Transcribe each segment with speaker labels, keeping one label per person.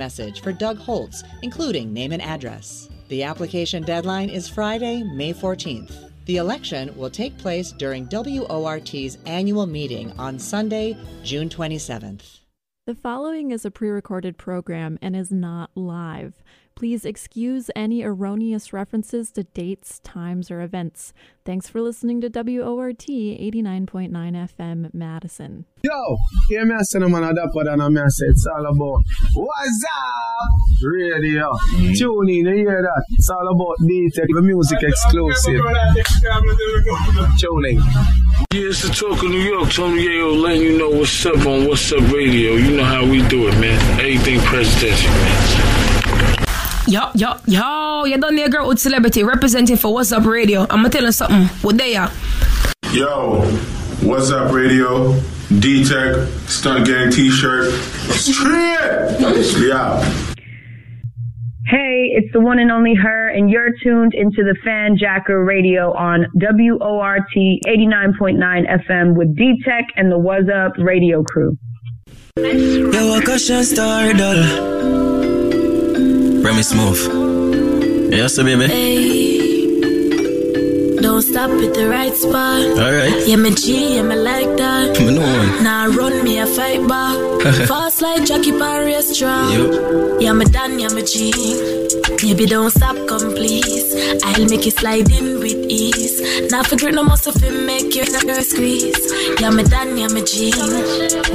Speaker 1: message for Doug Holtz, including name and address. The application deadline is Friday, May 14th. The election will take place during WORT's annual meeting on Sunday, June 27th.
Speaker 2: The following is a pre recorded program and is not live. Please excuse any erroneous references to dates, times, or events. Thanks for listening to WORT 89.9 FM Madison.
Speaker 3: Yo, hear me say no man a dapper than a me say it's all about what's up radio. Mm. Tune in, you hear that? It's all about D-Tech, the music exclusive. Tune in.
Speaker 4: Yeah, it's the talk of New York. Tony Yayo letting you know what's up on What's Up Radio. You know how we do it, man. Everything presidential, man.
Speaker 5: Yo, yo, yo, you done there, girl with celebrity representing for What's Up Radio. I'm gonna tell you something. What they are?
Speaker 6: Yo, What's Up Radio? D Tech, Stunt Gang t shirt. Straight! Yeah.
Speaker 7: Hey, it's the one and only her, and you're tuned into the Fanjacker Radio on WORT 89.9 FM with D Tech and the What's Up Radio crew.
Speaker 8: Yo, a caution star, Remy Smooth. Yes, baby.
Speaker 9: Hey, don't stop at the right spot.
Speaker 8: Alright.
Speaker 9: Yeah, me G, yeah, me like that.
Speaker 8: Me know one.
Speaker 9: Now run me a fight back. Fast like Jackie Pan restaurant.
Speaker 8: Yep.
Speaker 9: Yeah, me done, yeah, me G. Baby, don't stop, come please. I'll make you slide in with ease. Now forget no muscle fi make your girl squeeze. Yeah, me done, yeah, me G.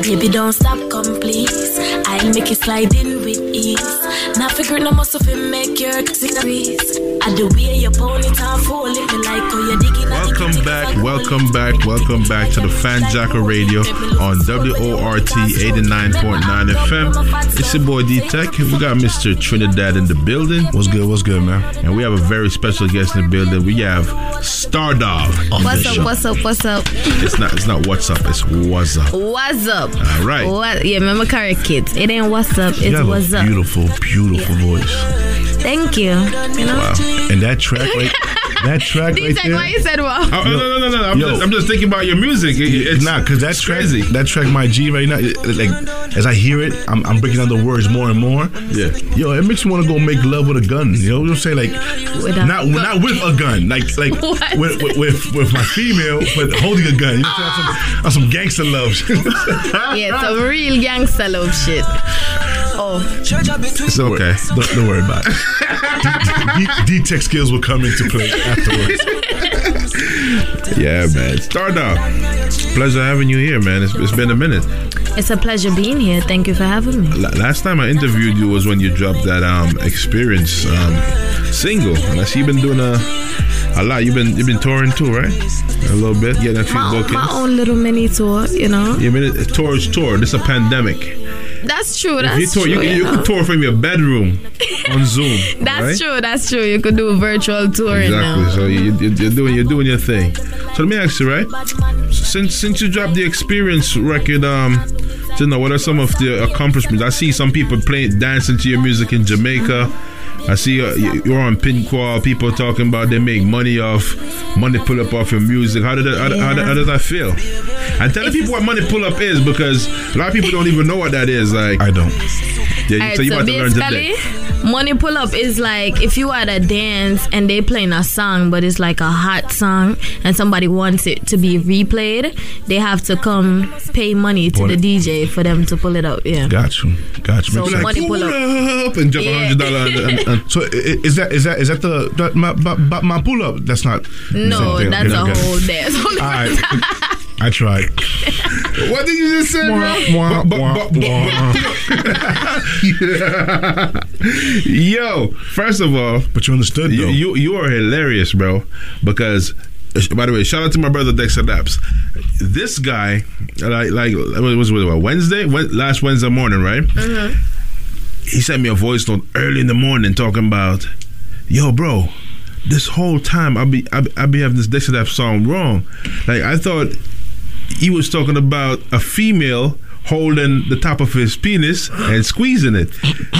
Speaker 9: Baby, don't stop, come please. I'll make you slide in with ease. Now figure no muscle fi make your squeeze. I do your ponytail fall it me like oh you digging.
Speaker 10: Welcome back, welcome back, welcome back to the Fan Jacker Radio on WORT 89.9 FM. It's your boy D Tech. We got Mr. Trinidad in the building.
Speaker 11: What's good? What's good, man?
Speaker 10: And we have a very special guest in the building. We have Stardog on
Speaker 12: What's up?
Speaker 10: show.
Speaker 12: What's up? What's up?
Speaker 10: It's not. It's not what's up. It's what's up.
Speaker 12: What's up?
Speaker 10: All right.
Speaker 12: What? Yeah, remember Carrie Kids. It ain't what's up. It's what's up.
Speaker 11: beautiful, beautiful voice.
Speaker 12: Thank you. You know.
Speaker 11: Wow. And that track right, that track right there.
Speaker 12: why you said wow?
Speaker 10: Oh, no, no, no, no, no. I'm,
Speaker 11: Yo.
Speaker 10: just, I'm just thinking about your music. It-
Speaker 11: It's
Speaker 10: it's
Speaker 11: not because that track,
Speaker 10: crazy.
Speaker 11: that track, my G right now, it- like as I hear it, I'm, I'm breaking down the words more and more.
Speaker 10: Yeah.
Speaker 11: Yo, it makes me want to go make love with a gun. You know what I'm saying? Like,
Speaker 12: With
Speaker 11: not
Speaker 12: gun.
Speaker 11: not with a gun, like like with, with, with with my female, but holding a gun. You know what I'm saying? On some, some gangster love.
Speaker 12: Yeah, some real gangster love shit. Oh,
Speaker 11: it's
Speaker 10: okay.
Speaker 11: Don't, don't worry about it. D- D- D-Tech skills will come into play afterwards.
Speaker 10: Yeah, man. Stardog. Pleasure having you here, man. It's, it's been a minute.
Speaker 12: it's a pleasure being here. Thank you for having me.
Speaker 10: La- Last time I interviewed you was when you dropped that um experience um single, and I see you've been doing a a lot. You've been you've been touring too, right? A little bit, getting a few
Speaker 12: My,
Speaker 10: bookings.
Speaker 12: my own little mini tour, you know.
Speaker 10: You mean it, tour is tour. This is a pandemic.
Speaker 12: That's true. That's
Speaker 10: you tour,
Speaker 12: true.
Speaker 10: you,
Speaker 12: you
Speaker 10: you
Speaker 12: know.
Speaker 10: can tour from your bedroom on Zoom.
Speaker 12: That's
Speaker 10: right?
Speaker 12: true. That's true. You could do a virtual touring
Speaker 10: Exactly.
Speaker 12: now.
Speaker 10: So you, you, you're doing you're doing your thing. So let me ask you, right? Since since you dropped the experience record, um, to know what are some of the accomplishments? I see some people playing dancing to your music in Jamaica. I see you- you're on Pinquall. People talking about they make money off money pull up off your music. How did that, how, how, how does that feel? And tell the people what money pull up is because a lot of people don't even know what that is. Like
Speaker 11: I don't.
Speaker 10: Yeah,
Speaker 12: Alright,
Speaker 10: so you
Speaker 12: so
Speaker 10: about to learn today.
Speaker 12: basically, money pull up is like if you at a dance and they playing a song, but it's like a hot song, and somebody wants it to be replayed, they have to come pay money to the
Speaker 11: it.
Speaker 12: DJ for them to pull it up. Yeah.
Speaker 11: Got you. Got you.
Speaker 12: So
Speaker 11: sure-
Speaker 12: money pull up.
Speaker 10: Up and jump a
Speaker 12: Yeah.
Speaker 10: hundred dollar. and- and- and-
Speaker 11: So i- i- is that is that is that the that my, my, my- my pull up? That's not.
Speaker 12: No, that's a whole dance.
Speaker 11: All right, I tried.
Speaker 10: What did you just say, bro?
Speaker 11: Wah,
Speaker 10: Bu- bu-
Speaker 11: wah,
Speaker 10: bu- bu-
Speaker 11: wah.
Speaker 10: Yo, first of all,
Speaker 11: But you understood
Speaker 10: you,
Speaker 11: though.
Speaker 10: you you are hilarious, bro. Because uh, by the way, shout out to my brother Dexta Daps. This guy, like like what was it what, Wednesday, Wed- last Wednesday morning, right? Mm-hmm. He sent me a voice note early in the morning talking about, yo, bro. This whole time I be I be, I be having this Dexta Daps song wrong. Like I thought he was talking about a female holding the top of his penis and squeezing it.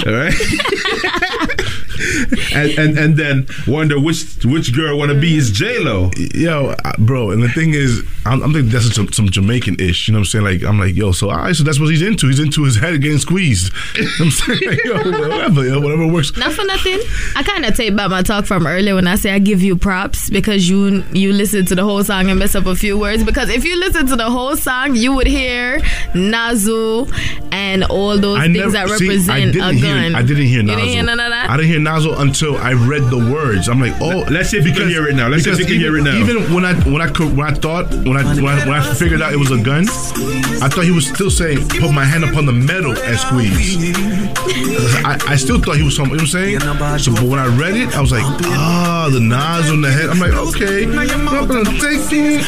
Speaker 10: All right. and, and and then wonder which which girl want to be his J Lo.
Speaker 11: Yo, bro, and the thing is, I'm, I'm thinking that's some, some Jamaican ish. You know what I'm saying? Like I'm like, yo, so all right, so that's what he's into. He's into his head getting squeezed. You know what I'm saying? Like, yo, whatever, yo, whatever works.
Speaker 12: Not for nothing. I kind of take back my talk from earlier when I say I give you props because you you listen to the whole song and mess up a few words. Because if you listen to the whole song, you would hear Nazu and all those
Speaker 11: I
Speaker 12: things
Speaker 11: never
Speaker 12: that
Speaker 11: see,
Speaker 12: represent
Speaker 11: I didn't
Speaker 12: a
Speaker 11: hear,
Speaker 12: gun.
Speaker 11: I didn't hear
Speaker 12: You
Speaker 11: Nazo.
Speaker 12: didn't hear none of that.
Speaker 11: I didn't hear Nazo until I read the words. I'm like, oh,
Speaker 10: Let's see if you can hear it now. Let's see if
Speaker 11: because
Speaker 10: you can hear
Speaker 11: even-
Speaker 10: it now.
Speaker 11: Even when I when I could, when I thought when I, when I when I figured out it was a gun, I thought he was still saying, "Put my hand upon the metal and squeeze." I, I still thought he was something. You know what I'm saying? So, but when I read it, I was like, ah, the Nas on the head. I'm like, okay, not gonna take it.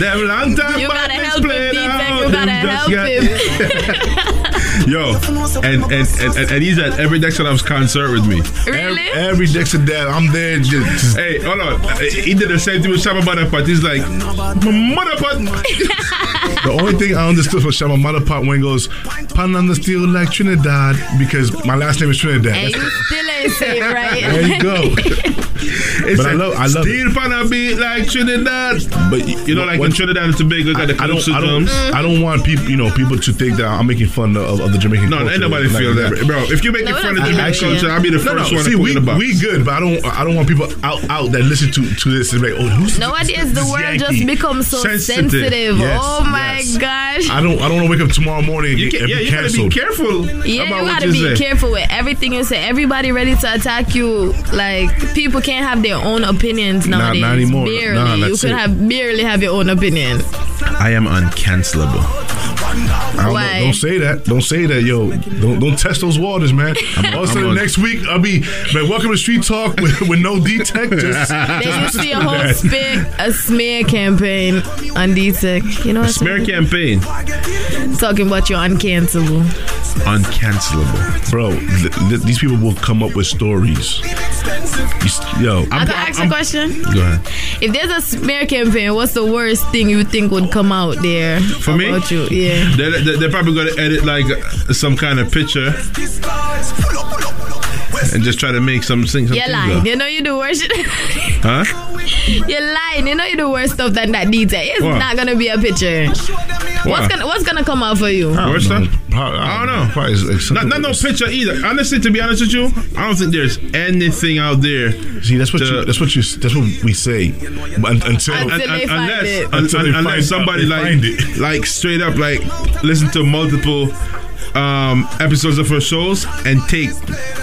Speaker 10: Damn long time.
Speaker 12: You gotta help him, You gotta help him.
Speaker 10: Yo, and, and, and, and, and he's at every Dexter Labs concert with me.
Speaker 12: Really?
Speaker 11: Every, every Dexter Dad, I'm there. Just,
Speaker 10: Hey, hold on. He did the same thing with Shabba Motherpot. He's like, Motherpot.
Speaker 11: the only thing I understood from Shama Mother Pot when he goes, "Pan on the steel like Trinidad," because my last name is Trinidad.
Speaker 12: And you still ain't say it right.
Speaker 11: There you go.
Speaker 10: It's
Speaker 11: But I love- I love it.
Speaker 10: Steel pan a beat like Trinidad.
Speaker 11: But
Speaker 10: You know, like
Speaker 11: when-
Speaker 10: in Trinidad and Tobago, got the
Speaker 11: I don't, I don't. I don't want people, you know, people to think that I'm making fun of, of the Jamaican
Speaker 10: No,
Speaker 11: culture.
Speaker 10: ain't nobody
Speaker 11: Like
Speaker 10: feel that, bro. If you make
Speaker 12: No,
Speaker 10: fun of Jamaican
Speaker 12: feel that.
Speaker 10: culture, I'll be the first
Speaker 11: no.
Speaker 10: one
Speaker 11: See,
Speaker 10: to put
Speaker 11: we
Speaker 10: in the box.
Speaker 11: we good, but I don't I don't want people out out that listen to to this and be like, oh, who's
Speaker 12: Nowadays, the world just becomes so
Speaker 10: Sensitive.
Speaker 12: sensitive.
Speaker 11: Yes,
Speaker 12: oh my
Speaker 11: yes.
Speaker 12: gosh.
Speaker 11: I don't I don't want to wake up tomorrow morning and,
Speaker 10: You can,
Speaker 11: and
Speaker 10: yeah,
Speaker 11: be
Speaker 10: you gotta be
Speaker 11: canceled.
Speaker 10: careful
Speaker 12: Yeah, you gotta be careful with everything you say. Everybody ready to attack you. Like people can't have their own opinions
Speaker 11: Not-
Speaker 12: nowadays.
Speaker 11: not anymore.
Speaker 12: Barely.
Speaker 11: Nah,
Speaker 12: you could
Speaker 11: it.
Speaker 12: have barely have your own opinion.
Speaker 10: I am uncancelable.
Speaker 11: I don't, know. Don't say that. Don't say that, yo. Don't don't test those waters, man. All of a sudden,
Speaker 10: on-
Speaker 11: next week I'll be man. Welcome to Street Talk with, with no detect. Just,
Speaker 12: Then you see a whole
Speaker 11: that.
Speaker 12: spit, a smear campaign on DTech. You know what I'm
Speaker 10: Smear campaign.
Speaker 12: Talking about you uncancelable.
Speaker 10: Uncancelable.
Speaker 11: bro. Th- th- these people will come up with stories. You s- Yo,
Speaker 12: I
Speaker 11: I'm,
Speaker 12: can ask a question.
Speaker 10: Go ahead.
Speaker 12: If there's a smear campaign, what's the worst thing you think would come out there
Speaker 10: For me?
Speaker 12: you? Yeah.
Speaker 10: They're, they're, they're probably to edit like some kind of picture and just try to make some thing. Some
Speaker 12: You're
Speaker 10: things
Speaker 12: lying.
Speaker 10: up.
Speaker 12: You know you do worse.
Speaker 10: Huh?
Speaker 12: You're lying. You know you do worse stuff than that detail. It's
Speaker 10: What?
Speaker 12: not gonna be a picture. What's gonna What's gonna come out for you?
Speaker 10: Worse stuff?
Speaker 11: Probably-
Speaker 10: I don't know.
Speaker 11: Probably it's like
Speaker 10: Not,
Speaker 11: something-
Speaker 10: not no picture either. Honestly, to be honest with you, I don't think there's anything out there.
Speaker 11: See, that's what
Speaker 10: to-
Speaker 11: you. That's what you. That's what we say. But un- until
Speaker 12: Until they find
Speaker 10: unless,
Speaker 12: it.
Speaker 10: un-
Speaker 11: Until
Speaker 10: un-
Speaker 11: they
Speaker 10: unless
Speaker 11: find-
Speaker 10: somebody
Speaker 11: they
Speaker 10: like
Speaker 11: find it.
Speaker 10: like straight up like listen to multiple um, episodes of her shows and take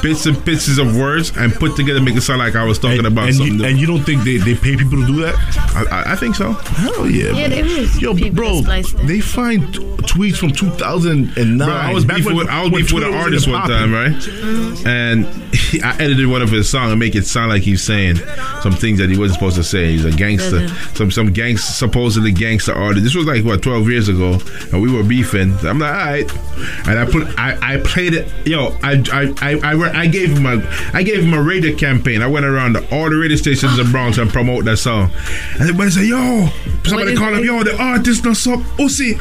Speaker 10: bits and pieces of words and put together make it sound like I was talking
Speaker 11: and,
Speaker 10: about
Speaker 11: and
Speaker 10: something.
Speaker 11: you, and you don't think they, they pay people to do that?
Speaker 10: I, I, I think so.
Speaker 11: Hell yeah.
Speaker 12: Yeah,
Speaker 11: man.
Speaker 12: there is
Speaker 11: Yo, bro,
Speaker 12: that splice it.
Speaker 11: they find t- tweets from 2009.
Speaker 10: Bro, I was
Speaker 11: back
Speaker 10: beefing with I was
Speaker 11: when
Speaker 10: beefing with an artist one time,
Speaker 11: popping.
Speaker 10: right? And he, I edited one of his songs and make it sound like he's saying some things that he wasn't supposed to say. He's a gangster, some some gangster, supposedly gangster artist. This was like what twelve years ago, and we were beefing. I'm like, all right, and I put I, I played it. Yo, I I, I I I gave him a I gave him a radio campaign. I went around to all the radio stations in Bronx and promote that song. And everybody said, yo, somebody
Speaker 12: is
Speaker 10: call him, yo, the artist no sup, Uzi.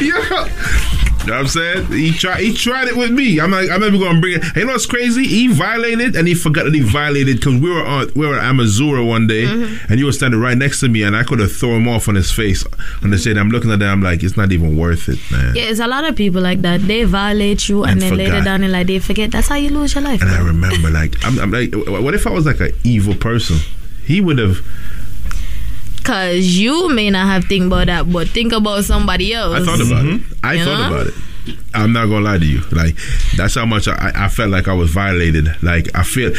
Speaker 10: yeah. You know what I'm saying? He tried he tried it with me. I'm like, I'm never gonna bring it. And you know what's crazy? He violated and he forgot that he violated because we were on we were at Amazura one day
Speaker 12: Mm-hmm.
Speaker 10: and you were standing right next to me and I could have thrown him off on his face on the shade. I'm looking at that, I'm like, it's not even worth it, man.
Speaker 12: Yeah, it's a lot of people like that. They violate you and,
Speaker 10: And
Speaker 12: then later
Speaker 10: forgot.
Speaker 12: down in like they forget. That's how you lose your life.
Speaker 10: And I remember like I'm, I'm like what if I was like an evil person? He would have
Speaker 12: Cause you may not have think about that, but think about somebody else.
Speaker 10: I thought about it. I
Speaker 12: You
Speaker 10: thought
Speaker 12: know?
Speaker 10: about it. I'm not gonna lie to you. Like that's how much I, I felt like I was violated. Like I feel.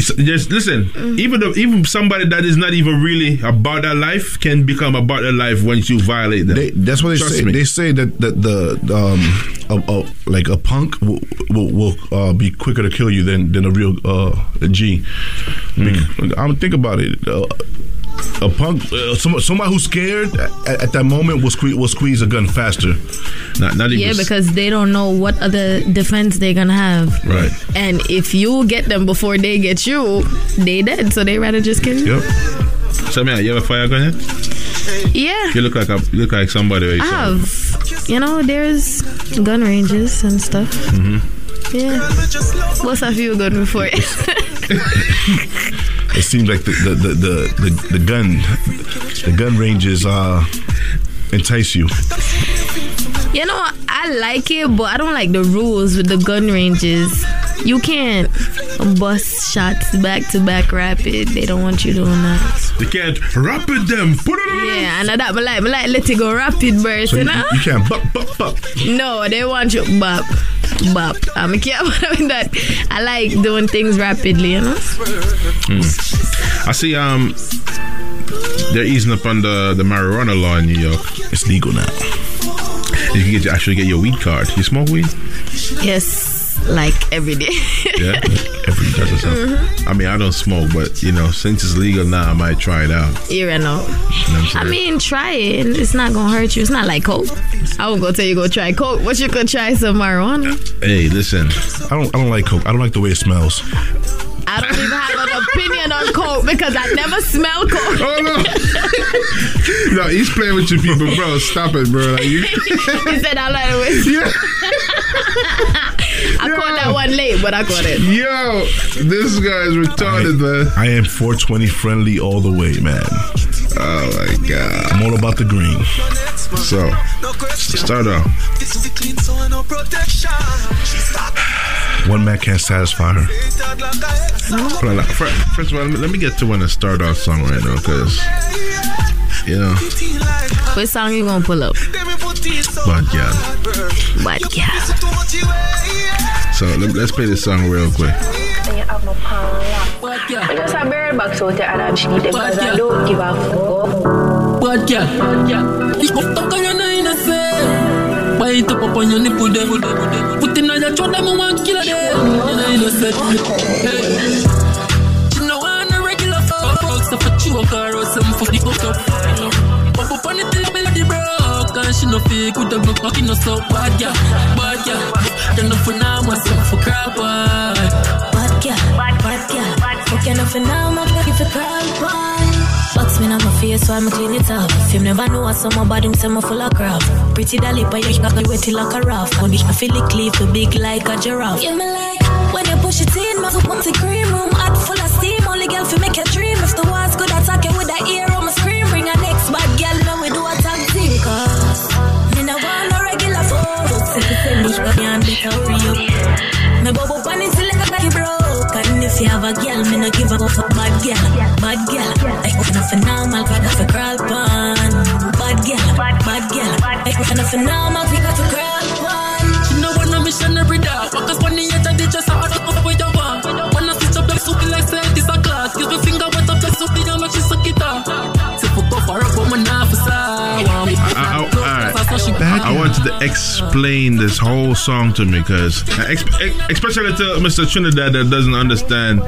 Speaker 10: so Just listen.
Speaker 12: Mm.
Speaker 10: Even though even somebody that is not even really about that life can become about their life once you violate them.
Speaker 11: They, that's what they
Speaker 10: Trust
Speaker 11: say.
Speaker 10: me.
Speaker 11: They say that, that the um a, a, like a punk will will, will uh, be quicker to kill you than than a real uh, a G.
Speaker 10: Mm.
Speaker 11: I'm think about it. Uh, a punk, uh, somebody, somebody who's scared at, at that moment will squeeze will squeeze a gun faster.
Speaker 10: Not, not even
Speaker 12: Yeah, because they don't know what other defense they're gonna have.
Speaker 10: right.
Speaker 12: And if you get them before they get you, they dead. So they rather just kill you.
Speaker 10: Yep. So man, you have a fire gun yet?
Speaker 12: Yeah.
Speaker 10: You look like a you look like somebody. you
Speaker 12: I have. You know, there's gun ranges and stuff.
Speaker 10: Mhm.
Speaker 12: Yeah. What's have you gone before?
Speaker 11: it seems like the the the the, the, the gun the gun ranges uh entice you.
Speaker 12: You know, I like it, but I don't like the rules with the gun ranges. You can't bust shots back to back rapid. They don't want you doing that.
Speaker 10: They can't rapid them. Put it
Speaker 12: Yeah, and that, but like, but like, let it go rapid burst,
Speaker 11: So
Speaker 12: you
Speaker 11: you,
Speaker 12: know?
Speaker 11: you can't bop bop bop.
Speaker 12: No, they want you bop, bop. I'm a kid with that. I like doing things rapidly, you know?
Speaker 10: Hmm. I see. Um, they're easing up on the the marijuana law in New York.
Speaker 11: It's legal now.
Speaker 10: You can get actually get your weed card. You smoke weed?
Speaker 12: Yes, like every day.
Speaker 10: Yeah, every day.
Speaker 12: Mhm.
Speaker 10: I mean, I don't smoke, but you know, since it's legal now, I might try it out.
Speaker 12: You know.
Speaker 10: You know what I'm
Speaker 12: I mean, try it. It's not gonna hurt you. It's not like coke. I won't go tell you go try coke, but you could try some marijuana.
Speaker 10: Hey, listen.
Speaker 11: I don't I don't like coke. I don't like the way it smells.
Speaker 12: I don't even have an opinion on coke because I never smell coke.
Speaker 10: Oh no! no, he's playing with you people, bro. Stop it, bro. Like, you,
Speaker 12: he said I like the way. I caught that one late, but I caught it.
Speaker 10: Yo, this guy is retarded, man.
Speaker 11: I am 420 friendly all the way, man.
Speaker 10: Oh my god.
Speaker 11: I'm all about the green.
Speaker 10: So, start off.
Speaker 11: One man can't satisfy her.
Speaker 10: Hold on, like, fir- First of all, let me, get to one to start off song right now, because you know,
Speaker 12: What song you gonna pull up?
Speaker 10: Bad girl.
Speaker 12: Bad girl.
Speaker 10: So let, let's play this song real quick.
Speaker 13: I just a bird box out there and I'm shit because I don't give a fuck.
Speaker 14: Bad girl, bad girl. Ich mach doch keine neue Fee. Bite up on your nipple them. Put in on your throat them and one killer them. You know set. Hey. She know I'm a regular fuck. Stuff a choke or else I'm for the hook up. Pop up on it till the broke. And she no fake with the book walking no so bad girl, bad girl. Then no for now, myself for crap.
Speaker 9: Bad girl, bad, girl. Fuck you nothing now, my baby for boy. Box me on my face, so I'ma clean it up. If you never know what some bad him say me full of crap. Pretty dolly, but you got wet like a raft. When I feel it cleave, big like a giraffe. Yeah, me like when you push it in, my foot the cream room, hot full of steam. Only girl fi make you dream. Girl, me no give a fuck for bad girl, bad girl. I up for normal, we got for crawl pan. Bad girl, bad girl. I up for normal, we got for
Speaker 14: I
Speaker 10: to explain this whole song to me because, especially to Mr. Trinidad that doesn't understand.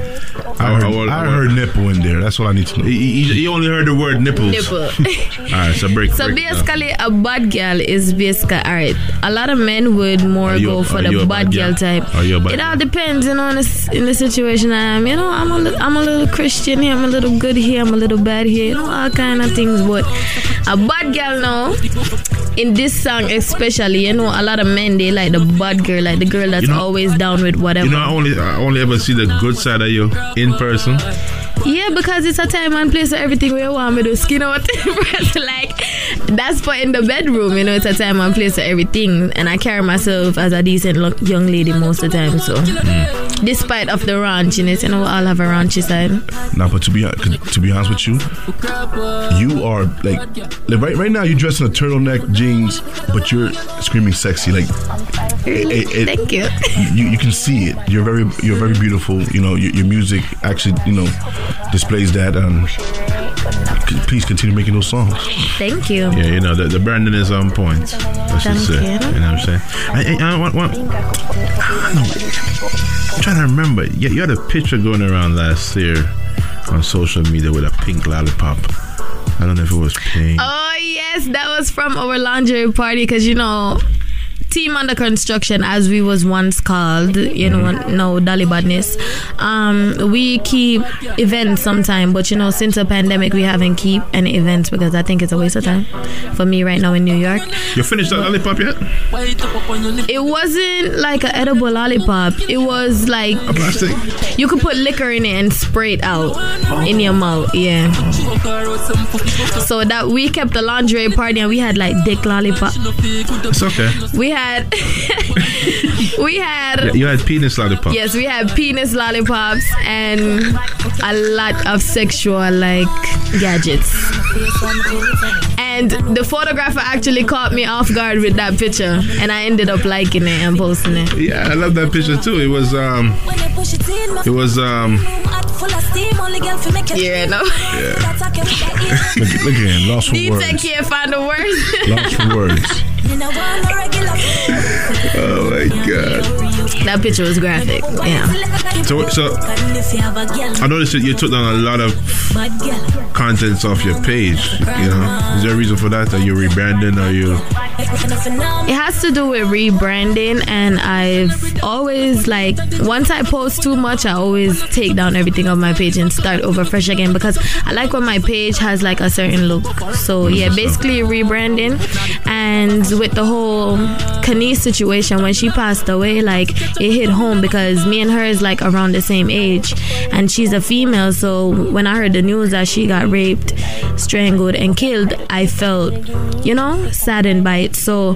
Speaker 11: I heard, I heard nipple in there. That's what I need to know.
Speaker 10: He, he, he only heard the word nipples.
Speaker 12: Nipple.
Speaker 10: All right, so break.
Speaker 12: So
Speaker 10: break it down.
Speaker 12: basically, a bad girl is basically alright. A lot of men would more
Speaker 10: you-
Speaker 12: go for the bad
Speaker 10: bad
Speaker 12: girl
Speaker 10: girl?
Speaker 12: type.
Speaker 10: Are you a bad
Speaker 12: it all depends, you know, in the, in the situation I am. You know, I'm a li- I'm a little Christian here, I'm a little good here, I'm a little bad here. You know, all kind of things. But a bad girl now, in this song especially, you know, a lot of men they like the bad girl, like the girl that's
Speaker 10: You know-
Speaker 12: always down with whatever.
Speaker 10: You know, I only I only ever see the good side of you in person.
Speaker 12: Yeah, because it's a time and place where everything we want me to skin out. like that's for in the bedroom, you know. It's a time and place for everything, and I carry myself as a decent lo- young lady most of the time. So, mm. Despite of the raunchiness, you know, we all have a raunchy side.
Speaker 11: Now, but to be to be honest with you, you are like, like right right now you're dressed in a turtleneck jeans, but you're screaming sexy. Like, it, it-
Speaker 12: Thank you.
Speaker 11: You, you can see it. You're very you're very beautiful. You know your, your music actually you know displays that. Um, please continue making those songs.
Speaker 12: Thank you.
Speaker 10: Yeah, you know the, the branding is on point. Let's just say,
Speaker 12: you.
Speaker 10: you know what I'm saying. I, I, I, want, want, I know. I'm trying to remember. You, you had a picture going around last year on social media with a pink lollipop. I don't know if it was pink.
Speaker 12: Oh yes, that was from our lingerie party because you know. Team under construction, as we was once called. You know, no Dolly Badness. Um, we keep events sometime, but you know, since the pandemic, we haven't keep any events because I think it's a waste of time for me right now in New York.
Speaker 10: You finished that lollipop yet?
Speaker 12: It wasn't like an edible lollipop. It was like plastic. you could put liquor in it and spray it out in your mouth. Yeah. So that we kept the lingerie party and we had like dick lollipop.
Speaker 10: It's okay.
Speaker 12: We had we had
Speaker 10: You had penis lollipop.
Speaker 12: yes, we had penis lollipops and a lot of sexual like gadgets. And the photographer actually caught me off guard with that picture, and I ended up liking it and posting it.
Speaker 10: Yeah, I love that picture too. It was um, it was um,
Speaker 12: Yeah, no.
Speaker 10: yeah.
Speaker 11: Look, look at him, lost for
Speaker 12: DJ
Speaker 11: words.
Speaker 12: can't find the words.
Speaker 11: Lost for words.
Speaker 10: Oh my god.
Speaker 12: That picture was graphic. Yeah.
Speaker 10: So, so I noticed that you took down a lot of contents off your page. You know, is there a reason for that? Are you rebranding? Are you?
Speaker 12: It has to do with rebranding, and I've always like once I post too much, I always take down everything on my page and start over fresh again because I like when my page has like a certain look. So mm-hmm. yeah, basically rebranding, and with the whole Kanice situation when she passed away, like it hit home because me and her is like around the same age, and she's a female. So when I heard the news that she got raped, strangled, and killed, I felt, you know, saddened by it. So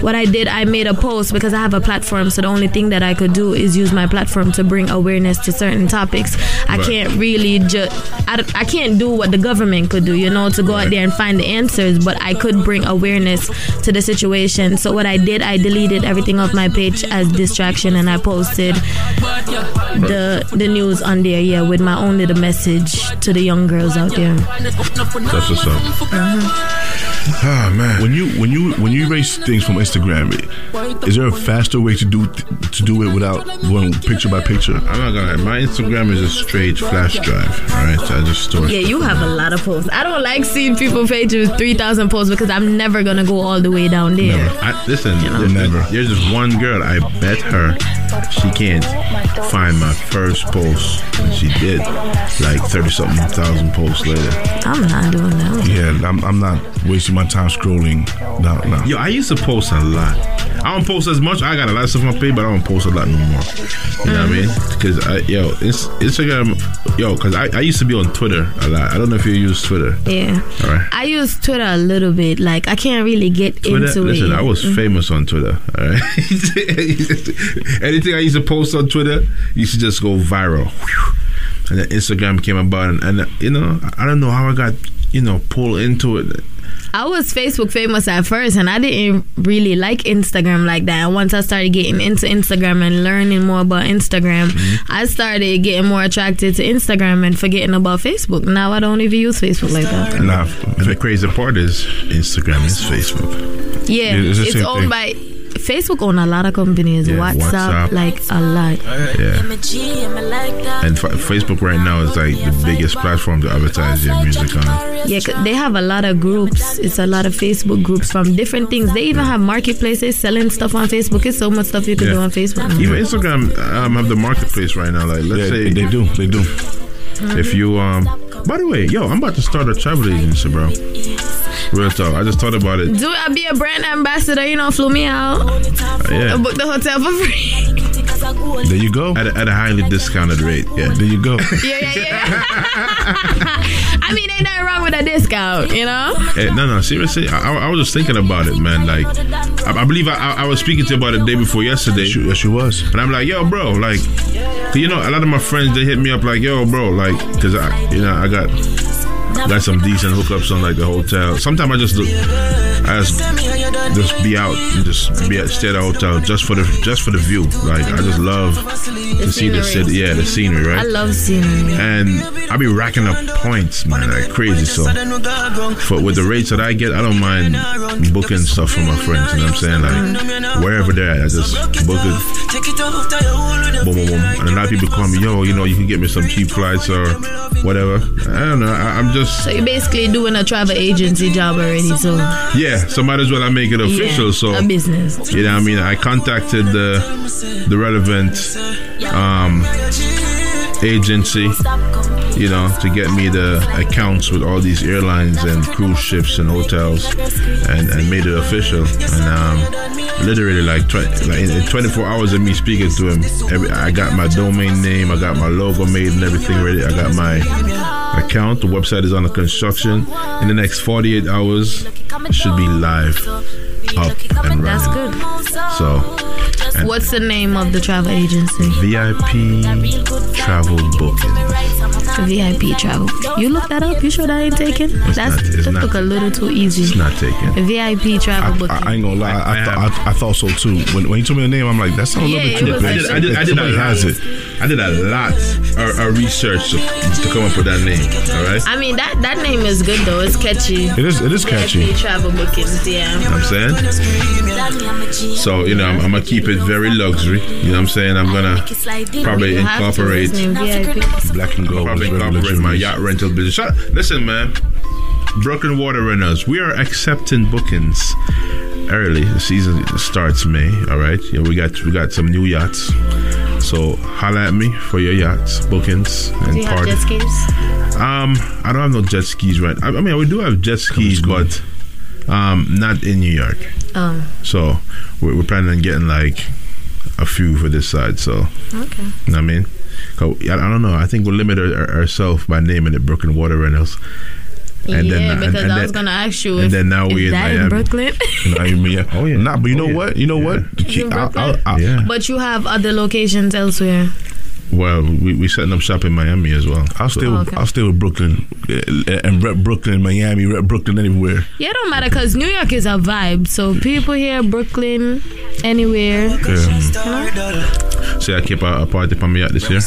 Speaker 12: what I did, I made a post because I have a platform. So the only thing that I could do is use my platform to bring awareness to certain topics. I
Speaker 15: Right.
Speaker 12: can't really just, I, I can't do what the government could do, you know, to go out there and find the answers, but I could bring awareness to the situation. So what I did, I deleted everything off my page as distraction and I posted the the news on there, yeah, with my own little message to the young girls out there.
Speaker 10: That's what's up. Uh-huh.
Speaker 11: Ah man, when you when you when you erase things from Instagram, is there a faster way to do to do it without going picture by picture?
Speaker 10: I'm not gonna. lie, My Instagram is a straight flash drive. All right, I just store.
Speaker 12: Yeah, you have a lot of posts. I don't like seeing people pages with 3,000 posts because I'm never going to go all the way down there.
Speaker 10: Never. I, listen, never. There's just one girl. I bet her she can't find my first post, and she did. Like thirty something thousand posts later.
Speaker 12: I'm not doing that.
Speaker 11: Yeah, I'm, I'm not wasting my time scrolling. No, no.
Speaker 10: Yo, I used to post a lot. I don't post as much. I got a lot of stuff on my page, but I don't post a lot no more. You know what I mean? Because I, yo, it's, Instagram, yo, because I, I used to be on Twitter a lot. I don't know if you use Twitter.
Speaker 12: Yeah.
Speaker 10: All right.
Speaker 12: I use Twitter a little bit. Like, I can't really get
Speaker 10: Twitter,
Speaker 12: into
Speaker 10: listen,
Speaker 12: it.
Speaker 10: I was
Speaker 12: Mhm.
Speaker 10: famous on Twitter. All right. Anything I used to post on Twitter used to just go viral. Whew. And then Instagram came about, and, and you know, I don't know how I got, you know, pulled into it.
Speaker 12: I was Facebook famous at first, and I didn't really like Instagram like that. And once I started getting into Instagram and learning more about Instagram,
Speaker 10: Mm-hmm.
Speaker 12: I started getting more attracted to Instagram and forgetting about Facebook. Now I don't even use Facebook like that.
Speaker 10: Nah, the crazy part is Instagram is Facebook.
Speaker 12: Yeah,
Speaker 10: Yeah, it's
Speaker 12: it's owned
Speaker 10: thing.
Speaker 12: by Facebook. Own a lot of companies.
Speaker 10: Yeah,
Speaker 12: WhatsApp,
Speaker 10: WhatsApp.
Speaker 12: like a lot.
Speaker 10: Yeah. And fa- Facebook right now is like the biggest platform to advertise your music on.
Speaker 12: Yeah, 'cause they have a lot of groups. It's a lot of Facebook groups from different things. They even have marketplaces selling stuff on Facebook. It's so much stuff you can
Speaker 10: Yeah.
Speaker 12: do on Facebook. now.
Speaker 10: Even Instagram um, have the marketplace right now. Like, let's say
Speaker 11: they do, they do.
Speaker 10: If you um, by the way, yo, I'm about to start a travel agency, bro. Real talk. I just thought about it.
Speaker 12: Do I be a brand ambassador? You know, flew me out.
Speaker 10: Yeah.
Speaker 12: I booked the hotel for free.
Speaker 11: There you go.
Speaker 10: At a, at a highly discounted rate. Yeah.
Speaker 11: There you go.
Speaker 12: yeah, yeah, yeah. I mean, ain't nothing wrong with a discount, you know?
Speaker 10: Hey, no, no, seriously. I, I, I was just thinking about it, man. Like, I, I believe I, I, I was speaking to you about it the day before yesterday.
Speaker 11: Yes, you was.
Speaker 10: And I'm like, yo, bro, like, you know, a lot of my friends they hit me up like, yo, bro, like, because I, you know, I got got some decent hookups on like the hotel. Sometimes I just look, I just just be out and just be at stay at a hotel just for the just for the view. Like, I just love to see the city, yeah, the scenery, right?
Speaker 12: I love scenery.
Speaker 10: and I be racking up points, man, like crazy. So, for with the rates that I get, I don't mind booking stuff for my friends. You know what I'm saying? Like wherever they're at, I just book it. Boom, boom, boom. And a lot of people call me, yo, you know, you can get me some cheap flights or whatever. I don't know. I, I'm just
Speaker 12: So you're basically doing a travel agency job already. So
Speaker 10: yeah. So might as well I make it official.
Speaker 12: Yeah,
Speaker 10: so
Speaker 12: a business.
Speaker 10: You know, I mean, I contacted the the relevant um, agency, you know, to get me the accounts with all these airlines and cruise ships and hotels, and, and made it official. And um, literally, like, tw- like in in 24 hours of me speaking to him, every, I got my domain name, I got my logo made and everything ready. I got my account. The website is under construction. In the next 48 hours, it should be live, up and running.
Speaker 12: That's good.
Speaker 10: So,
Speaker 12: What's the name of the travel agency?
Speaker 10: VIP travel booking.
Speaker 12: VIP travel. You look that up. You sure that ain't taken?
Speaker 10: It's
Speaker 12: That's
Speaker 10: not-
Speaker 12: that
Speaker 10: not-
Speaker 12: took a little too easy.
Speaker 10: It's not taken.
Speaker 12: VIP travel
Speaker 11: I,
Speaker 12: booking.
Speaker 11: I ain't gonna lie. I, I, thought, I, I thought so too. When, when you told me the name, I'm like, that sounds
Speaker 12: Yeah,
Speaker 11: a little bit too
Speaker 12: like-
Speaker 11: big.
Speaker 10: I did, I did, I did,
Speaker 11: Somebody
Speaker 10: a
Speaker 11: has
Speaker 10: lot.
Speaker 11: it.
Speaker 10: I did a lot of, of research to, to come up with that name. All right.
Speaker 12: I mean that that name is good though. It's catchy.
Speaker 10: It is- it is catchy.
Speaker 12: VIP travel bookings. Yeah.
Speaker 10: You know I'm saying? So, you know, I'm, I'm to keep it very luxury. You know what I'm saying? I'm to probably
Speaker 12: You have to,
Speaker 10: incorporate black and gold. Probably incorporate my yacht rental business. Shut, listen, man. Brooklyn Water Rentals. We are accepting bookings early. The season starts May. All right. Yeah, we got we got some new yachts. So holla at me for your yachts bookings and
Speaker 12: Do you have
Speaker 10: party.
Speaker 12: jet skis?
Speaker 10: Um, I don't have no jet skis right. I, I mean, we do have jet skis, but um, not in New York.
Speaker 12: Oh.
Speaker 10: So we're, we're planning on getting like a few for this side. So
Speaker 12: Okay.
Speaker 10: you know what I mean, 'Cause I, I don't know. I think we'll limit our, ourselves by naming it Brooklyn Water Rentals.
Speaker 12: yeah,
Speaker 10: and
Speaker 12: because
Speaker 10: and
Speaker 12: I was gonna ask you.
Speaker 10: and
Speaker 12: if,
Speaker 10: then now
Speaker 12: is
Speaker 10: we in Miami.
Speaker 12: in Brooklyn.
Speaker 11: You know, I mean, yeah. Oh yeah. Nah, but you know oh, what? You know what?
Speaker 12: in
Speaker 11: I'll- I'll- I'll-
Speaker 12: But you have other locations elsewhere.
Speaker 10: Well, we we setting up shop in Miami as well.
Speaker 11: I'll stay.
Speaker 12: Oh,
Speaker 11: with,
Speaker 12: okay.
Speaker 11: I'll stay with Brooklyn uh, and rep Brooklyn, Miami, rep Brooklyn anywhere.
Speaker 12: Yeah, it don't matter because New York is a vibe. So people here, Brooklyn, anywhere.
Speaker 10: Yeah. See, I keep a, a party for me out this year.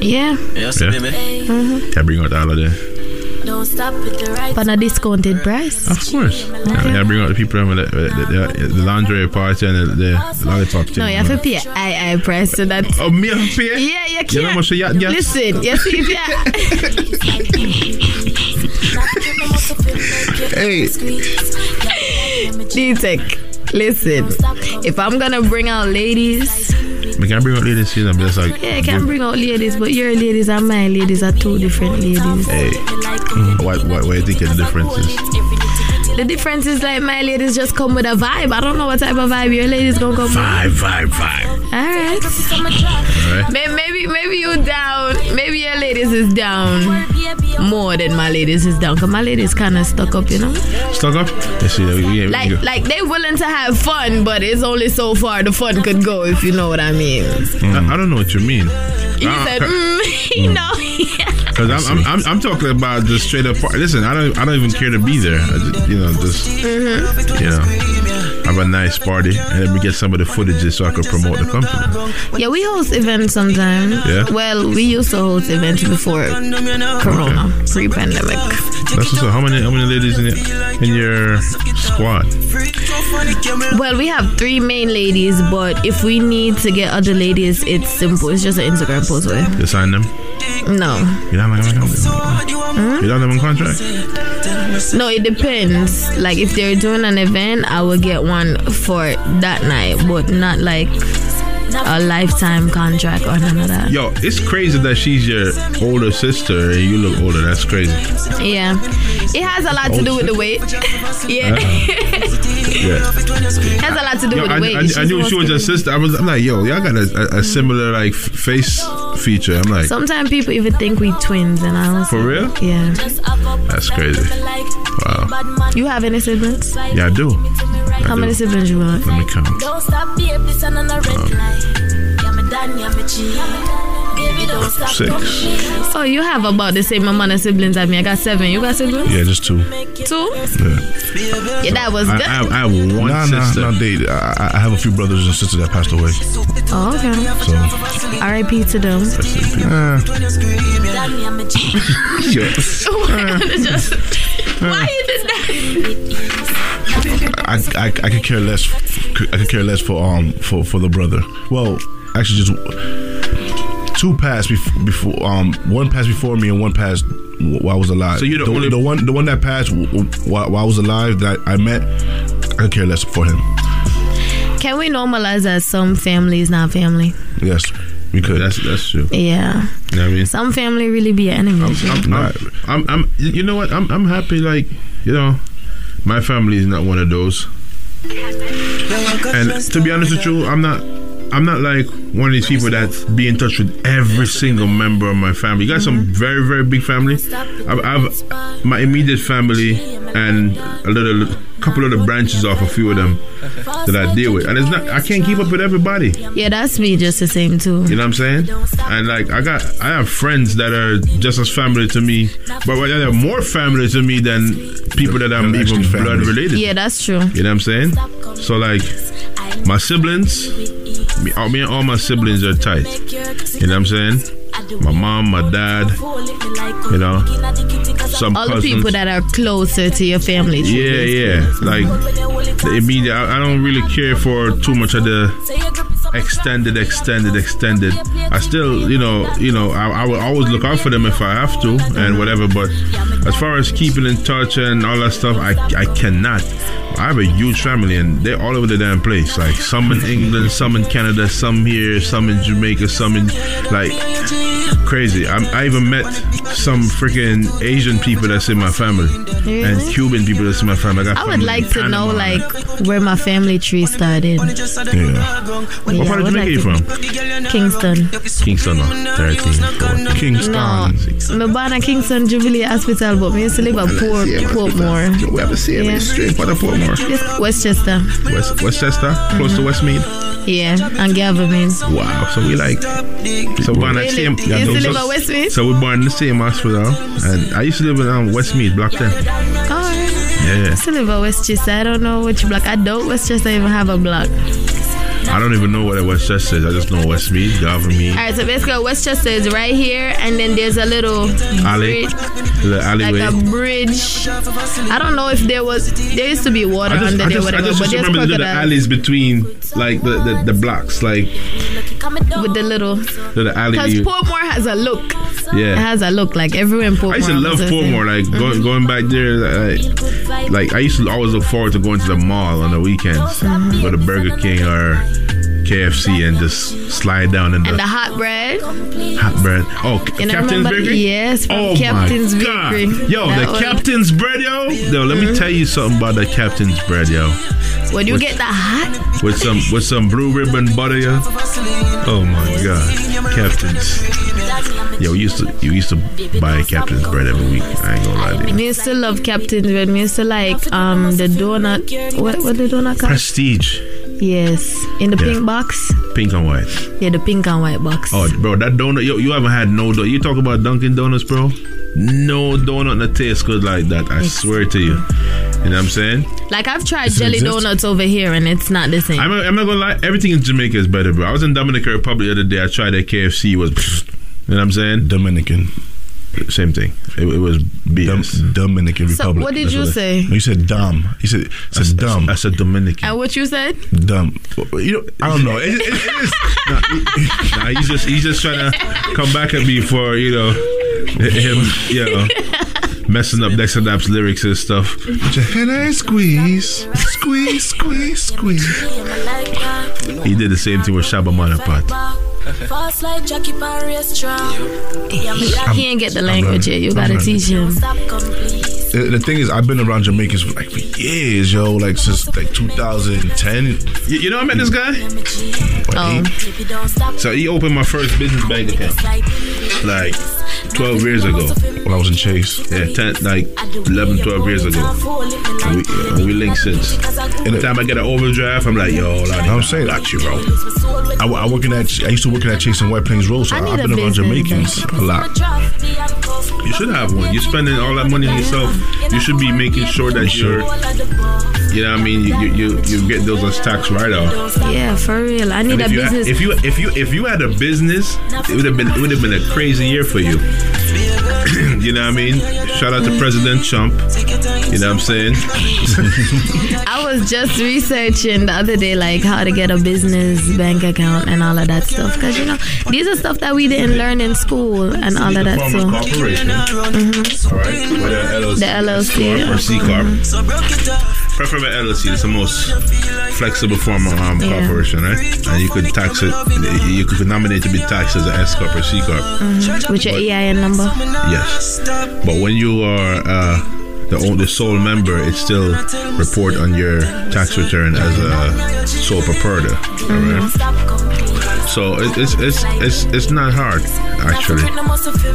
Speaker 12: Yeah.
Speaker 8: Yes,
Speaker 10: Yeah.
Speaker 12: Mm-hmm.
Speaker 10: Can I bring out the holiday?
Speaker 9: Don't stop with the right.
Speaker 12: But a discounted price.
Speaker 10: Of course. Can I bring out the people with the, the, the, the lingerie party and the, the, the lollipop thing?
Speaker 12: No, you have to pay I I price so that.
Speaker 10: Oh, me have to pay?
Speaker 12: Yeah, you
Speaker 10: You know
Speaker 12: can't.
Speaker 10: how much a yacht gets?
Speaker 12: Listen, you see if you. hey. D-Tech, listen. If I'm gonna bring out ladies,
Speaker 10: Me can bring out ladies be just like,
Speaker 12: yeah, I can bring out ladies, but your ladies and my ladies are two different ladies.
Speaker 10: hey, what, what, what do you think the difference is?
Speaker 12: The difference is like my ladies just come with a vibe. I don't know what type of vibe your ladies gonna come
Speaker 10: Vibe, vibe, vibe.
Speaker 12: with. All right.
Speaker 10: All right.
Speaker 12: May- Maybe maybe you down. Maybe your ladies is down more than my ladies is down. Cause my ladies kind of stuck up, you know.
Speaker 10: Stuck up? You see, we,
Speaker 12: Like like they willing to have fun, but it's only so far the fun could go, if you know what I mean.
Speaker 10: I, I don't know what you mean.
Speaker 12: He
Speaker 10: Ah,
Speaker 12: said,
Speaker 10: ca-
Speaker 12: mm, you know.
Speaker 10: Cause I'm, I'm, I'm, I'm talking about just straight up. Part. Listen, I don't, I don't even care to be there. Just, you know, just,
Speaker 12: Mhm.
Speaker 10: you know, have a nice party and then we get some of the footages so I can promote the company.
Speaker 12: Yeah, we host events sometimes.
Speaker 10: Yeah?
Speaker 12: Well, we used to host events before Corona, pre-pandemic.
Speaker 10: That's what's up. How many, how many ladies in your, in your squad?
Speaker 12: Well, we have three main ladies, but if we need to get other ladies, it's simple. It's just an Instagram post away.
Speaker 10: You sign them?
Speaker 12: No.
Speaker 10: You don't have them? You don't have them on contract?
Speaker 12: No, it depends. Like if they're doing an event, I will get one for that night, but not like a lifetime contract or none of that.
Speaker 10: Yo, it's crazy that she's your older sister and you look older. That's crazy.
Speaker 12: Yeah. It has a lot to do with the weight. yeah. Uh-huh.
Speaker 10: Yeah.
Speaker 12: has a lot to do
Speaker 10: Yo,
Speaker 12: with
Speaker 10: I,
Speaker 12: the weight.
Speaker 10: I,
Speaker 12: She's
Speaker 10: I knew she was your sister. I was I'm like, yo, y'all got a, a, a similar like face feature. I'm like,
Speaker 12: Sometimes people even think we twins, and I was
Speaker 10: For real?
Speaker 12: Yeah.
Speaker 10: that's crazy. Wow.
Speaker 12: You have any siblings?
Speaker 10: Yeah, I do. I
Speaker 12: How
Speaker 10: do.
Speaker 12: many siblings you have?
Speaker 10: Let me count.
Speaker 9: Don't stop, baby, this on a red light. Yeah, me done, yeah, me G. Baby, don't stop.
Speaker 10: Six.
Speaker 12: Oh, you have about the same amount of siblings as me. I got seven. You got siblings?
Speaker 11: Yeah, just two.
Speaker 12: Two?
Speaker 11: Yeah.
Speaker 12: Yeah, that was
Speaker 11: I,
Speaker 12: good.
Speaker 11: I, have, I have one nah, sister. Nah, nah, they, I, I have a few brothers and sisters that passed away.
Speaker 12: Oh, okay.
Speaker 11: So,
Speaker 12: R.I.P. to them. Just- Why you did that?
Speaker 11: I, I, I could care less. I could care less for um for, for the brother. Well, actually just two passed before, before um one passed before me and one passed while I was alive.
Speaker 10: So you're the
Speaker 11: the,
Speaker 10: only-
Speaker 11: the one the one that passed wh- wh- while, while I was alive that I met. I could care less for him.
Speaker 12: Can we normalize that some family is not family?
Speaker 11: Yes, we could.
Speaker 10: That's that's true.
Speaker 12: Yeah.
Speaker 10: You know what I mean?
Speaker 12: Some family really be enemies.
Speaker 10: I'm, I'm, I'm, I'm, you know what? I'm, I'm happy. Like, you know, my family is not one of those. And to be honest with you, I'm not. I'm not like one of these people that be in touch with every single member of my family. You got some mm-hmm. very, very big family. I've, I've my immediate family and a little couple of the branches off a few of them that I deal with, and it's not. I can't keep up with everybody.
Speaker 12: Yeah, that's me just the same too.
Speaker 10: You know what I'm saying? And like I got, I have friends that are just as family to me, but they are more family to me than people that I'm even blood related.
Speaker 12: Yeah, that's true.
Speaker 10: You know what I'm saying? So like, my siblings, me, all- me and all my siblings are tight. You know what I'm saying? My mom, my dad, you know, some
Speaker 12: All the people that are closer to your family.
Speaker 10: Yeah, yeah. Like the immediate. I, I don't really care for too much of the extended, extended, extended. I still, you know, you know, I, I will always look out for them if I have to and whatever. But as far as keeping in touch and all that stuff, I I cannot. I have a huge family and they're all over the damn place. Like some in England, some in Canada, some here, some in Jamaica, some in like crazy. I, I even met some freaking Asian people that's in my family and Cuban people that's in my family. I, got
Speaker 12: I would like to know like where my family tree started.
Speaker 10: Yeah. What
Speaker 12: Yeah,
Speaker 10: part of Jamaica
Speaker 12: like
Speaker 10: you
Speaker 12: to-
Speaker 10: from?
Speaker 12: Kingston.
Speaker 10: Kingston, no. 13, 14. Kingston.
Speaker 12: No, me born at Kingston Jubilee Hospital, but me used to live at Port Portmore.
Speaker 10: We have the same
Speaker 12: Yeah.
Speaker 10: straight for the Portmore.
Speaker 12: Yes, Westchester.
Speaker 10: West, Westchester, close to Westmead.
Speaker 12: Yeah, and Gavin.
Speaker 10: Wow. So we like. So born at same.
Speaker 12: You used to live at Westmead?
Speaker 10: So we born in the same hospital, and I used to live in um, Westmead, Block 10.
Speaker 12: Oh,
Speaker 10: Yeah,
Speaker 12: I
Speaker 10: yeah.
Speaker 12: used to live at Westchester. I don't know which block. I don't Westchester even have a block.
Speaker 10: I don't even know what a Westchester is. I just know Westmead, Governmead,
Speaker 12: All right, so basically Westchester is right here, and then there's a little
Speaker 10: Alley,
Speaker 12: bridge,
Speaker 10: alleyway.
Speaker 12: like a bridge. I don't know if there was. There used to be water
Speaker 10: just,
Speaker 12: under there,
Speaker 10: just, I just,
Speaker 12: but
Speaker 10: just remember the alleys between, like the, the, the blocks, like
Speaker 12: with the little.
Speaker 10: the alley.
Speaker 12: Because Portmore has a look.
Speaker 10: Yeah.
Speaker 12: It has a look like everywhere in Portmore.
Speaker 10: I used to love
Speaker 12: has a thing.
Speaker 10: Portmore. Like going mm-hmm. going back there, like, like I used to always look forward to going to the mall on the weekends, uh-huh. go to Burger King or KFC and just slide down in the,
Speaker 12: And the hot bread.
Speaker 10: hot bread. Oh,
Speaker 12: You
Speaker 10: Captain's Bakery.
Speaker 12: Yes,
Speaker 10: oh
Speaker 12: Captain's
Speaker 10: my God.
Speaker 12: Bakery.
Speaker 10: Yo,
Speaker 12: That
Speaker 10: the
Speaker 12: was-
Speaker 10: Captain's bread, yo. Yo, let me tell you something about the Captain's bread, yo.
Speaker 12: When you
Speaker 10: With-
Speaker 12: get the hot,
Speaker 10: With some with some blue ribbon butter, yo. Oh my God, Captain's. Yo, we used to you used to buy Captain's bread every week. I ain't gonna lie to you.
Speaker 12: me used to love Captain's bread. Me used to like um the donut. What what the donut called?
Speaker 10: Prestige,
Speaker 12: Yes, in the
Speaker 10: Yeah.
Speaker 12: pink box.
Speaker 10: pink and white.
Speaker 12: Yeah, the pink and white box.
Speaker 10: Oh, bro, that donut, yo, you haven't had no donut. You talk about Dunkin' Donuts, bro. No donut that tastes good like that. I swear to you. You know what I'm saying?
Speaker 12: Like I've tried
Speaker 10: Does it
Speaker 12: jelly
Speaker 10: exist?
Speaker 12: donuts over here, and it's not the same.
Speaker 10: I'm, I'm not gonna lie. Everything in Jamaica is better, bro. I was in Dominican Republic the other day. I tried that KFC. It was, you know what I'm saying?
Speaker 11: Dominican.
Speaker 10: Same thing. It, it was BS.
Speaker 11: Dominican
Speaker 12: So,
Speaker 11: Republic.
Speaker 12: what did
Speaker 11: That's
Speaker 12: you
Speaker 11: I-
Speaker 12: say?
Speaker 11: No, you said dumb. You said said dumb.
Speaker 10: I said Dominican.
Speaker 12: and what you said?
Speaker 11: Dumb. You know, I don't know. It, it, it is.
Speaker 10: nah, he's just he's just trying to come back at me for you know him, you know, messing up Dexter Dapp's lyrics and stuff.
Speaker 11: Put your head and squeeze, squeeze, squeeze, squeeze.
Speaker 10: He did the same thing with Shabba Manapat.
Speaker 9: Fast like Jackie Pan restaurant.
Speaker 12: He, he ain't get the language yet. You gotta teach him.
Speaker 11: The, the thing is, I've been around Jamaicans for like for years, yo. Like since like 2010.
Speaker 10: You, you know, I met this guy.
Speaker 12: Oh,
Speaker 10: So he opened my first business bank account like 12 years ago.
Speaker 11: When I was in Chase.
Speaker 10: Yeah, 10, like 11, 12 years ago. And we, and we linked since. Every time I get an overdraft, I'm like, yo, like,
Speaker 11: I'm saying, got you, bro. I, I work in that. I used to work in that Chase in White Plains Road, so
Speaker 12: I I've
Speaker 11: been around Jamaicans a lot.
Speaker 10: You should have one. You're spending all that money on yourself. You should be making sure that you're, you know what I mean, you, you, you, get those as tax write off.
Speaker 12: yeah, for real. I need a business.
Speaker 10: had, if you if you if you had a business, it would have been it would have been a crazy year for you. you know what I mean? Shout out to President Trump. You know what I'm saying?
Speaker 12: I was just researching the other day, like how to get a business bank account and all of that stuff. Because, you know, these are stuff that we didn't learn in school and all of that. So,
Speaker 10: corporation. All right. Whether LLC,
Speaker 12: The LLC,
Speaker 10: corp or C corp. Preferably LLC. It's the most flexible form of um,
Speaker 12: Yeah.
Speaker 10: corporation, right? And you could tax it. You could nominate to be taxed as an S corp or C corp.
Speaker 12: mhm. with your EIN number.
Speaker 10: Yes. But when you are uh, the only sole member, it still report on your tax return as a sole proprietor. All right. So it, it's it's it's it's not hard actually.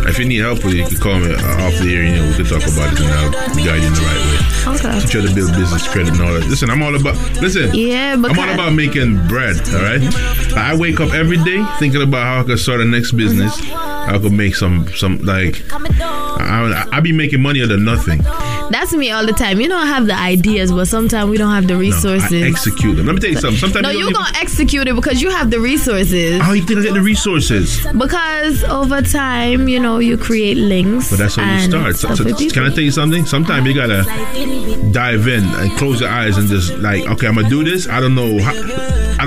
Speaker 10: If you need help with it, you can call me off the air. You know, we can talk about it and I'll guide you in the right way.
Speaker 12: Okay.
Speaker 10: You how to build business credit and all that. Listen, I'm all about listen.
Speaker 12: Yeah,
Speaker 10: I'm all about making bread. All right. I wake up every day thinking about how I can start a next business. I could make some some like I, I, I be making money out of nothing.
Speaker 12: That's me all the time. You know, I have the ideas, but sometimes we don't have the
Speaker 10: I
Speaker 12: resources.
Speaker 10: execute them. Let me tell you something. Sometimes
Speaker 12: no,
Speaker 10: you
Speaker 12: you're
Speaker 10: don't
Speaker 12: gonna execute it because you have the resources.
Speaker 10: How you think I get the resources?
Speaker 12: Because over time, you know, you create links.
Speaker 10: But that's how you start. So, so- can I tell you something? Sometimes you gotta dive in and close your eyes and just like, okay, I'm gonna do this. I don't know how,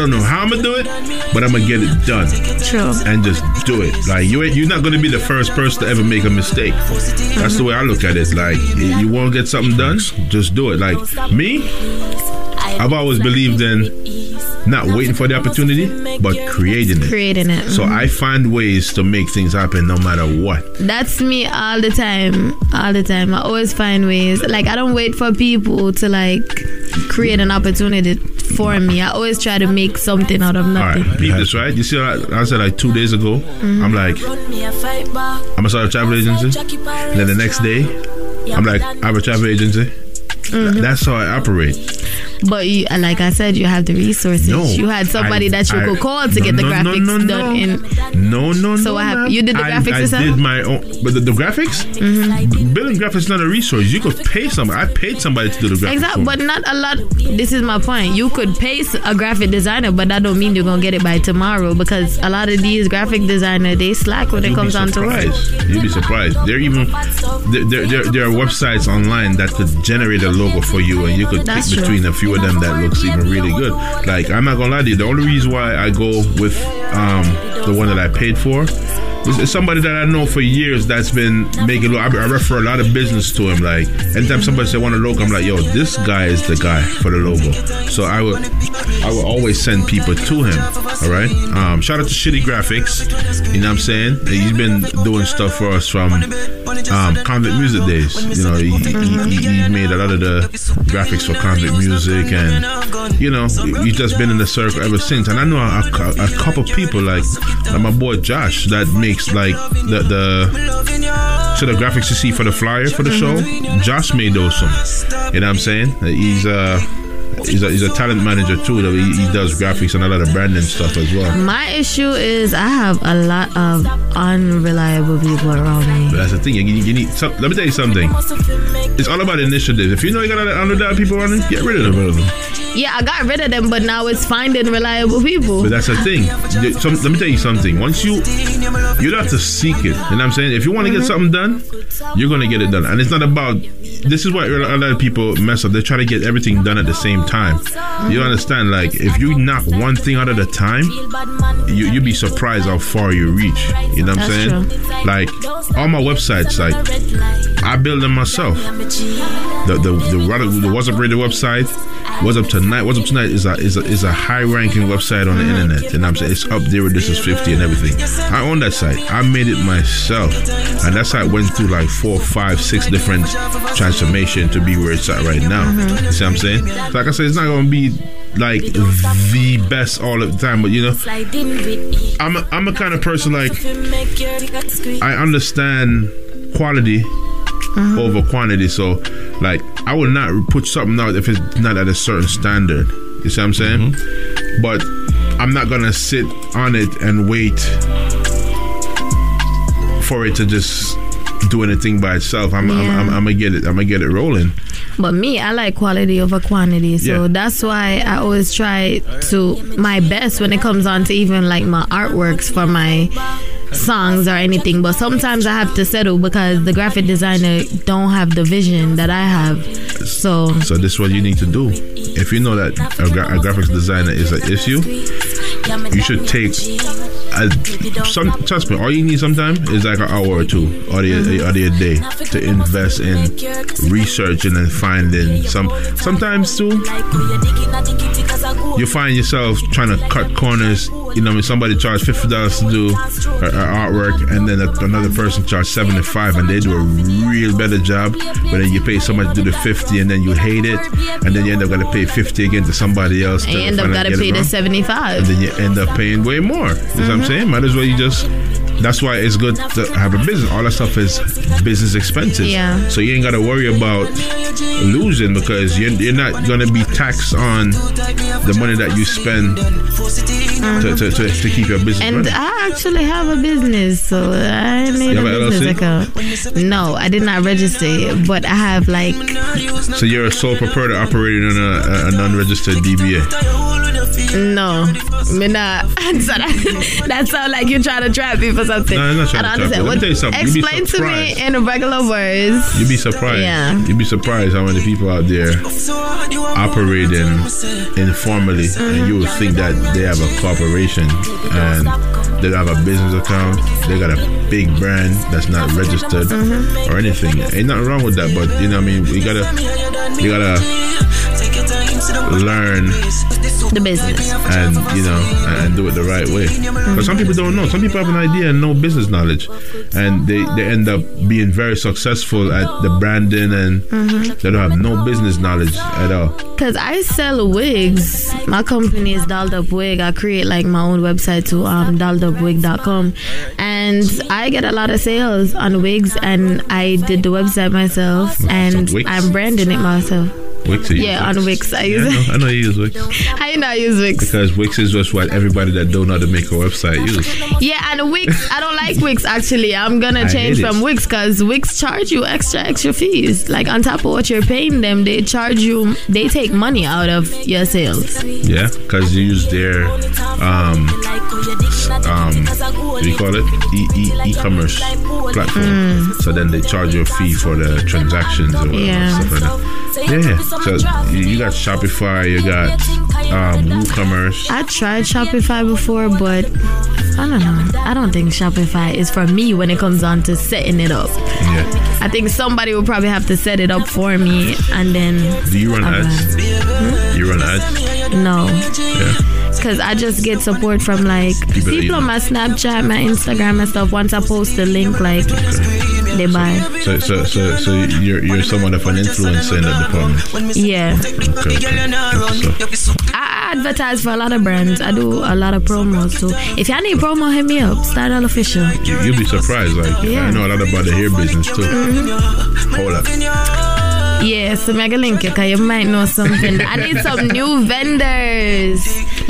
Speaker 10: don't know how I'm gonna do it, but I'm gonna get it done.
Speaker 12: True.
Speaker 10: And just do it. Like you, ain't- you're not gonna be the first person to ever make a mistake. That's the way I look at it. Like you want to get something done, just do it. Like me, I've always believed in not waiting for the opportunity, but creating it.
Speaker 12: Creating it.
Speaker 10: So
Speaker 12: Mhm.
Speaker 10: I find ways to make things happen no matter what.
Speaker 12: That's me all the time. All the time. I always find ways. Like I don't wait for people to like create an opportunity for me. I always try to make something out of nothing.
Speaker 10: right, beat this right. You see, what I, I said like two days ago.
Speaker 12: Mhm.
Speaker 10: I'm like, I'm gonna start a travel agency. And then the next day, I'm like, I have a travel agency.
Speaker 12: Mhm.
Speaker 10: That's how I operate.
Speaker 12: But you, like I said, you have the resources.
Speaker 10: No,
Speaker 12: you had somebody
Speaker 10: I-
Speaker 12: that you
Speaker 10: I-
Speaker 12: could call to
Speaker 10: no,
Speaker 12: get the
Speaker 10: no,
Speaker 12: graphics
Speaker 10: no,
Speaker 12: done
Speaker 10: no.
Speaker 12: in.
Speaker 10: No, no,
Speaker 12: So
Speaker 10: no.
Speaker 12: what happened? You did the
Speaker 10: I-
Speaker 12: graphics
Speaker 10: I,
Speaker 12: yourself?
Speaker 10: I did my own, but the, the graphics,
Speaker 12: Mhm.
Speaker 10: building graphics is not a resource. You could pay somebody. I paid somebody to do the graphics.
Speaker 12: Exactly, but not a lot. This is my point. You could pay a graphic designer, but that don't mean you're gonna get it by tomorrow because a lot of these graphic designers they slack when it
Speaker 10: You'd
Speaker 12: comes on to work.
Speaker 10: You'd be surprised. There even there, there, there, there are websites online that could generate a logo for you, and you could
Speaker 12: That's
Speaker 10: pick
Speaker 12: true.
Speaker 10: between a few of them that looks even really good. Like I'm not gonna lie to you, the only reason why I go with um, the one that I paid for. Is somebody that I know for years that's been making. I, I refer a lot of business to him. Like anytime somebody say want a logo, I'm like, yo, this guy is the guy for the logo. So I would, I would always send people to him. All right. Um, shout out to Shitty Graphics. You know what I'm saying? He's been doing stuff for us from um, Konvict Muzik days. You know, he, he, he, he made a lot of the graphics for Konvict Muzik, and you know, he's just been in the circle ever since. And I know a, a, a couple people like, like my boy Josh that makes like the the so the graphics you see for the flyer for the show. Josh made those some. You know what I'm saying? He's uh. He's a, he's a talent manager too. Though he, he does graphics and a lot of branding stuff as well.
Speaker 12: My issue is I have a lot of unreliable people around me.
Speaker 10: But that's the thing. You, you, you need. Some, let me tell you something. It's all about initiative. If you know you got a lot of underdog people around running, get rid of them.
Speaker 12: Yeah, I got rid of them, but now it's finding reliable people.
Speaker 10: But that's the thing. You- some- let me tell you something. Once you you have to seek it. You know what I'm saying? If you want to get mm-hmm. something done, you're gonna get it done. And it's not about. This is what a lot of people mess up. They try to get everything done at the same time. You understand? Like if you knock one thing out at a time, you you'd be surprised how far you reach. You know what I'm saying?
Speaker 12: That's
Speaker 10: Like all my websites, like I build them myself. The the the, the What's Up Radio website, What's Up Tonight, What's Up Tonight is a is a, is a high ranking website on the internet, and I'm saying it's up there with This Is 50 and everything. I own that site. I made it myself, and that site went through like four, five, six different transformation to be where it's at right now.
Speaker 12: Mhm.
Speaker 10: You see what I'm saying? So like I said, it's not gonna be like the best all of the time, but you know, I'm a, I'm a kind of person like I understand quality uh-huh. over quantity. So, like, I will not put something out if it's not at a certain standard. You see what I'm saying? Mm-hmm. But I'm not gonna sit on it and wait for it to just do anything by itself. I'm, I'm, I'm, I'm gonna get it. I'm gonna get it rolling.
Speaker 12: But me, I like quality over quantity. So
Speaker 10: Yeah.
Speaker 12: that's why I always try to my best when it comes on to even like my artworks for my songs or anything, but sometimes I have to settle because the graphic designer don't have the vision that I have. So
Speaker 10: So this is what you need to do. If you know that a, gra- a graphics designer is an issue, you should take. A, some trust me. All you need sometimes is like an hour or two, or the, or the day, to invest in researching and finding some. Sometimes too, you find yourself trying to cut corners. You know, when somebody charge fifty dollars to do artwork, and then another person charge seventy five, and they do a real better job, but then you pay somebody to do the fifty, and then you hate it, and then you end up gonna pay fifty again to somebody else.
Speaker 12: I
Speaker 10: to
Speaker 12: end up gotta pay the seventy five.
Speaker 10: and then you end up paying way more. You know what I'm mm-hmm. saying? Might as well you just. That's why it's good to have a business. All that stuff is business expenses.
Speaker 12: Yeah.
Speaker 10: So you ain't got to worry about losing because you're, you're not going to be taxed on the money that you spend to, to, to, to keep your business
Speaker 12: And
Speaker 10: running.
Speaker 12: I actually have a business, so I made a business account. No, I did not register it, but I have like
Speaker 10: So you're a sole proprietor operating on a, a non-registered DBA.
Speaker 12: no, me not. That, that sounds like you're trying to trap me for something.
Speaker 10: No, I'm not trying
Speaker 12: I don't
Speaker 10: you.
Speaker 12: understand.
Speaker 10: Let me tell you something.
Speaker 12: Explain to me in regular words.
Speaker 10: You'd be surprised.
Speaker 12: Yeah.
Speaker 10: You'd be surprised how many people out there operating informally, and you would think that they have a corporation and they have a business account. They got a big brand that's not registered
Speaker 12: Mm-hmm.
Speaker 10: or anything. Ain't nothing wrong with that, but you know, what I mean, you gotta, you gotta learn
Speaker 12: the business
Speaker 10: and you know and do it the right way because some people don't know some people have an idea and no business knowledge and they, they end up being very successful at the branding and
Speaker 12: Mhm.
Speaker 10: they don't have no business knowledge at all
Speaker 12: Cause I sell wigs. My company is Dolled Up Wig. I create like my own website to um dolledupwig.com, and I get a lot of sales on wigs. And I did the website myself, and I'm branding it myself.
Speaker 10: Wix
Speaker 12: Yeah, on Wix. I
Speaker 10: Yeah,
Speaker 12: use
Speaker 10: I,
Speaker 12: it.
Speaker 10: know, I know you use Wix
Speaker 12: How you not use Wix?
Speaker 10: because Wix is just what everybody that don't know how to make a website use
Speaker 12: Yeah, and Wix. I don't like Wix actually. I'm gonna change
Speaker 10: hate it.
Speaker 12: from Wix because Wix charge you extra extra fees. Like on top of what you're paying them, they charge you. They take money out of your sales.
Speaker 10: yeah because you use their um um what do you call it e e e-commerce platform
Speaker 12: Mm.
Speaker 10: so then they charge you a fee for the transactions or whatever
Speaker 12: Yeah.
Speaker 10: stuff like that yeah so you got shopify you got um woocommerce
Speaker 12: I tried Shopify before, but I don't know. I don't think Shopify is for me when it comes on to setting it up.
Speaker 10: yeah
Speaker 12: I think somebody will probably have to set it up for me, and then
Speaker 10: do you run ads
Speaker 12: run.
Speaker 10: you run ads
Speaker 12: no.
Speaker 10: yeah
Speaker 12: Because I just get support from like
Speaker 10: People
Speaker 12: people on my Snapchat, my Instagram, and stuff. Once I post the link, like they buy.
Speaker 10: so so so so you're you're somewhat of an influencer in that department
Speaker 12: Yeah.
Speaker 10: okay, okay. So,
Speaker 12: I advertise for a lot of brands. I do a lot of promos. So if y'all need promo, hit me up. Start all official.
Speaker 10: you, you'll be surprised like
Speaker 12: Yeah.
Speaker 10: I know a lot about the hair business too hold up
Speaker 12: Yeah, so mega link cause you might know something. I need some new vendors.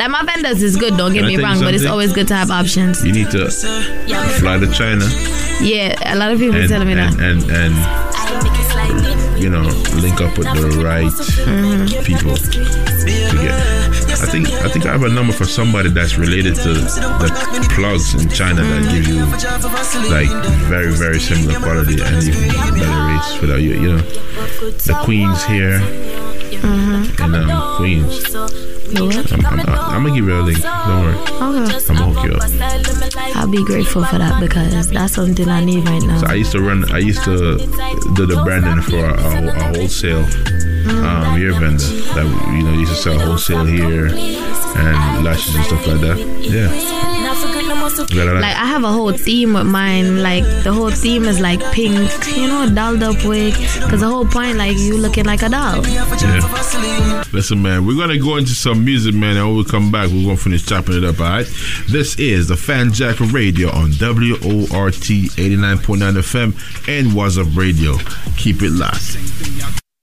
Speaker 12: Like my vendors is good, don't get
Speaker 10: Can
Speaker 12: me wrong, but it's always good to have options.
Speaker 10: you need to fly to China
Speaker 12: Yeah, a lot of people
Speaker 10: and,
Speaker 12: telling me
Speaker 10: and,
Speaker 12: that.
Speaker 10: and and you know link up with the right
Speaker 12: Mhm.
Speaker 10: people to get I think I think I have a number for somebody that's related to the plugs in China that give you like very very similar quality and even better rates without you you know the Queens here
Speaker 12: Mhm.
Speaker 10: in um, Queens I'm, I'm, I'm gonna give you a link don't worry
Speaker 12: Okay.
Speaker 10: I'm gonna hook you up
Speaker 12: I'll be grateful for that because that's something I need right now.
Speaker 10: So I used to run. I used to do the branding for a, a, a wholesale um, hair vendor that you know used to sell wholesale here and lashes and stuff like that. Yeah. Got a
Speaker 12: Like I have a whole theme with mine. Like the whole theme is like pink, you know, dolled up wig. Cause the whole point, like you looking like a doll.
Speaker 10: Yeah. Listen, man, we're gonna go into some music, man, and when we come back, we're gonna finish chopping it up. All right. This is the Fan Jack Radio on WORT 89.9 FM and What's Up Radio. Keep it locked.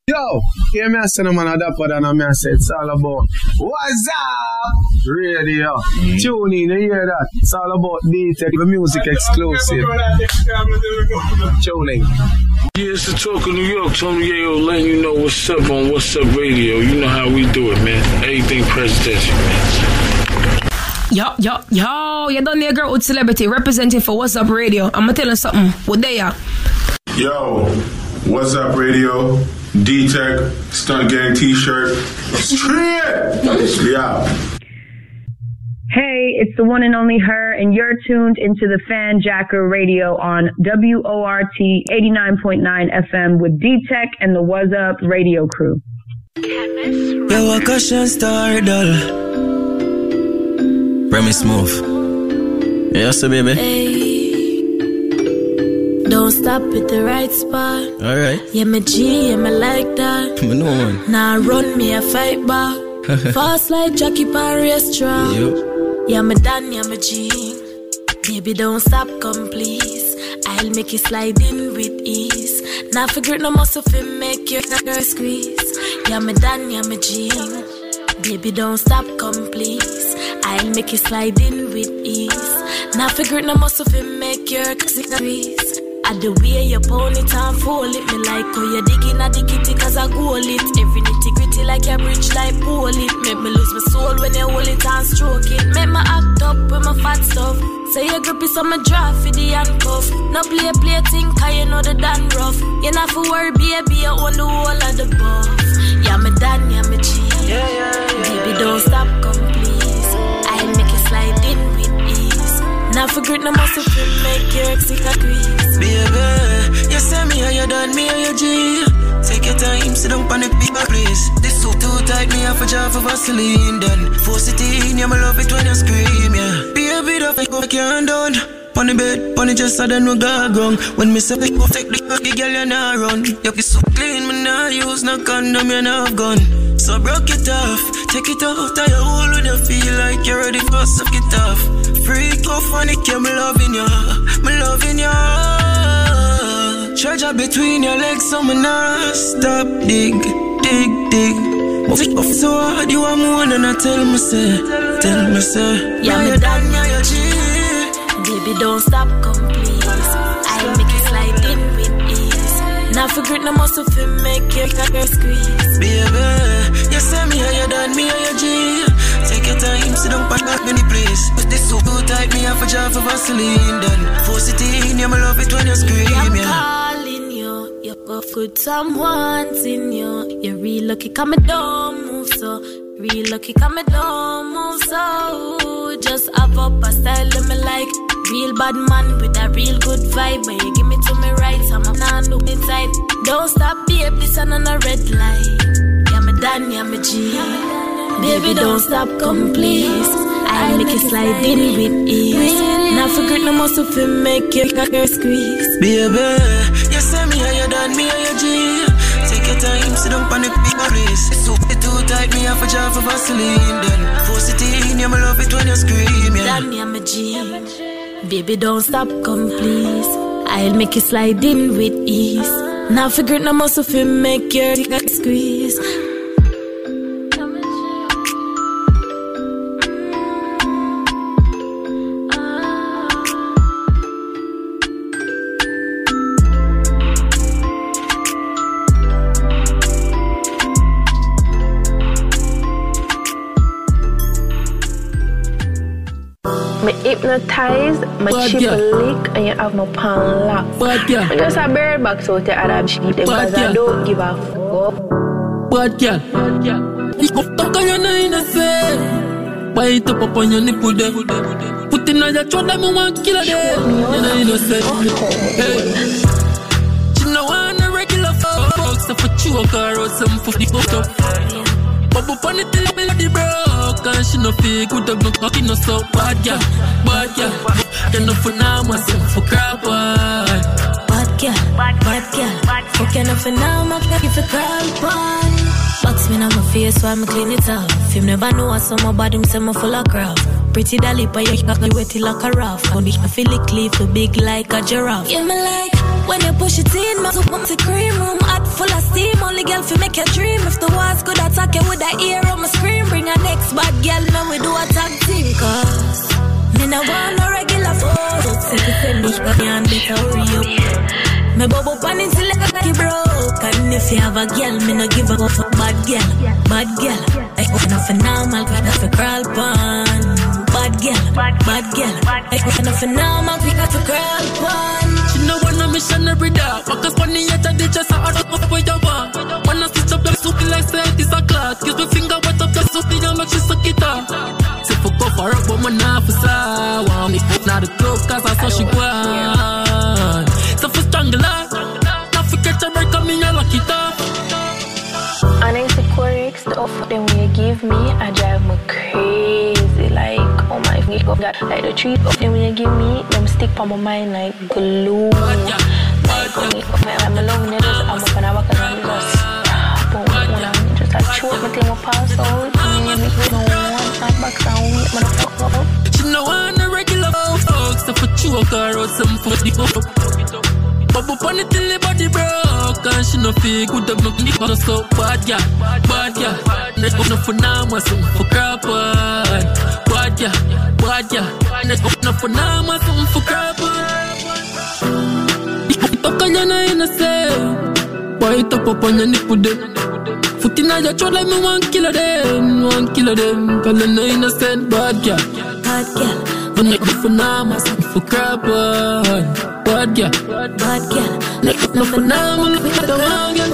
Speaker 3: Yo, hear me I say no man a dapper than a me I say it's all about What's up radio. Mm. Tune in, you hear that? It's all about D-Tech, the music exclusive. Tune in.
Speaker 4: Yeah, it's the talk of New York. Tony Yayo letting you know what's up on What's Up Radio. You know how we do it, man. Everything presidential, man.
Speaker 5: yo, yo, yo, you done there, girl with celebrity representing for What's Up Radio. I'ma tell you something. What they are?
Speaker 10: Yo, what's up, radio? D Tech, Stunt Gang t shirt. Straight! Yeah.
Speaker 7: Hey, it's the one and only her, and you're tuned into the Fanjacker Radio on WORT 89.9 FM with D Tech and the What's Up radio crew.
Speaker 16: Yo, a caution star doll. Premise move. Yes, sir, baby.
Speaker 9: Don't stop at the right spot.
Speaker 16: Alright.
Speaker 9: Yeah, me G, yeah, me like that.
Speaker 16: Me know one.
Speaker 9: Now run me a fight back. Fast like Jackie Pan restaurant.
Speaker 16: Yep.
Speaker 9: Yeah, me done, yeah, me G. Baby, don't stop, come please. I'll make you slide in with ease. Now figure no muscle fi make your girl squeeze. Yeah, me done, yeah, me G. Baby, don't stop, come please. I'll make you slide in with ease. Now figure no muscle fi make your squeeze. I the way your pony time fold it, me like oh, how you digging at the kitty cause I goal it. Every nitty gritty like your bridge like pull it. Make me lose my soul when you hold it and stroke it. Make me act up with my fat stuff. Say your grip is on my draft for the handcuff. No play play thing cause you know the done rough. You not for worry baby, you own the whole of the buff. Yeah, me done, yeah, me G. Baby, don't stop, come Now forget no muscle to make your cicatrice.
Speaker 16: Baby, you say me how you done, me how you G. Take your time, sit down on the people place. This suit too tight, me have a jar for Vaseline. Then force it in, yeah, me love it when you scream, yeah. Be the fuck up your hand down. On the bed, on the chest, I know gargong. When me say go take the cocky girl, you not run. You be so clean, me nah use no condom, you not have. So broke it off, take it out, tie your hole when you feel like you're ready for suck it off. Freak off on it, yeah, me loving ya, me loving ya. Treasure between your legs, so me nah stop dig, dig, dig. Move it off so hard, you are more than I tell me say, tell me say.
Speaker 9: Yeah, me done, yeah, you G. Baby, don't stop, come please. I'll make you slide in with ease. Now forget no muscle fi make your girl squeeze.
Speaker 16: Baby, you say me how you done, me how you G. Your time, sit down, pan up in the place. But this so too tight, me have a jar for Vaseline. Then force it in, yeah, me love it when you scream,
Speaker 9: I'm
Speaker 16: yeah.
Speaker 9: calling you. You're good, good someone in you. You're real lucky, come and don't move so. Real lucky, come and don't move so. Just have up a style of me like. Real bad man with a real good vibe. When you give me to me right, I'm a man look inside. Don't stop, babe, on a red light. Yeah, me done, yeah, me G. Baby, don't stop, come please. I'll make you slide in with ease. Now forget no muscle fi make your girl squeeze.
Speaker 16: Baby, you say me how you done, me how you G. Take your time, sit down on the big place. So it too tight, me have a jar for Vaseline. Then force it in, yeah, me love it when you scream, yeah.
Speaker 9: Damn, yeah, me G. Baby, don't stop, come please. I'll make you slide in with ease. Now figure no muscle fi make your dick squeeze.
Speaker 13: Me hypnotize, my
Speaker 14: Bad
Speaker 13: chip
Speaker 14: girl.
Speaker 13: lick, and you have my pan locked.
Speaker 14: Bad girl.
Speaker 13: Just a bird box out the Arab sheet because
Speaker 14: Bad
Speaker 13: I
Speaker 14: girl.
Speaker 13: don't give a fuck.
Speaker 14: Bad girl. Talk on your nine and say. Bite up upon your nipple there. Put in on your throat, them one killer there. You know innocent. Hey. She no want a regular fuck. So for choke her or some for the up. Pon it till me the broke. And she no good up no cocky no so bad girl. Bad girl. You know for now myself for crap.
Speaker 9: Bad girl, bad girl. Fuck enough for now, my if you call pon. Box me on my face while me clean it off. Him never know what's on my body, him say me full of crap. Pretty dolly, but you me wet like a raft. When I feel it cleave to big like a giraffe. Yeah, me like when you push it in, my super the cream room hot full of steam. Only girl fi make you dream. If the walls could attack you with a ear on my scream, bring a next bad girl, now we do a tag team. Cause me no want no regular photo. Say to send me and better hurry up. Me bubble pan until like a cocky broke And if you have a girl, me no give a fuck Bad girl, bad girl I open up for normal, but not for crawl pan Bad girl, bad girl. Like nothing now, my we got to grab one.
Speaker 14: She know when I'm missionary dog. Focus on the edge of the chest, I don't know what you want. When I stitch up your soup, like say this a clot. Kiss my finger, wet up your soup, you make she suck it up. Say fuck off for her, but my not for sour. Me not the club, cause I saw she gone.
Speaker 13: Stuff them when you give me, I drive me crazy. Like, oh my god, oh like the treat of them when you give me, them stick on my mind like glue. Like, oh you, I'm just, I'm up and I walk and I'm just, when I'm just like, choke my thing, I pass out. Me, me, no one, not back down, wait, motherfucker.
Speaker 14: She know I'm a regular folks, so for choke her out some up. Bubble pon it till the body broke And she no feel good up nothing but so bad yeah Bad yeah. Net up no for now my son for crap one Bad yeah Bad yeah. Net up no for now my son for crap on your innocent Boy it up up on your nipple then Foot in your throat like me one killer them One killer them Cause they no innocent bad yeah.
Speaker 9: Bad girl
Speaker 14: but make me for now, my son for crap. Bad girl,
Speaker 9: bad girl.
Speaker 14: Make me for now, my look at the one girl.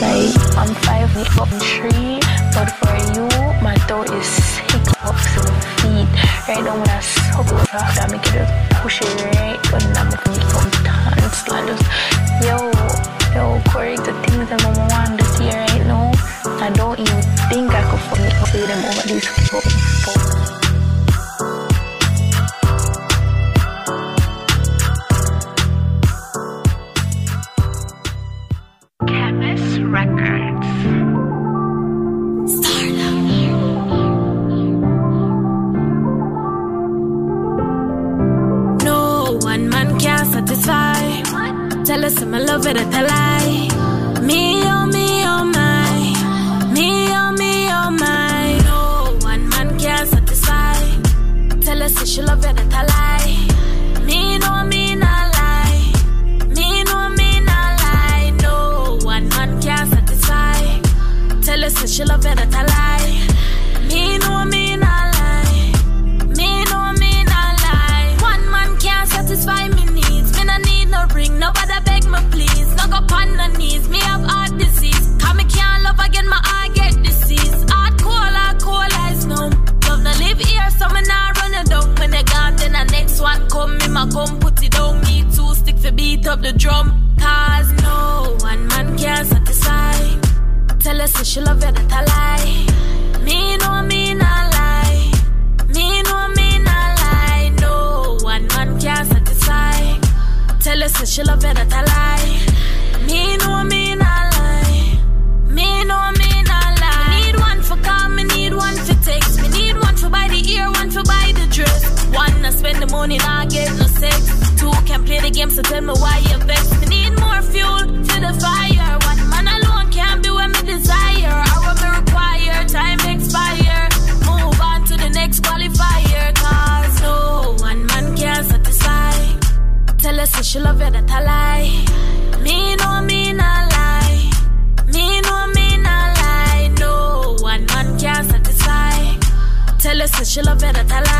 Speaker 13: Like, I'm five feet from tree, but for you, my toe is hiccups in my feet. Right now, when I suck it off, I make it just push it right, but now I'm making it come dance. I just, yo, yo, Corey, the things that mama want to see right now, I don't even think I could fucking say them over these fucking
Speaker 9: Us I'm love it, I lie. She love it, that I lie. Me know me not lie. Me know me not lie. No one man can satisfy. Tell us she love it, that I lie. Me know me not lie. Me know me not lie. Me need one for call, me need one for text. Me need one for buy the ear, one for buy the dress. One I spend the money, not get no sex. Two can play the game, so tell me why you vex. Me need more fuel she love you that I lie. Me know me not lie. Me know me not lie. No one man can satisfy. Tell us if she love you that I lie.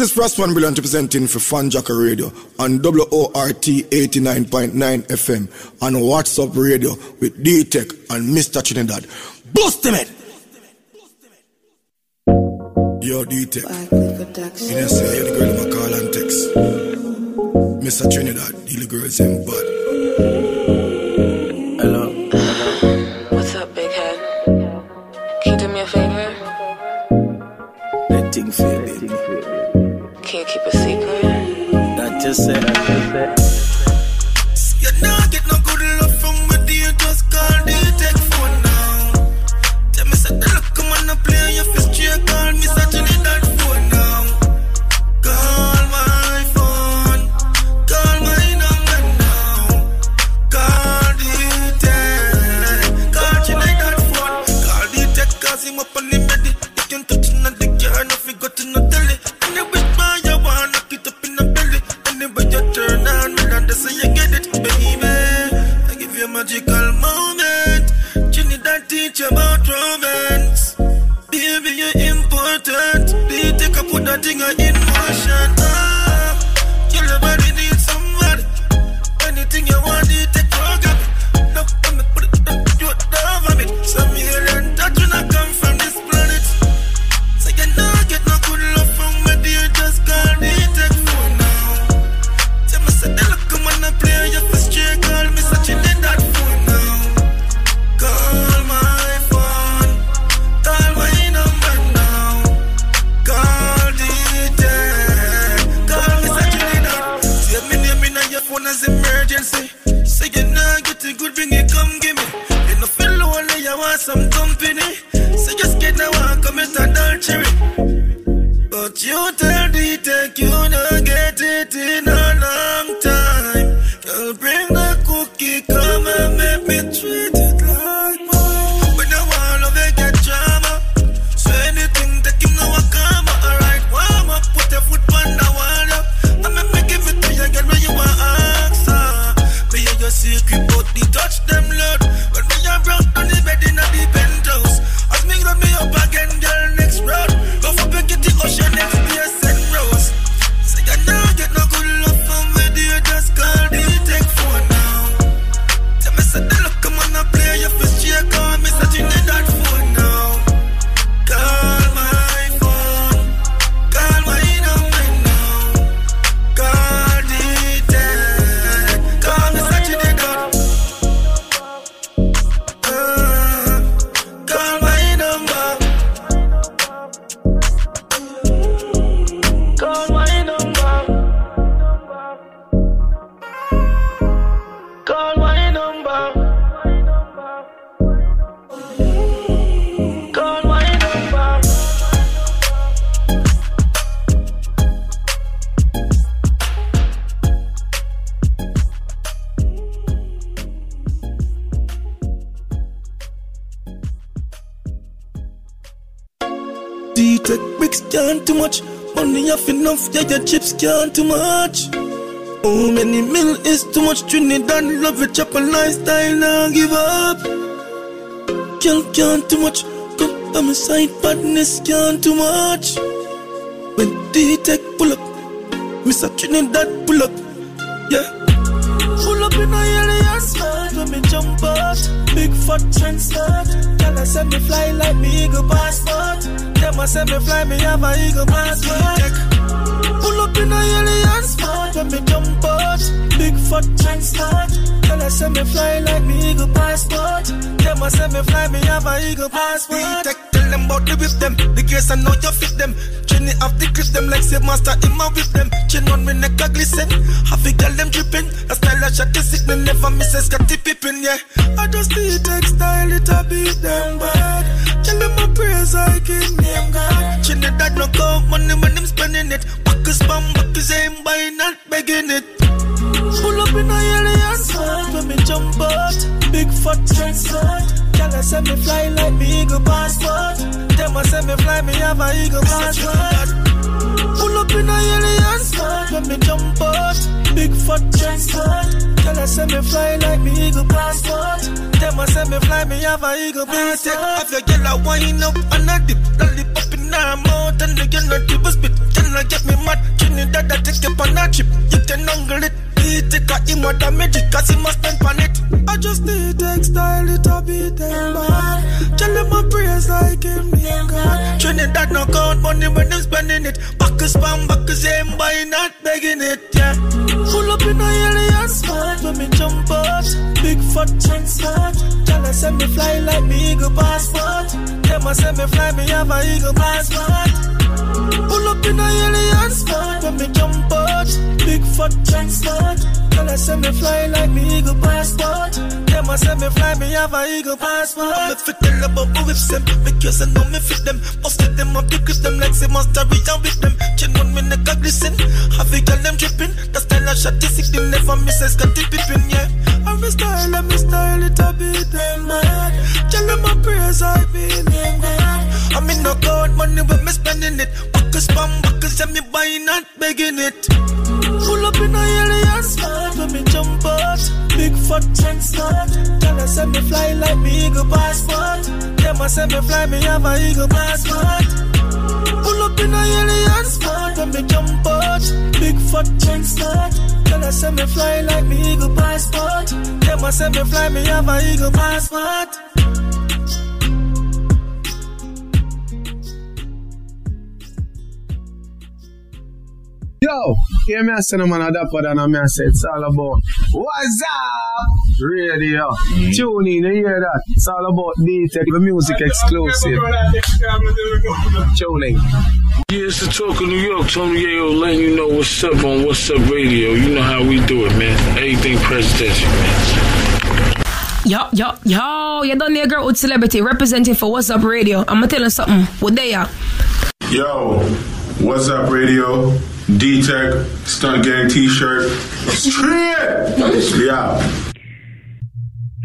Speaker 15: Is One Brilliant representing for Fanjacker Radio on WORT 89.9 FM and What's Up Radio with D-Tech and Mr. Trinidad. Boost him it! Yo, D-Tech. You know, say, you're the girl in my call and text. Mr. Trinidad, the girls in bad.
Speaker 3: Just said,
Speaker 16: enough, yeah, your chips can't too much. Oh, many mil is too much. Trinidad love it, chop a lifestyle, now give up. Can't too much. Come by my side, badness can't too much. When D-Tech pull up, Mr. Trinidad pull up, yeah. Pull up in a alien skirt when me jump out. Big fat trend. Girl, I send me fly like me eagle passport. Them I send me fly, me have a eagle passport. Pull up in a alien spot when me jump out. Big fat trend start. Girl, I say me fly like me eagle passport. Them I say me fly, me have a eagle passport. Tell them about the whip them. The case I know you fit them. Trini off the clip them like save master in my whip them. Chin on me neck a glisten. Half a girl them dripping. A style I shot the sick me never miss a Scottie Pippen, yeah. I just the textile it a beat them bad. Tell them my praise I give name God. Trinidad no go money when them spending it. Back is spam, back is aim by not begging it. Pull up in a alien spot when me jump out. Big fat trend start. Girl, I say me fly like me eagle passport. Them I say me fly, me have a eagle passport. Pull up in a alien spot when me jump out. Big fat start. Girl, I say me fly like me eagle passport. Them I say me fly, me have a eagle passport. Have your girl a wind up and a dip, lollipop in her mouth and the girl not give a spit. Can I get me mad? Trinidad I take you on a trip. You can angle it. He take a him what a magic cause he must spend on it. I just need textile, it a beat them bad. Tell them my praise like him name God. Trinidad no count money when them spending it. Back is spam, back is aim by not begging it, yeah. Pull up in a alien spot when me jump out. Big fat trend start. Tell I say me fly like me eagle passport. Them I say me fly, me have a eagle passport. Pull up in a alien spot when me jump out. Big fat trend Tell I say me fly like me eagle passport. Them I say me fly, me have a eagle passport. Me fit about who whips them because I know me fit them. Most of them the grip them like say mastery and with them. Chin on me neck a glisten. Have a girl them dripping. The style I shot the sick, never miss a Scottie Pippen, yeah. I'm a style, I'm a style, it a beat them mad. Tell them my praise, I be name God. I'm in no God money when me spending it. Is spam, back is me buying, not begging it. Pull up in a alien spot when me jump out. Big fat trend start. Tell send me fly like me eagle passport. Them a send me fly, me have a eagle passport. Pull up in a alien spot when me jump out. Big fat trend start. Tell send me fly like me eagle passport. Them a send me fly, me have a eagle passport.
Speaker 3: Yo, hear me I say no man a dapper than a me I say it's all about What's up radio. Mm. Tune in, you hear that? It's all about D-Tech, the music exclusive. Tune in.
Speaker 4: Yeah, it's the talk of New York. Tony Yayo letting you know what's up on What's Up Radio. You know how we do it, man. Everything presidential, man.
Speaker 5: Yo, yo, yo, you done there, girl with celebrity representing for What's Up Radio. I'ma tell you something. What they are?
Speaker 10: Yo, what's up, radio? D Tech, Stunt Gang t shirt. Straight! Yeah.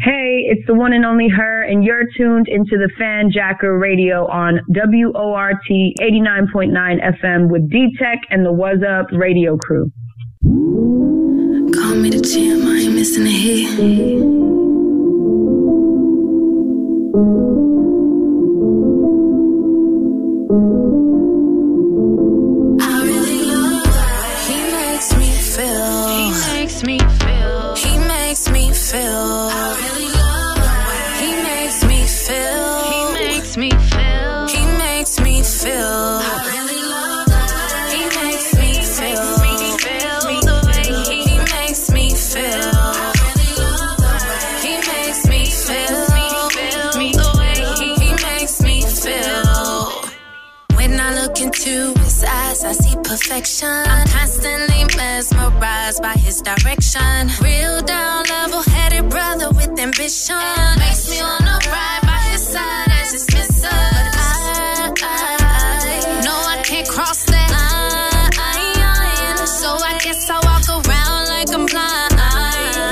Speaker 7: Hey, it's the one and only her, and you're tuned into the Fanjacker Radio on WORT 89.9 FM with D Tech and the What's Up radio crew.
Speaker 17: Call me the champ, I ain't missing a hit. I'm constantly mesmerized by his direction. Real down, level headed brother with ambition. Makes me wanna ride by his side as his mister. But I, know I can't cross that line. So I guess I walk around like I'm blind.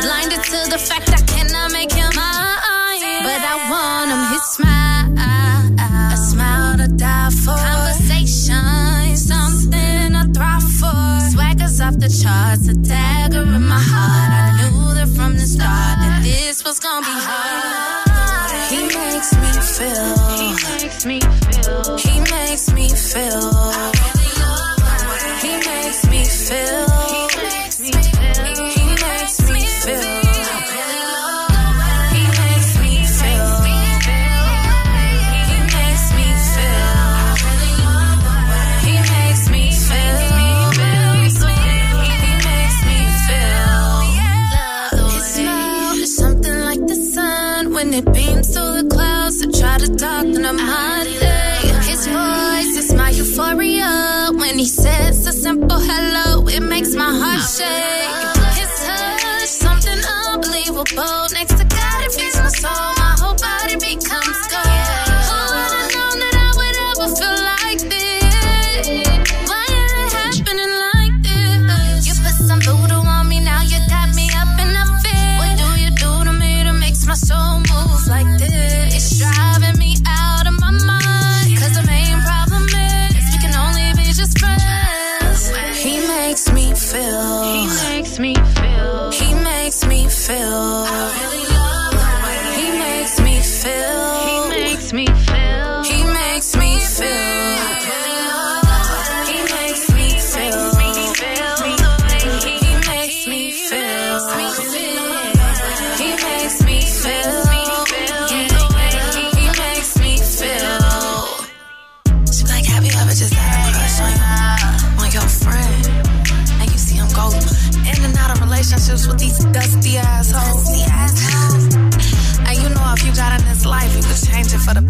Speaker 17: Blinded to the fact I cannot make him mine. But I want him, his smile. A smile to die for. Conversation, to thrive for. Swaggers off the charts, a dagger in my heart. I knew that from the start that this was gonna be hard. He makes me feel. He makes me feel. He makes me feel.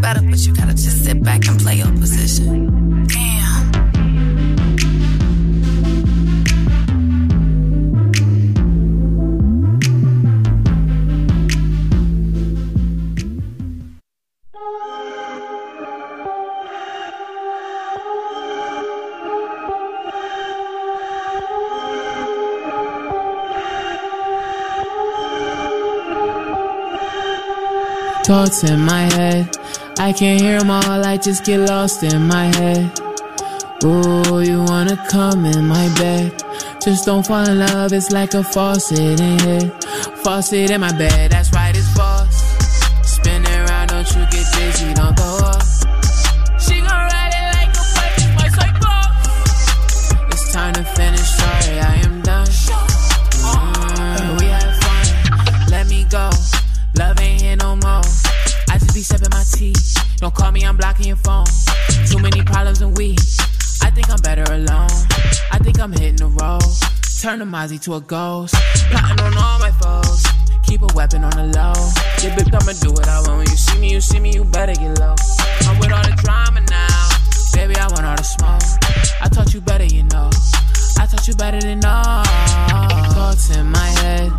Speaker 17: Better, but you gotta just sit back and play your position.
Speaker 18: Thoughts in my head. I can't hear them all, I just get lost in my head. Ooh, you wanna come in my bed. Just don't fall in love, it's like a faucet in here. Faucet in my bed, Don't call me, I'm blocking your phone. Too many problems and we. I think I'm better alone. I think I'm hitting the road. Turn the Mozzie to a ghost. Plotting on all my foes. Keep a weapon on the low. Yeah, bitch, I'ma do what I want. When you see me, you see me, you better get low. I'm with all the drama now. Baby, I want all the smoke. I taught you better, you know. I taught you better than all. Thoughts in my head.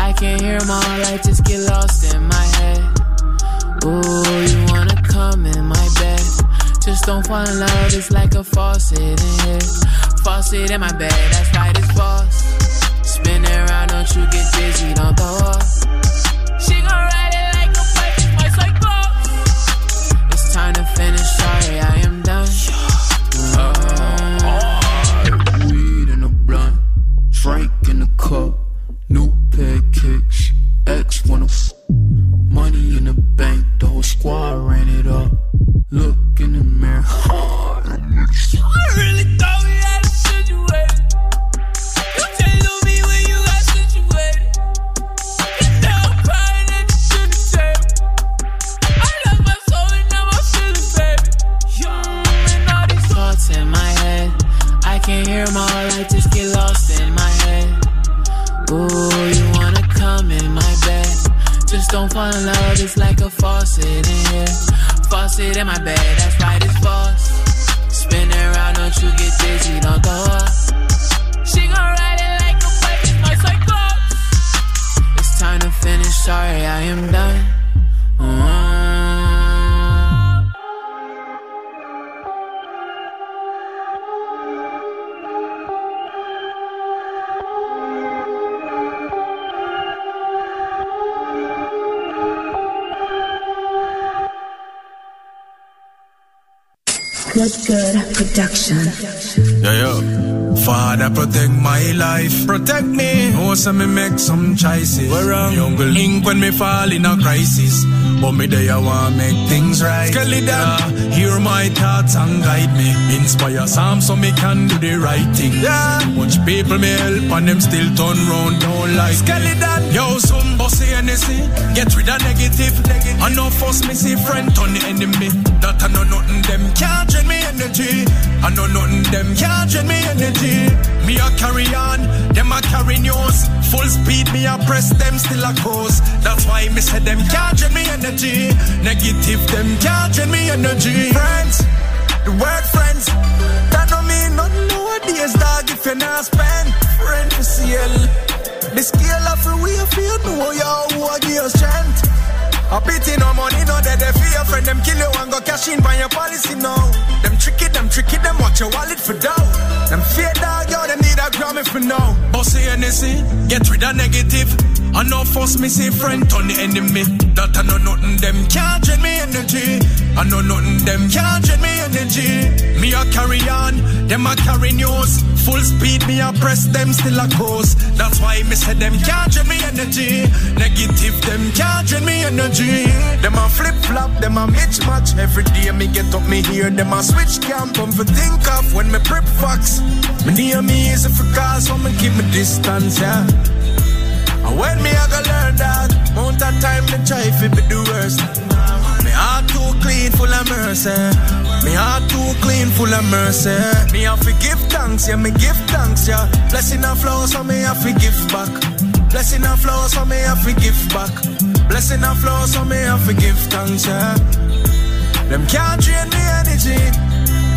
Speaker 18: I can't hear them all. I just get lost in my head. Ooh, you wanna come in my bed? Just don't fall in love, it's like a faucet in here. Faucet in my bed, that's right, it's false. Spin around, don't you get dizzy, don't throw up.
Speaker 14: Squad ran it up. Look in the mirror.
Speaker 18: Don't fall in love, it's like a faucet in here. Faucet in my bed, that's right, it's false. Spin around, don't you get dizzy, don't throw up. She gon' ride it like a wave, my cycle. It's time to finish, sorry, I am done.
Speaker 13: Good Good Production.
Speaker 16: Yo, yo. Father, protect my life. Protect me. Oh, so me make some choices. Where wrong? Me uncle link when me fall in a crisis. But me day I want make things right. Yeah. Hear my thoughts and guide me. Inspire some so me can do the right thing. Yeah. Much people me help and them still turn round, don't like Skelly me. Yo, some bossy anything. Get rid of negative. negative. I know first me see friend turn the enemy. That I know nothing them can't drain me energy. I know nothing them can't drain me energy. Me a carry on, them a carry news. Full speed, me a press them still a course. That's why me say them drain me energy. Negative, them drain me energy. Friends, the word friends, that don't mean nothing nowadays, dog. If you're not spend, friend for sale. The scale of the way you know you who a give you strength. A pity no money, no dead they fear friend them kill you and go cash in by your policy now. Them tricky, them tricky, them watch your wallet for dough. Them fear dog, yo, them need a Grammy for now. Bossy NSC, get rid of negative. I know first me see friend turn the enemy. That I know nothing them can't drain me energy. I know nothing them can't drain me energy. Me a carry on, them a carry news. Full speed, me a press them still a course. That's why me say them can't drain me energy. Negative, them can't drain me energy. Them a flip flop, them a mismatch. Every day me get up, me hear them a switch camp. I'm for think of when me prep fox. Me near me is a for cause, so me keep me distance, yeah. And when me I go learn that, mount of time me try fi be the worst. Me heart too clean, full of mercy. Me heart too clean, full of mercy. Me have to give thanks, yeah, me give thanks, yeah. Blessing and flows, so me have to give back. Blessing and flows, so me have to give back. Blessing and flows, so me have to give thanks, yeah. Them can't drain me energy.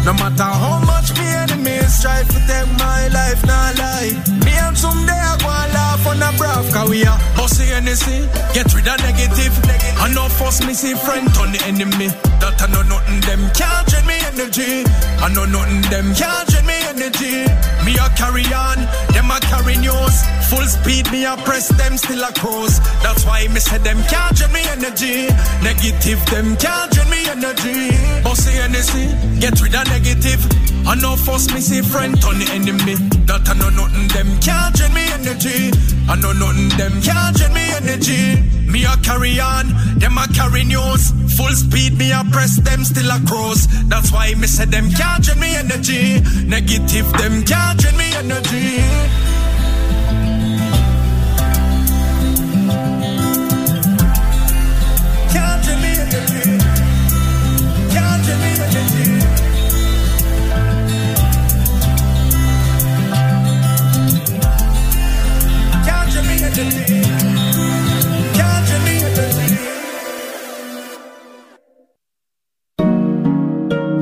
Speaker 16: No matter how much me enemies try to take my life, not lie. Me and someday I go and laugh on a brav, cause we are bossy NSC. Get rid of negative. I know first me see friend turn the enemy. That I know nothing them can't drain me energy. I know nothing them can't drain me energy. Me a carry on, them a carry news. Full speed, me a press them still a cruise. That's why me say them can't drain me energy. Negative them can't drain me energy. Bossy energy, get rid of negative. I know force me see friend turn the enemy. That I know nothing them can't drain me energy. I know nothing them can't drain me energy. Me a carry on, them a carry news. Full speed, me a press them still a cross. That's why me say them can't drain me energy. Negative them can't drain me energy.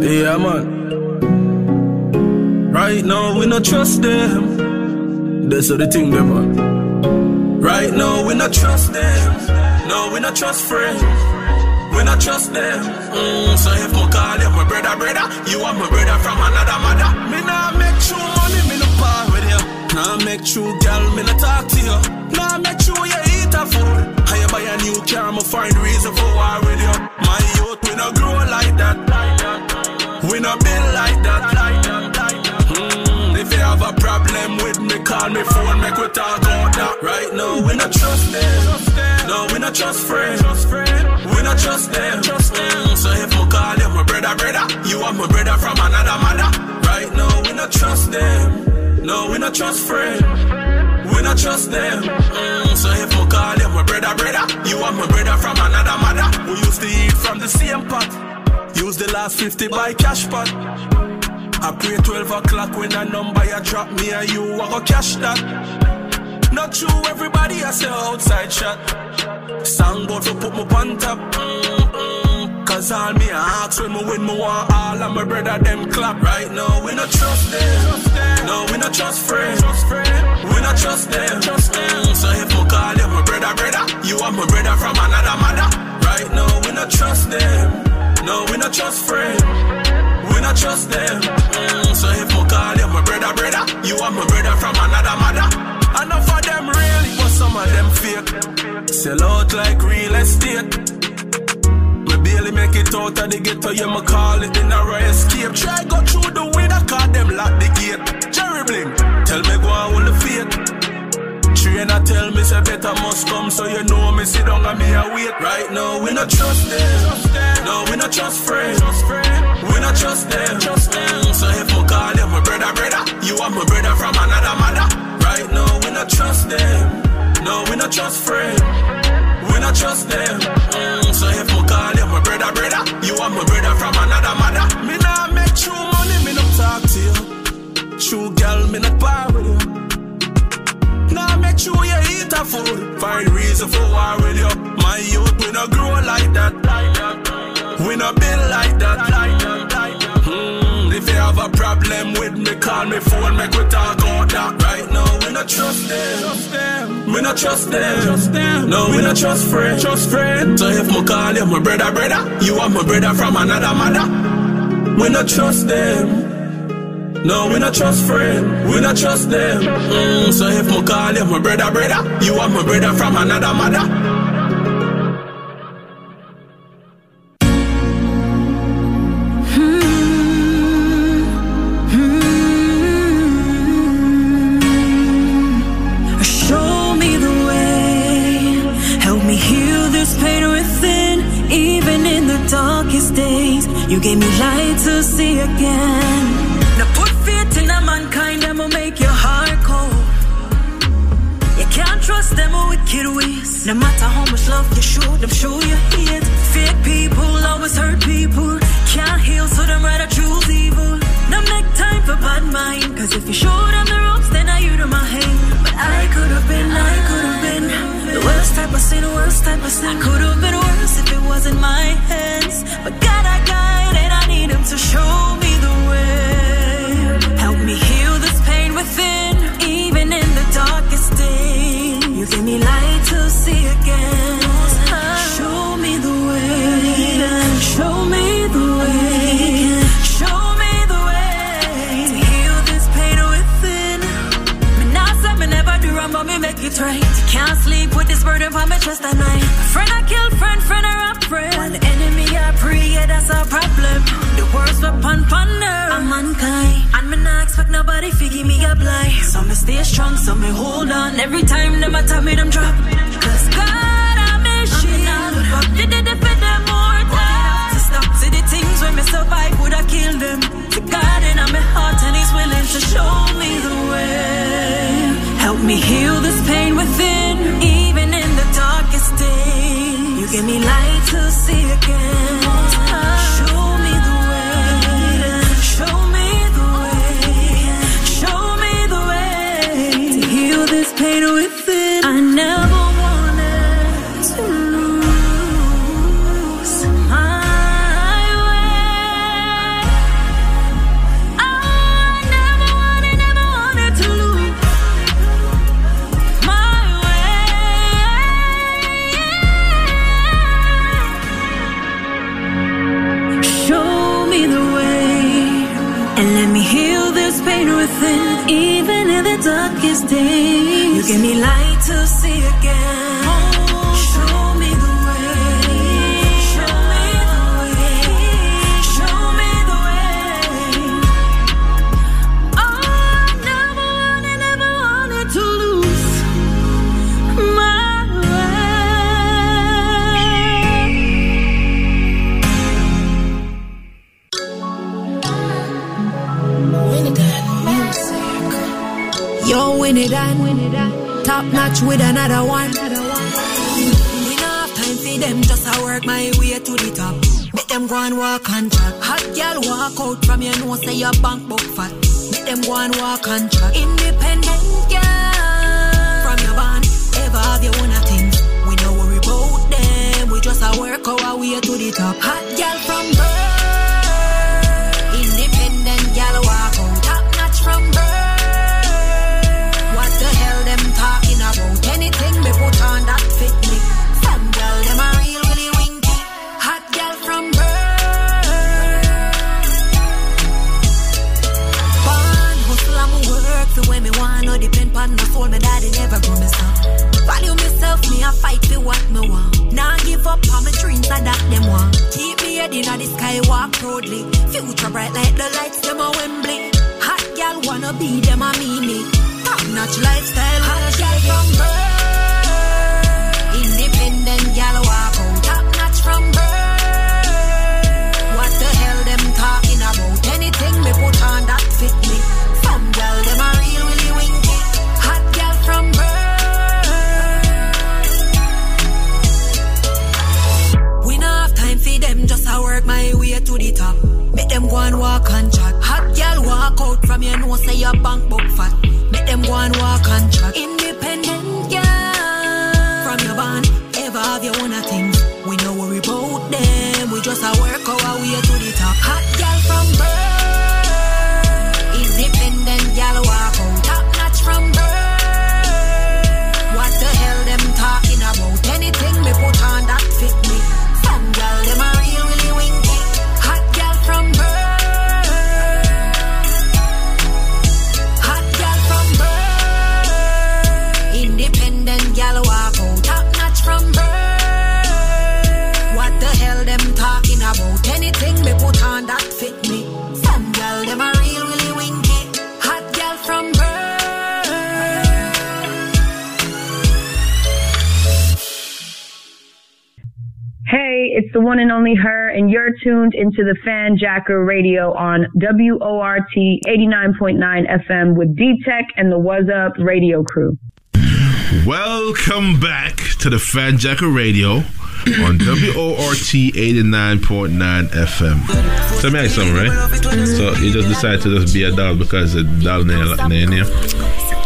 Speaker 19: Yeah, man. Right now, we not trust them. That's the thing, them, man. Right now, we not trust them. No, we not trust friends. We not trust them. Mm, so if me call you my brother, brother, you are my brother from another mother. Me nah make true money, me no part with you. Nah make true girl, me no talk to you. Nah make true you eat a food. I buy a new car, me find reason for war with you. My youth, we no grow like that. We no build like that. Mm, if you have a problem with me, call me phone, make we talk about that. Right now, we not trust them. No, we not trust friends. We not trust them. Mm, so if me call you my brother, brother, you are my brother from another mother. Right now, we not trust them. No, we not trust friends. We not trust them. Mm, so if me call you my brother, brother, you are my brother from another mother. We used to eat from the same pot. Use the last 50 by cash pot. I pray 12 o'clock when a number you drop me and you I go cash that. Not true, everybody I say outside shot. Songboard for put on top. Mm-mm. Cause all me ask when me win, me want all of my brother them clap. Right now, we not trust them. No, we not trust friends. We not trust them. So if me call you my brother, brother, you are my brother from another mother. Right now, we not trust them. No, we not trust friends. We not trust them. Mm, so if me call you my brother, brother, you are my brother from another mother. Enough of them really, but some of them fake. Sell out like real estate. Barely make it out of the ghetto, yeah, me call it the narrow escape. Try go through the window, call them lock the gate. Jerry Bling, Trainer tell me say better must come, so you know me sit down and me wait. Right now we not trust them, no we not trust friends. We not trust them. So if me call you my brother, brother, you are my brother from another mother. Right now we not trust them, no we not trust friends. We not trust them. So if me call you my brother, brother, you are my brother from another mother. Me nah make true money, me no talk to you. True girl, me not part with you. Nah, make sure you eat a food. Find reason for war with you. My youth, we not grow like that. We not build like that. Hmm, if you have a problem with me, call me phone, make we talk that. Right now, we not trust them. We not trust them. No, we not trust friends. Trust friends. So if me call you my brother, brother, you are my brother from another mother. We not trust them. No, we not trust friend, we not trust them. Mm, so if me call you my brother, brother, you are my brother from another mother. Hmm, hmm, hmm.
Speaker 8: Show me the way. Help me heal this pain within. Even in the darkest days, you gave me light to see again. Wicked ways. No matter how much love you show them, show you hate. Fake people always hurt people. Can't heal, so them rather choose evil. Now make time for bad mind. Cause if you show them the ropes, then I you to my hand. But I could have been, I could have been the worst type of sin, worst type of sin. I Could have been worse if it wasn't my hands. But God, I guide and I need Him to show me the way. Help me heal this pain within, give me light to see again. Show me the way. Show me the way. Show
Speaker 20: me the
Speaker 8: way to heal this pain within. Me say me never do wrong, but me make.
Speaker 20: Can't sleep with this burden on my chest friend I kill, friend, friend I enemy I pray, yeah, that's problem. The weapon. I'm unkind. Nobody to give me a blind. So me stay strong, so me hold on. Every time them attack me, them drop. Cause God, I'm a shield. Did it defend them more time. To stop to the things when me survive, would I kill them? To God in my heart, and He's willing to show me the way. Help me heal this pain within, even in the darkest day. You give me light to see again. Give me light
Speaker 21: top notch with another one.
Speaker 20: We not have time for them, just I work my way to the top. Make them go and walk and track. Hot girl walk out from your nose, say your bank book fat. Make them go and walk and track. Independent girl from your band, ever have your own things. We no worry about them, we just a work our way to the top. Hot girl from birth, a fight for what me want. Nah give up on my dreams and that them want. Keep me head inna the sky, walk proudly. Future bright like the lights them a Wembley. Hot girl wanna be them a me me. Top notch lifestyle, hot girl from birth. Independent gal walk out, top notch from birth. What the hell them talking about? Anything me put on that fit me. Make them go and walk and chat. Hot gal walk out from your nose, say your bank book fat. Make them go and walk and chat. Independent girl from your band, ever have your own things.
Speaker 7: It's the one and only her, and you're tuned into the Fanjacker Radio on WORT 89.9 FM with D-Tech and the What's Up radio crew.
Speaker 10: Welcome back to the Fanjacker Radio on WORT 89.9 FM. Let me you something, right? So, you just decided to just be a doll because the doll name name name?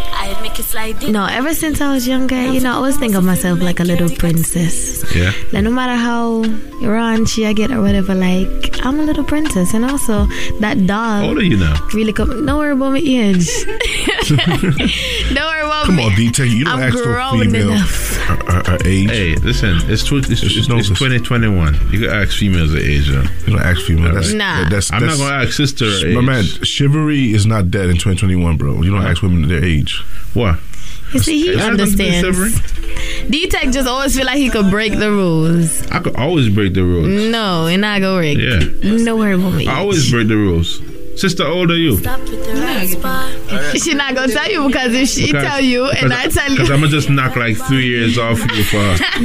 Speaker 12: No, ever since I was younger, you know, I always think of myself like a little princess.
Speaker 10: Yeah.
Speaker 12: Like no matter how raunchy I get or whatever, like I'm a little princess, and also that doll.
Speaker 10: How old are you now?
Speaker 12: Really come. Don't worry about my age. don't worry about
Speaker 11: Come
Speaker 12: me.
Speaker 11: on, D-Tech, you don't
Speaker 12: I'm
Speaker 11: ask no female
Speaker 12: enough.
Speaker 11: her, her, her age.
Speaker 10: Hey, listen, it's, tw- it's, it's, it's 2021. You can ask females their age, though.
Speaker 11: You don't ask females. That's,
Speaker 12: Nah.
Speaker 11: that- that's,
Speaker 10: I'm
Speaker 11: that's,
Speaker 10: not going to ask sister her
Speaker 11: My
Speaker 10: age.
Speaker 11: man, chivalry is not dead in 2021, bro. You don't ask women their age.
Speaker 10: What?
Speaker 12: You see, he understands. D-Tech just always feel like he could break the rules.
Speaker 10: I could always break the rules.
Speaker 12: No, and I go break.
Speaker 10: Yeah.
Speaker 12: No worry about me.
Speaker 10: I always break the rules. Sister, how old are you?
Speaker 12: She not gonna tell you because if she
Speaker 10: Because-
Speaker 12: tell you and I tell you, Because
Speaker 10: I'm gonna just knock like three years off you for her.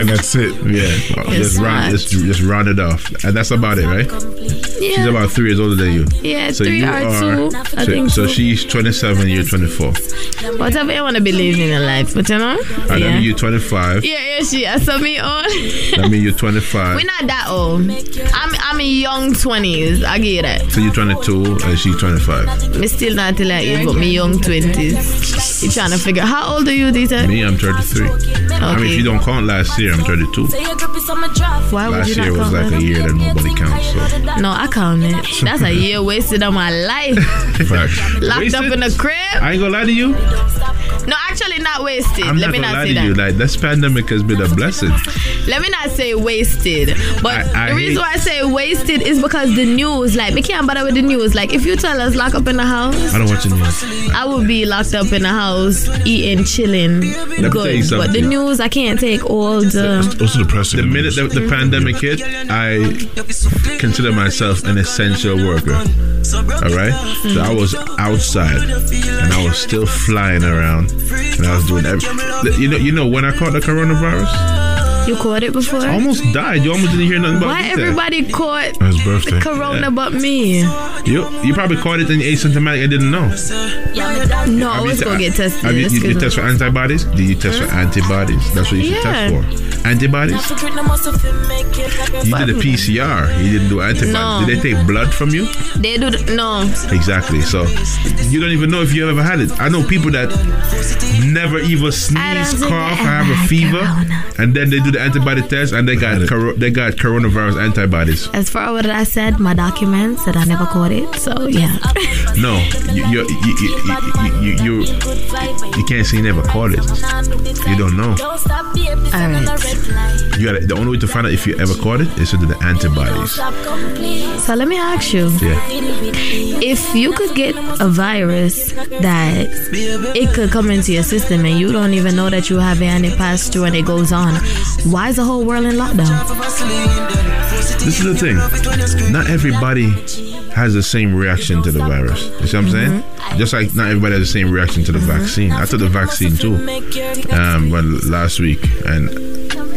Speaker 11: and that's it.
Speaker 10: Yeah, just round, just, just round it off, and that's about it, right?
Speaker 12: Yeah.
Speaker 10: She's about three years older than you.
Speaker 12: Yeah,
Speaker 10: so
Speaker 12: three
Speaker 10: you
Speaker 12: or
Speaker 10: are.
Speaker 12: two. I
Speaker 10: so,
Speaker 12: think
Speaker 10: so
Speaker 12: so.
Speaker 10: she's 27, you're 24.
Speaker 12: whatever you want to believe in your life, but you know,
Speaker 10: And that
Speaker 12: yeah.
Speaker 10: means you're 25.
Speaker 12: Yeah, yeah, she. I saw me old.
Speaker 10: That mean you're 25.
Speaker 12: We're not that old. I'm I'm in young twenties. I get it.
Speaker 10: So you're 22 and uh, she's 25.
Speaker 12: Me still not till like you, but me young twenties. You trying to figure how old are you, Dita?
Speaker 10: Me, I'm 33. I mean, if you don't count last year, I'm 32.
Speaker 12: Why would
Speaker 10: Last
Speaker 12: you
Speaker 10: year
Speaker 12: not
Speaker 10: was like
Speaker 12: that?
Speaker 10: a year that nobody counts. So.
Speaker 12: No, I count it. That's a year wasted on my life. Locked up in a crib.
Speaker 10: I ain't gonna lie to you.
Speaker 12: No, actually not wasted.
Speaker 10: I'm
Speaker 12: Let
Speaker 10: not
Speaker 12: me not
Speaker 10: lie
Speaker 12: say
Speaker 10: to you.
Speaker 12: that.
Speaker 10: Like this pandemic has been a blessing.
Speaker 12: Let me not say wasted. But
Speaker 10: I- I
Speaker 12: the reason why I say wasted is because the news, like, we can't bother with the news. Like, if you tell us lock up in the house,
Speaker 10: I don't watch the news.
Speaker 12: I would be locked up in the house, eating, chilling,
Speaker 10: me tell you
Speaker 12: good. But the news, I can't take all the.
Speaker 11: Also depressing.
Speaker 10: The minute the, the pandemic hit, I consider myself an essential worker. All right, so I was outside and I was still flying around and I was doing every. You know, you know when I caught the coronavirus,
Speaker 12: You caught it before?
Speaker 10: I almost died. You almost didn't hear nothing about
Speaker 12: Why everybody caught
Speaker 10: His birthday.
Speaker 12: Corona
Speaker 10: Yeah.
Speaker 12: but me?
Speaker 10: You you probably caught it and asymptomatic I didn't know.
Speaker 12: No, I was gonna get tested.
Speaker 10: Have you, you, you test for antibodies? Do you test for antibodies? That's what you should
Speaker 12: Yeah.
Speaker 10: test for. Antibodies? You did a PCR. You didn't do antibodies.
Speaker 12: No.
Speaker 10: Did they take blood from you?
Speaker 12: They do th- no.
Speaker 10: Exactly. So you don't even know if you ever had it. I know people that never even sneeze, cough, have a fever, and then they do the antibody test and they got coro- they got coronavirus antibodies.
Speaker 12: As far as what I said, my documents said I never caught it. So yeah.
Speaker 10: No, you you you you you, you, you, you can't say you never caught it. You don't know.
Speaker 12: All right.
Speaker 10: You got the only way to find out if you ever caught it is to do the antibodies.
Speaker 12: So let me ask you.
Speaker 10: Yeah.
Speaker 12: If you could get a virus that it could come into your system and you don't even know that you have it and it passed through and it goes on, why is the whole world in lockdown?
Speaker 10: This is the thing. Not everybody has the same reaction to the virus. You see what I'm saying? Mm-hmm. Just like not everybody has the same reaction to the mm-hmm. vaccine. I took the vaccine too, um, but last week, and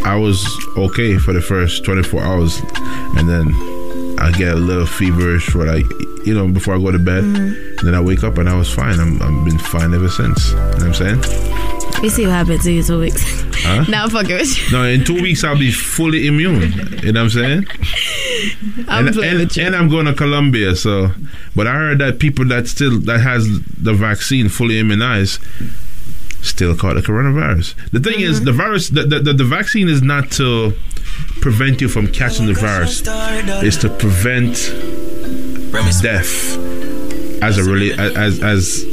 Speaker 10: I was okay for the first 24 hours, and then I get a little feverish for like, you know, before I go to bed. Mm-hmm. Then I wake up and I was fine. I'm, I've been fine ever since. You know what I'm saying?
Speaker 12: You see what to you two weeks.
Speaker 10: Huh?
Speaker 12: now fuck it.
Speaker 10: No, in two weeks I'll be fully immune. You know what I'm saying?
Speaker 12: I'm
Speaker 10: and,
Speaker 12: playing
Speaker 10: and, and I'm going to Colombia. So, but I heard that people that still that has the vaccine fully immunized still caught the coronavirus. The thing is, mm-hmm. the virus, the, the, the, the vaccine is not to prevent you from catching the virus. It's to prevent death as a really as as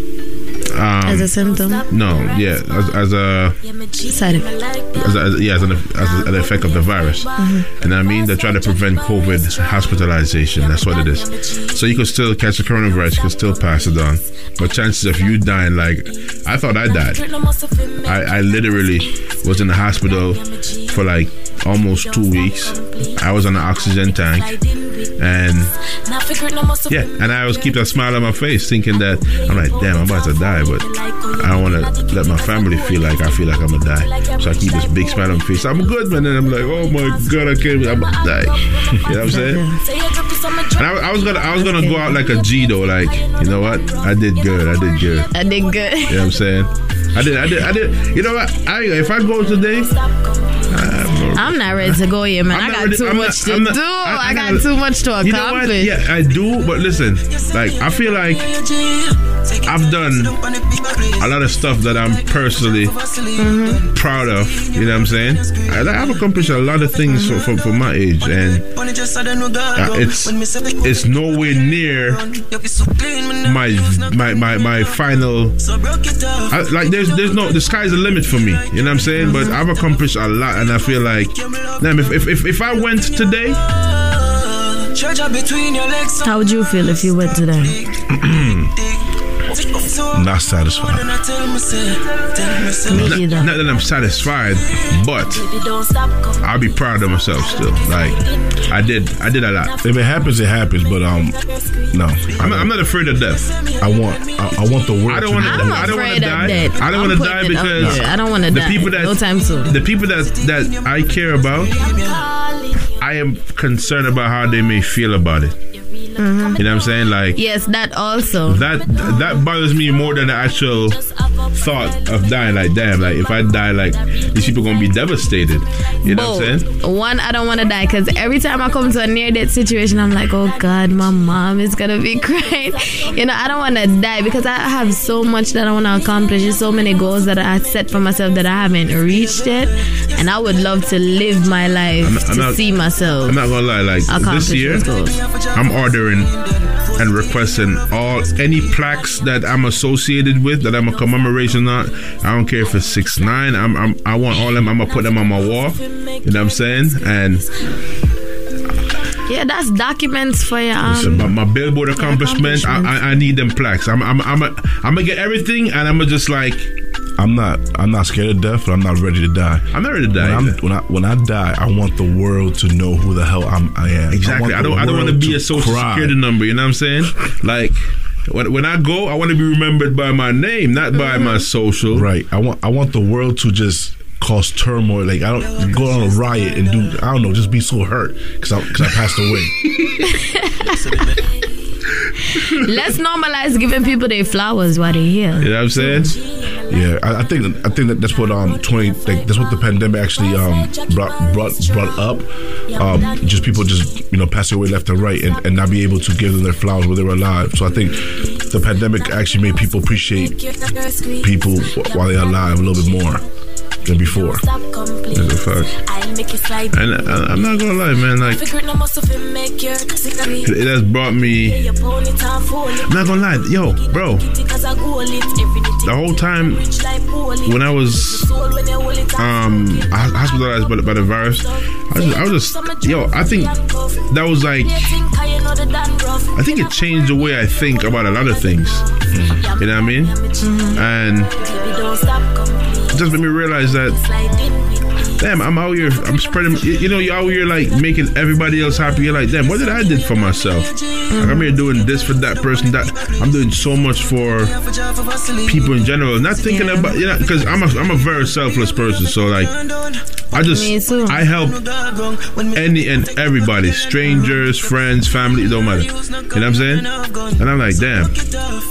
Speaker 10: um,
Speaker 12: As a symptom?
Speaker 10: No, yeah, as, as a
Speaker 12: Side effect.
Speaker 10: as, a, as yeah, as an, as an effect of the virus.
Speaker 12: Mhm.
Speaker 10: And I mean, they're trying to prevent COVID hospitalization. That's what it is. So you could still catch the coronavirus, you could still pass it on. But chances of you dying, like, I thought I died. I, I literally was in the hospital for like almost two weeks. I was on an oxygen tank. And yeah, and I always keep that smile on my face, thinking that I'm like, damn, I'm about to die, but I don't want to let my family feel like I feel like I'm gonna die. So I keep this big smile on my face. I'm good, man. And I'm like, oh my god, I can't. I'm gonna die. you know what I'm saying? And I, I was gonna, I was gonna go out like a G though. Like, you know what? I did good. I did good.
Speaker 12: I did good.
Speaker 10: You know what I'm saying? I did, I did, I did. You know what? I if I go today,
Speaker 12: I'm not ready to go yet, man. I got
Speaker 10: ready-
Speaker 12: too
Speaker 10: I'm
Speaker 12: much
Speaker 10: not-
Speaker 12: to
Speaker 10: not-
Speaker 12: do.
Speaker 10: I-
Speaker 12: I, got
Speaker 10: gotta-
Speaker 12: too much to accomplish.
Speaker 10: You know what? Yeah, I do. But listen, like I feel like I've done a lot of stuff that I'm personally proud of. You know what I'm saying? I, I've accomplished a lot of things for, for, for my age, and uh, it's it's nowhere near my my my, my final. I, like there's there's no the sky's the limit for me. You know what I'm saying? But I've accomplished a lot, and I feel like, damn, if if if, if I went today.
Speaker 12: How would you feel if you went today?
Speaker 11: not satisfied.
Speaker 10: Not, not that I'm satisfied, but I'll be proud of myself still. Like I did, I did a lot.
Speaker 11: If it happens, it happens. But um, no,
Speaker 10: I'm, not- I'm not afraid of death.
Speaker 11: I want, I, I want the world.
Speaker 10: I don't
Speaker 11: to
Speaker 10: want
Speaker 11: know.
Speaker 10: to. I don't want to die. I don't want to die because
Speaker 12: I don't want to
Speaker 10: the
Speaker 12: die.
Speaker 10: people that
Speaker 12: no time soon.
Speaker 10: the people that that I care about, I am concerned about how they may feel about it.
Speaker 12: Mhm.
Speaker 10: You know what I'm saying? Like
Speaker 12: Yes, that also.
Speaker 10: that that bothers me more than the actual thought of dying. Like damn, like if I die, like these people gonna be devastated. You know what I'm saying?
Speaker 12: One, I don't want to die because every time I come to a near death situation, I'm like, oh God, my mom is gonna be crying. You know, I don't want to die because I have so much that I want to accomplish. There's so many goals that I set for myself that I haven't reached yet, and I would love to live my life
Speaker 10: I'm- I'm
Speaker 12: to
Speaker 10: not-
Speaker 12: see myself.
Speaker 10: I'm not gonna lie, like this year. I'm ordering and requesting all any plaques that I'm associated with that I'm a commemoration on. I don't care if it's six nine. I'm, I'm I want all them. I'm gonna put them on my wall. You know what I'm saying? And
Speaker 12: Yeah, that's documents for your
Speaker 10: listen,
Speaker 12: um.
Speaker 10: my, my billboard accomplishment. I, I, I need them plaques. I'm I'm I'm a, I'm gonna get everything, and I'm gonna just like.
Speaker 11: I'm not. I'm not scared of death, but I'm not ready to die.
Speaker 10: I'm not ready to die.
Speaker 11: When, I'm, when I when I die, I want the world to know who the hell I'm, I am.
Speaker 10: Exactly. I,
Speaker 11: want the
Speaker 10: don't. I don't want to be a social
Speaker 11: cry.
Speaker 10: security number. You know what I'm saying? Like when, when I go, I want to be remembered by my name, not by my social.
Speaker 11: Right. I want I want the world to just cause turmoil. Like I don't go on a riot and do I don't know, just be so hurt because I because I passed away.
Speaker 12: Let's normalize giving people their flowers while they're here.
Speaker 10: You know what I'm saying?
Speaker 11: Yeah, I, I think I think that that's what um twenty like, that's what the pandemic actually um brought brought brought up. Um, just people just you know passing away left and right and, and not be able to give them their flowers when they were alive. So I think the pandemic actually made people appreciate people while they're alive a little bit more than before.
Speaker 10: That's a fact. And I, I'm not gonna lie, man. Like it, has brought me. I'm not gonna lie, yo, bro. The whole time when I was um hospitalized by, the- by the virus, I was, I was just yo. I think that was like I think it changed the way I think about a lot of things. You know what I mean? And it just made me realize that damn, I'm out here, I'm spreading, you know, you're out here like making everybody else happy. You're like, damn, what did I did for myself? Like, I'm here doing this for that person, that I'm doing so much for people in general. Not thinking about, you know, because I'm a, I'm a very selfless person. So like, I just, I help any and everybody, strangers, friends, family, it don't matter. You know what I'm saying? And I'm like, damn,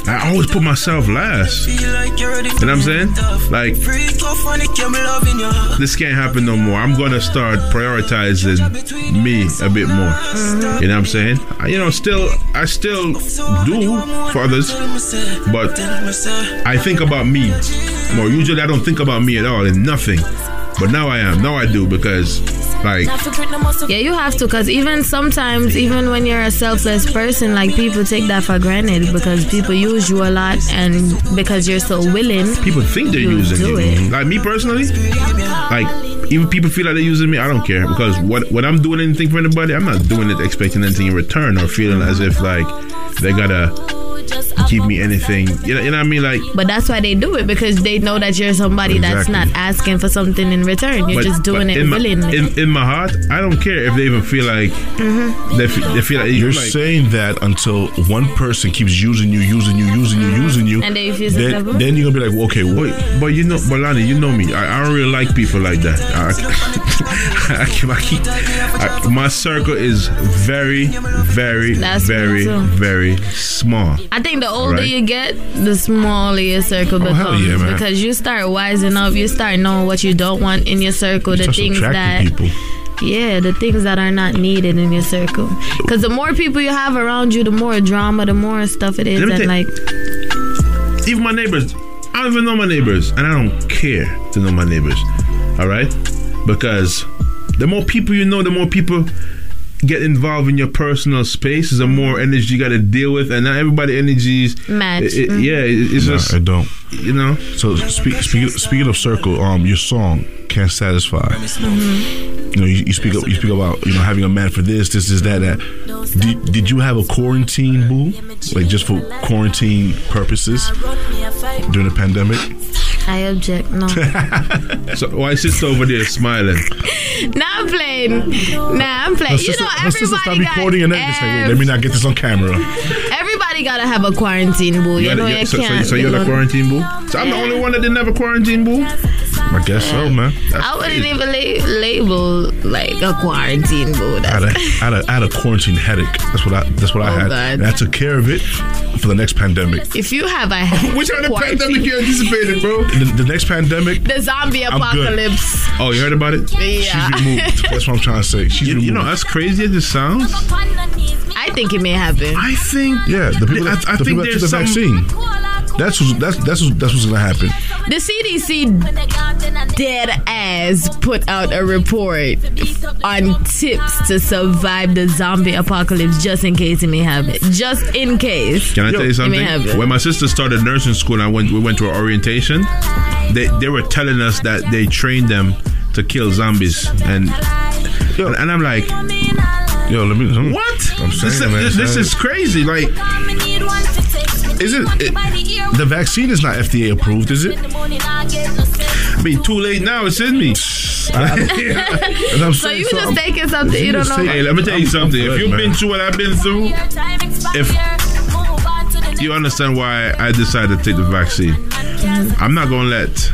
Speaker 10: I always put myself last. You know what I'm saying? Like, this can't happen no more. I'm gonna start prioritizing me a bit more. You know what I'm saying? I, you know, still, I still do for others, but I think about me more. Usually, I don't think about me at all and nothing. But now I am. Now I do because, like,
Speaker 12: Yeah, you have to, because even sometimes, even when you're a selfless person, like people take that for granted because people use you a lot and because you're so willing.
Speaker 10: people think they're
Speaker 12: you
Speaker 10: using you.
Speaker 12: it.
Speaker 10: Like me personally, like even people feel like they're using me. I don't care because what when I'm doing anything for anybody, I'm not doing it expecting anything in return or feeling as if like they gotta give me anything. You know, you know what I mean? Like,
Speaker 12: But that's why they do it because they know that you're somebody that's not asking for something in return. You're
Speaker 10: but-
Speaker 12: just doing it
Speaker 10: in my,
Speaker 12: willingly.
Speaker 10: in, in my heart, I don't care if they even feel like
Speaker 12: Mhm.
Speaker 10: they, feel, they feel like
Speaker 11: You're
Speaker 10: like,
Speaker 11: saying that until one person keeps using you, using you, using you, using you,
Speaker 12: And then you feel
Speaker 11: then,
Speaker 12: successful?
Speaker 11: then you're gonna be like, well, okay, wait.
Speaker 10: But, but you know, but Lonnie, you know me. I, I don't really like people like that. I, I, keep, I I, my circle is very, very,
Speaker 12: That's
Speaker 10: very, very small.
Speaker 12: I think the older
Speaker 10: Right.
Speaker 12: you get, the smaller your circle
Speaker 10: Oh,
Speaker 12: becomes
Speaker 10: yeah, man.
Speaker 12: because you start wising up. You start knowing what you don't want in your circle, the things that
Speaker 11: people.
Speaker 12: yeah, the things that are not needed in your circle. Because the more people you have around you, the more drama, the more stuff it is, and
Speaker 10: tell-
Speaker 12: like
Speaker 10: Even my neighbors, I don't even know my neighbors, and I don't care to know my neighbors. All right, because the more people you know, the more people get involved in your personal space. There's a more energy you got to deal with, and not everybody energies
Speaker 12: Match.
Speaker 10: it- it-
Speaker 12: Mhm.
Speaker 10: Yeah, it- it's
Speaker 11: No,
Speaker 10: just
Speaker 11: I don't.
Speaker 10: You know.
Speaker 11: So speak, speak, speaking of circle, um, your song can't satisfy.
Speaker 12: Mm-hmm.
Speaker 11: You know, you, you speak up. You speak about you know having a man for this, this, this, that, that. Did, did you have a quarantine boo, like just for quarantine purposes during the pandemic?
Speaker 12: I object. No.
Speaker 10: so why sit over there smiling?
Speaker 12: nah, I'm playing. Nah, I'm playing.
Speaker 11: Her
Speaker 12: You
Speaker 11: sister,
Speaker 12: know,
Speaker 11: her sister
Speaker 12: everybody
Speaker 11: stopped
Speaker 12: got,
Speaker 11: recording and then just like, wait, let me not get this on camera.
Speaker 12: everybody gotta have a quarantine boo. You,
Speaker 10: gotta-
Speaker 12: know,
Speaker 10: yeah,
Speaker 12: you
Speaker 10: so, so,
Speaker 12: can't.
Speaker 10: so
Speaker 12: you
Speaker 10: you're the
Speaker 12: know.
Speaker 10: quarantine boo. So I'm the only one that didn't have a quarantine boo.
Speaker 11: I guess so, man.
Speaker 12: I wouldn't even la- label like a quarantine boo.
Speaker 11: I had, a, I, had a, I had a quarantine headache. That's what I. That's what I
Speaker 12: Oh,
Speaker 11: had.
Speaker 12: God.
Speaker 11: And I took care of it for the next pandemic.
Speaker 12: If you have a
Speaker 10: Which other
Speaker 12: quarantine-
Speaker 10: pandemic you anticipated, bro?
Speaker 11: The, the next pandemic.
Speaker 12: The zombie apocalypse.
Speaker 10: Oh, you heard about it?
Speaker 12: Yeah.
Speaker 11: She's removed. That's what I'm trying to say. She's
Speaker 10: You,
Speaker 11: removed.
Speaker 10: you know, as crazy as it sounds,
Speaker 12: I think it may happen.
Speaker 10: I think.
Speaker 11: Yeah, the people.
Speaker 10: I-
Speaker 11: That,
Speaker 10: I
Speaker 11: the
Speaker 10: think
Speaker 11: people that took
Speaker 10: there's
Speaker 11: the
Speaker 10: some-
Speaker 11: vaccine. That's what's, that's that's what's, that's what's gonna happen.
Speaker 12: The CDC dead ass put out a report on tips to survive the zombie apocalypse just in case it may happen. Just in case.
Speaker 10: Can I tell you
Speaker 12: It
Speaker 10: something?
Speaker 12: may.
Speaker 10: When my sister started nursing school, and I went. We went to an orientation. They they were telling us that they trained them to kill zombies, and and, and I'm like,
Speaker 11: yo, let me.
Speaker 10: What?
Speaker 11: I'm
Speaker 10: this,
Speaker 11: saying, man,
Speaker 10: this, this is crazy. Like,
Speaker 11: Is it, it? The vaccine is not FDA approved, is it?
Speaker 10: I mean, too late now. It's in me.
Speaker 12: So you just taking something you don't know.
Speaker 10: Hey, let me tell you something. If you've been through what I've been through, if you understand why I decided to take the vaccine, I'm not gonna let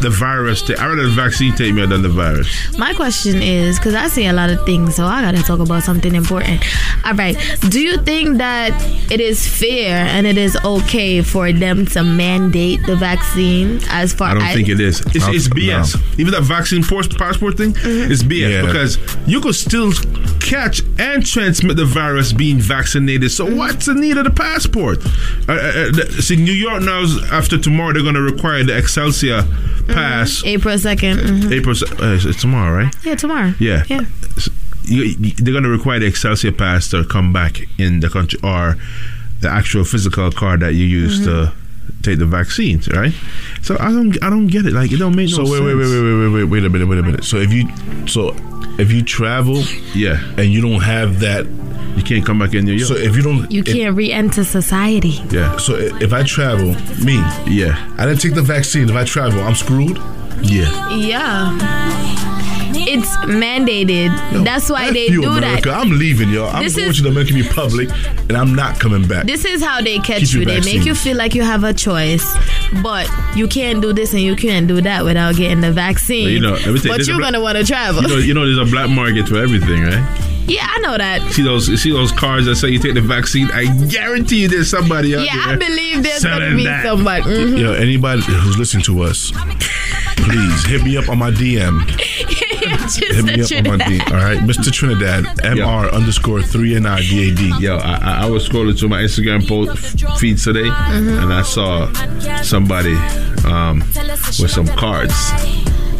Speaker 10: the virus. Take, I rather the vaccine take me than the virus.
Speaker 12: My question is because I see a lot of things, so I gotta talk about something important. All right, do you think that it is fair and it is okay for them to mandate the vaccine as far
Speaker 10: I don't
Speaker 12: as
Speaker 10: think it is. It's, it's BS. Even that vaccine pos- passport thing is BS
Speaker 11: Yeah.
Speaker 10: because you could still catch and transmit the virus being vaccinated. So what's the need of the passport? Uh, uh, uh, the- see, New York now, is- after tomorrow, they're going to require the Excelsior pass.
Speaker 12: April 2nd mhm.
Speaker 10: April, uh, it's- tomorrow, right?
Speaker 12: Yeah, tomorrow.
Speaker 10: Yeah.
Speaker 12: Yeah.
Speaker 10: You, you- they're going to require the Excelsior pass to come back in the country or the actual physical card that you use to take the vaccines, right? So I don't, I don't get it. Like it don't make
Speaker 11: So
Speaker 10: no
Speaker 11: wait,
Speaker 10: sense.
Speaker 11: wait, wait, wait, wait, wait, wait, wait a minute, wait a minute. So if you, so if you travel,
Speaker 10: yeah,
Speaker 11: and you don't have that,
Speaker 10: you can't come back in New York.
Speaker 11: So if you don't,
Speaker 12: You can't re-enter society.
Speaker 10: Yeah.
Speaker 11: So if I travel, me,
Speaker 10: yeah,
Speaker 11: I didn't take the vaccine. If I travel, I'm screwed.
Speaker 10: Yeah.
Speaker 12: Yeah. It's mandated. That's why they
Speaker 11: you,
Speaker 12: do
Speaker 11: America.
Speaker 12: that.
Speaker 11: I'm leaving, y'all. I'm
Speaker 12: This
Speaker 11: going
Speaker 12: is-
Speaker 11: to the Dominican Republic, and I'm not coming back.
Speaker 12: This is how they catch
Speaker 11: Keep
Speaker 12: you. They make you feel like you have a choice, but you can't do this and you can't do that without getting the vaccine.
Speaker 10: Well, you know, let me tell
Speaker 12: but you're gonna want to travel.
Speaker 10: You know, you know, there's a black market for everything, right?
Speaker 12: yeah, I know that.
Speaker 10: See those, see those cards that say you take the vaccine. I guarantee you, there's somebody out
Speaker 12: Yeah,
Speaker 10: there.
Speaker 12: I believe there's gonna be
Speaker 10: that.
Speaker 12: somebody. mhm.
Speaker 11: Yo, anybody who's listening to us, please hit me up on my DM.
Speaker 12: Just
Speaker 11: Hit me
Speaker 12: the
Speaker 11: up on my DM. All right, Mr. Trinidad, Mr. underscore three and I D A D.
Speaker 10: Yo, I, I- I was scrolling through my Instagram post feed today,
Speaker 12: Mhm.
Speaker 10: and I saw somebody um, with some cards.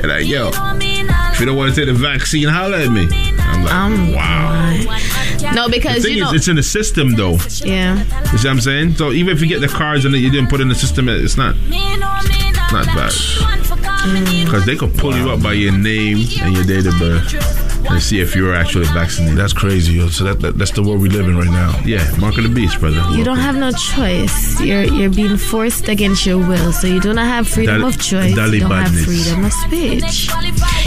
Speaker 10: And like, yo, if you don't want to take the vaccine, holler at me. I'm like,
Speaker 12: Um,
Speaker 10: wow.
Speaker 12: No,
Speaker 10: The
Speaker 12: because
Speaker 10: thing
Speaker 12: you know.
Speaker 10: is, it's in the system, though.
Speaker 12: yeah.
Speaker 10: You see what I'm saying? So even if you get the cards and that you didn't put in the system, it's not it's not bad. Because they could pull you up by your name and your date of birth and see if you're actually vaccinated.
Speaker 11: That's crazy. So that, that that's the world we live in right now.
Speaker 10: Yeah, mark of the beast, brother.
Speaker 12: You don't have no choice. You're you're being forced against your will, so you do not have freedom
Speaker 10: Dal-
Speaker 12: of choice.
Speaker 10: Dali
Speaker 12: you don't have freedom of speech.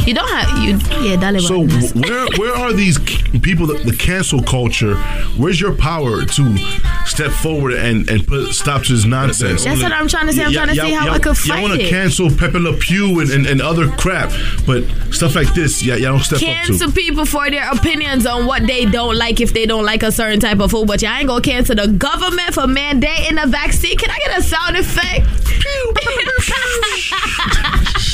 Speaker 12: You don't have you. Yeah, Dali
Speaker 11: So
Speaker 12: badness.
Speaker 11: where where are these people that the cancel culture? Where's your power to step forward and and put stop to this nonsense?
Speaker 12: That's what I'm trying to say. I'm trying to see how I could
Speaker 11: Y'all
Speaker 12: fight
Speaker 11: want to cancel Pepe Le Pew and, and, and other crap, but stuff like this, yeah, y'all don't step up
Speaker 12: Cancel
Speaker 11: to.
Speaker 12: people for their opinions on what they don't like if they don't like a certain type of food, but y'all ain't gonna cancel the government for mandating a vaccine. Can I get a sound effect?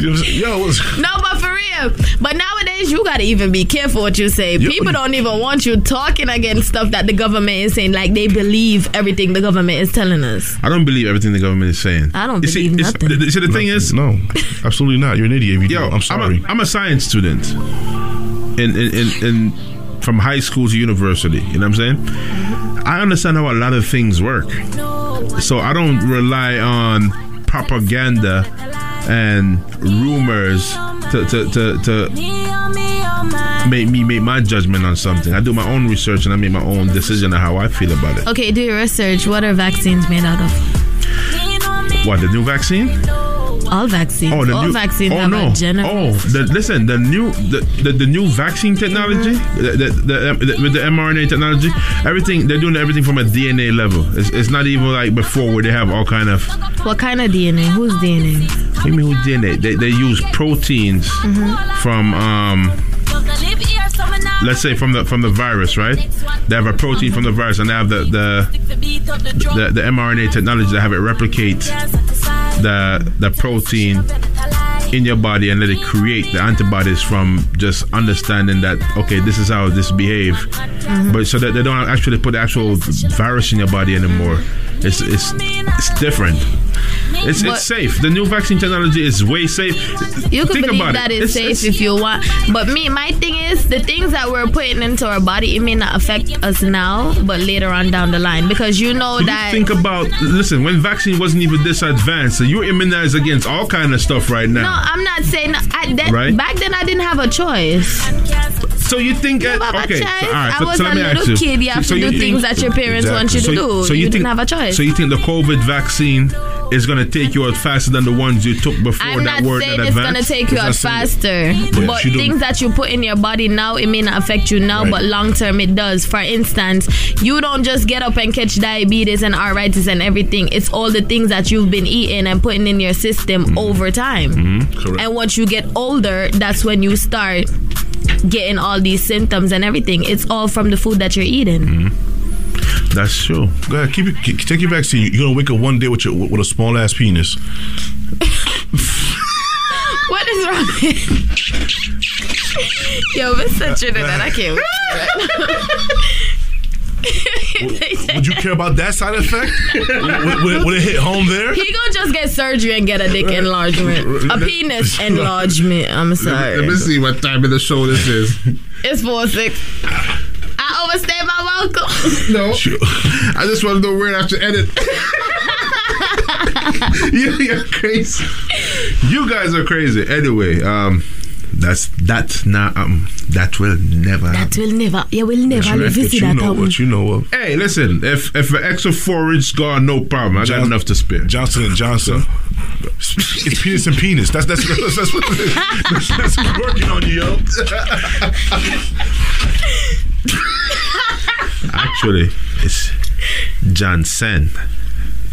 Speaker 11: Yo, what's-
Speaker 12: No, but for real. But nowadays, you gotta even be careful what you say. People don't even want you talking against stuff that the government is saying. Like they believe everything the government is telling us.
Speaker 10: I don't believe everything the government is saying.
Speaker 12: I don't
Speaker 10: You see,
Speaker 12: believe
Speaker 10: it's-
Speaker 12: nothing.
Speaker 10: the- See, the thing is,
Speaker 11: no, absolutely not. You're an idiot. If you
Speaker 10: Yo,
Speaker 11: don't. I'm sorry.
Speaker 10: I'm a, I'm a science student. in in, in, in from high school to university. You know what I'm saying? I understand how a lot of things work, so I don't rely on propaganda and rumors to to to, to make me make my judgment on something. I do my own research and I make my own decision on how I feel about it.
Speaker 12: Okay, do your research. What are vaccines made out of?
Speaker 10: What the new vaccine?
Speaker 12: All vaccines.
Speaker 10: Oh, the
Speaker 12: All
Speaker 10: new,
Speaker 12: vaccines
Speaker 10: oh, no. Oh, the, listen, the new the, the, the new vaccine technology, the, the, the, the- with the mRNA technology, everything they're doing everything from a DNA level. It's, it's not even like before where they have all kind of.
Speaker 12: What kind of DNA? Whose DNA?
Speaker 10: You mean who DNA? They, they use proteins
Speaker 12: Mhm.
Speaker 10: from um. Let's say from the from the virus, right? They have a protein from the virus, and they have the the the, the mRNA technology to have it replicate the the protein in your body and let it create the antibodies from just understanding that okay, this is how this behave.
Speaker 12: Mhm.
Speaker 10: But so that they don't actually put the actual virus in your body anymore. It's it's it's different. It's it's safe. The new vaccine technology is way safe.
Speaker 12: You could
Speaker 10: Think
Speaker 12: believe
Speaker 10: about
Speaker 12: that
Speaker 10: it.
Speaker 12: it's
Speaker 10: It's-
Speaker 12: safe if you want. But me, my thing is the things that we're putting into our body, it may not affect us now, but later on down the line. Because you know that
Speaker 10: you think about listen when vaccine wasn't even this advanced, so you're immunized against all kind of stuff right now.
Speaker 12: No, I'm not saying I, that,
Speaker 10: Right?
Speaker 12: back then I didn't have a choice.
Speaker 10: So you think that
Speaker 12: have a
Speaker 10: okay? So, all right,
Speaker 12: I
Speaker 10: so,
Speaker 12: was
Speaker 10: so
Speaker 12: a
Speaker 10: me
Speaker 12: little
Speaker 10: you.
Speaker 12: kid, you have to do things that your parents want you to
Speaker 10: So
Speaker 12: do.
Speaker 10: So
Speaker 12: You
Speaker 10: think,
Speaker 12: didn't have a choice.
Speaker 10: So you think the COVID vaccine is going to take you out faster than the ones you took before
Speaker 12: I'm
Speaker 10: that
Speaker 12: not
Speaker 10: weren't
Speaker 12: saying it's gonna take you out faster, but things that you put in your body now, it may not affect you now,
Speaker 10: Right.
Speaker 12: but long term it does. For instance, you don't just get up and catch diabetes and arthritis and everything. It's all the things that you've been eating and putting in your system over time.
Speaker 10: Mhm, correct.
Speaker 12: And once you get older, that's when you start getting all these symptoms and everything. It's all from the food that you're eating.
Speaker 10: Mm-hmm. That's true.
Speaker 11: Go ahead, keep it. keep- Take your vaccine. You're gonna wake up one day with your with a small ass penis.
Speaker 12: What is wrong? Yo, this Mr. Trinidad, I can't wait.
Speaker 11: Would you care about that side effect? would, would- would it hit home there?
Speaker 12: He gonna just get surgery and get a dick enlargement, a penis enlargement. I'm sorry.
Speaker 10: Let me see what time of the show this is.
Speaker 12: It's four six. I overstayed my welcome.
Speaker 10: No, I just want to know where I have to edit. you, you're crazy. You guys are crazy. Anyway, um, that's that's not um that will never.
Speaker 12: That will never. You will never live to see that happen.
Speaker 11: you know of.
Speaker 10: Hey, listen. If if an extra four inch gone, no problem. I got enough to spare.
Speaker 11: Johnson and Johnson. It's penis and penis. That's that's that's, that's what that's, that's working on you, yo.
Speaker 10: Actually, it's Johnson.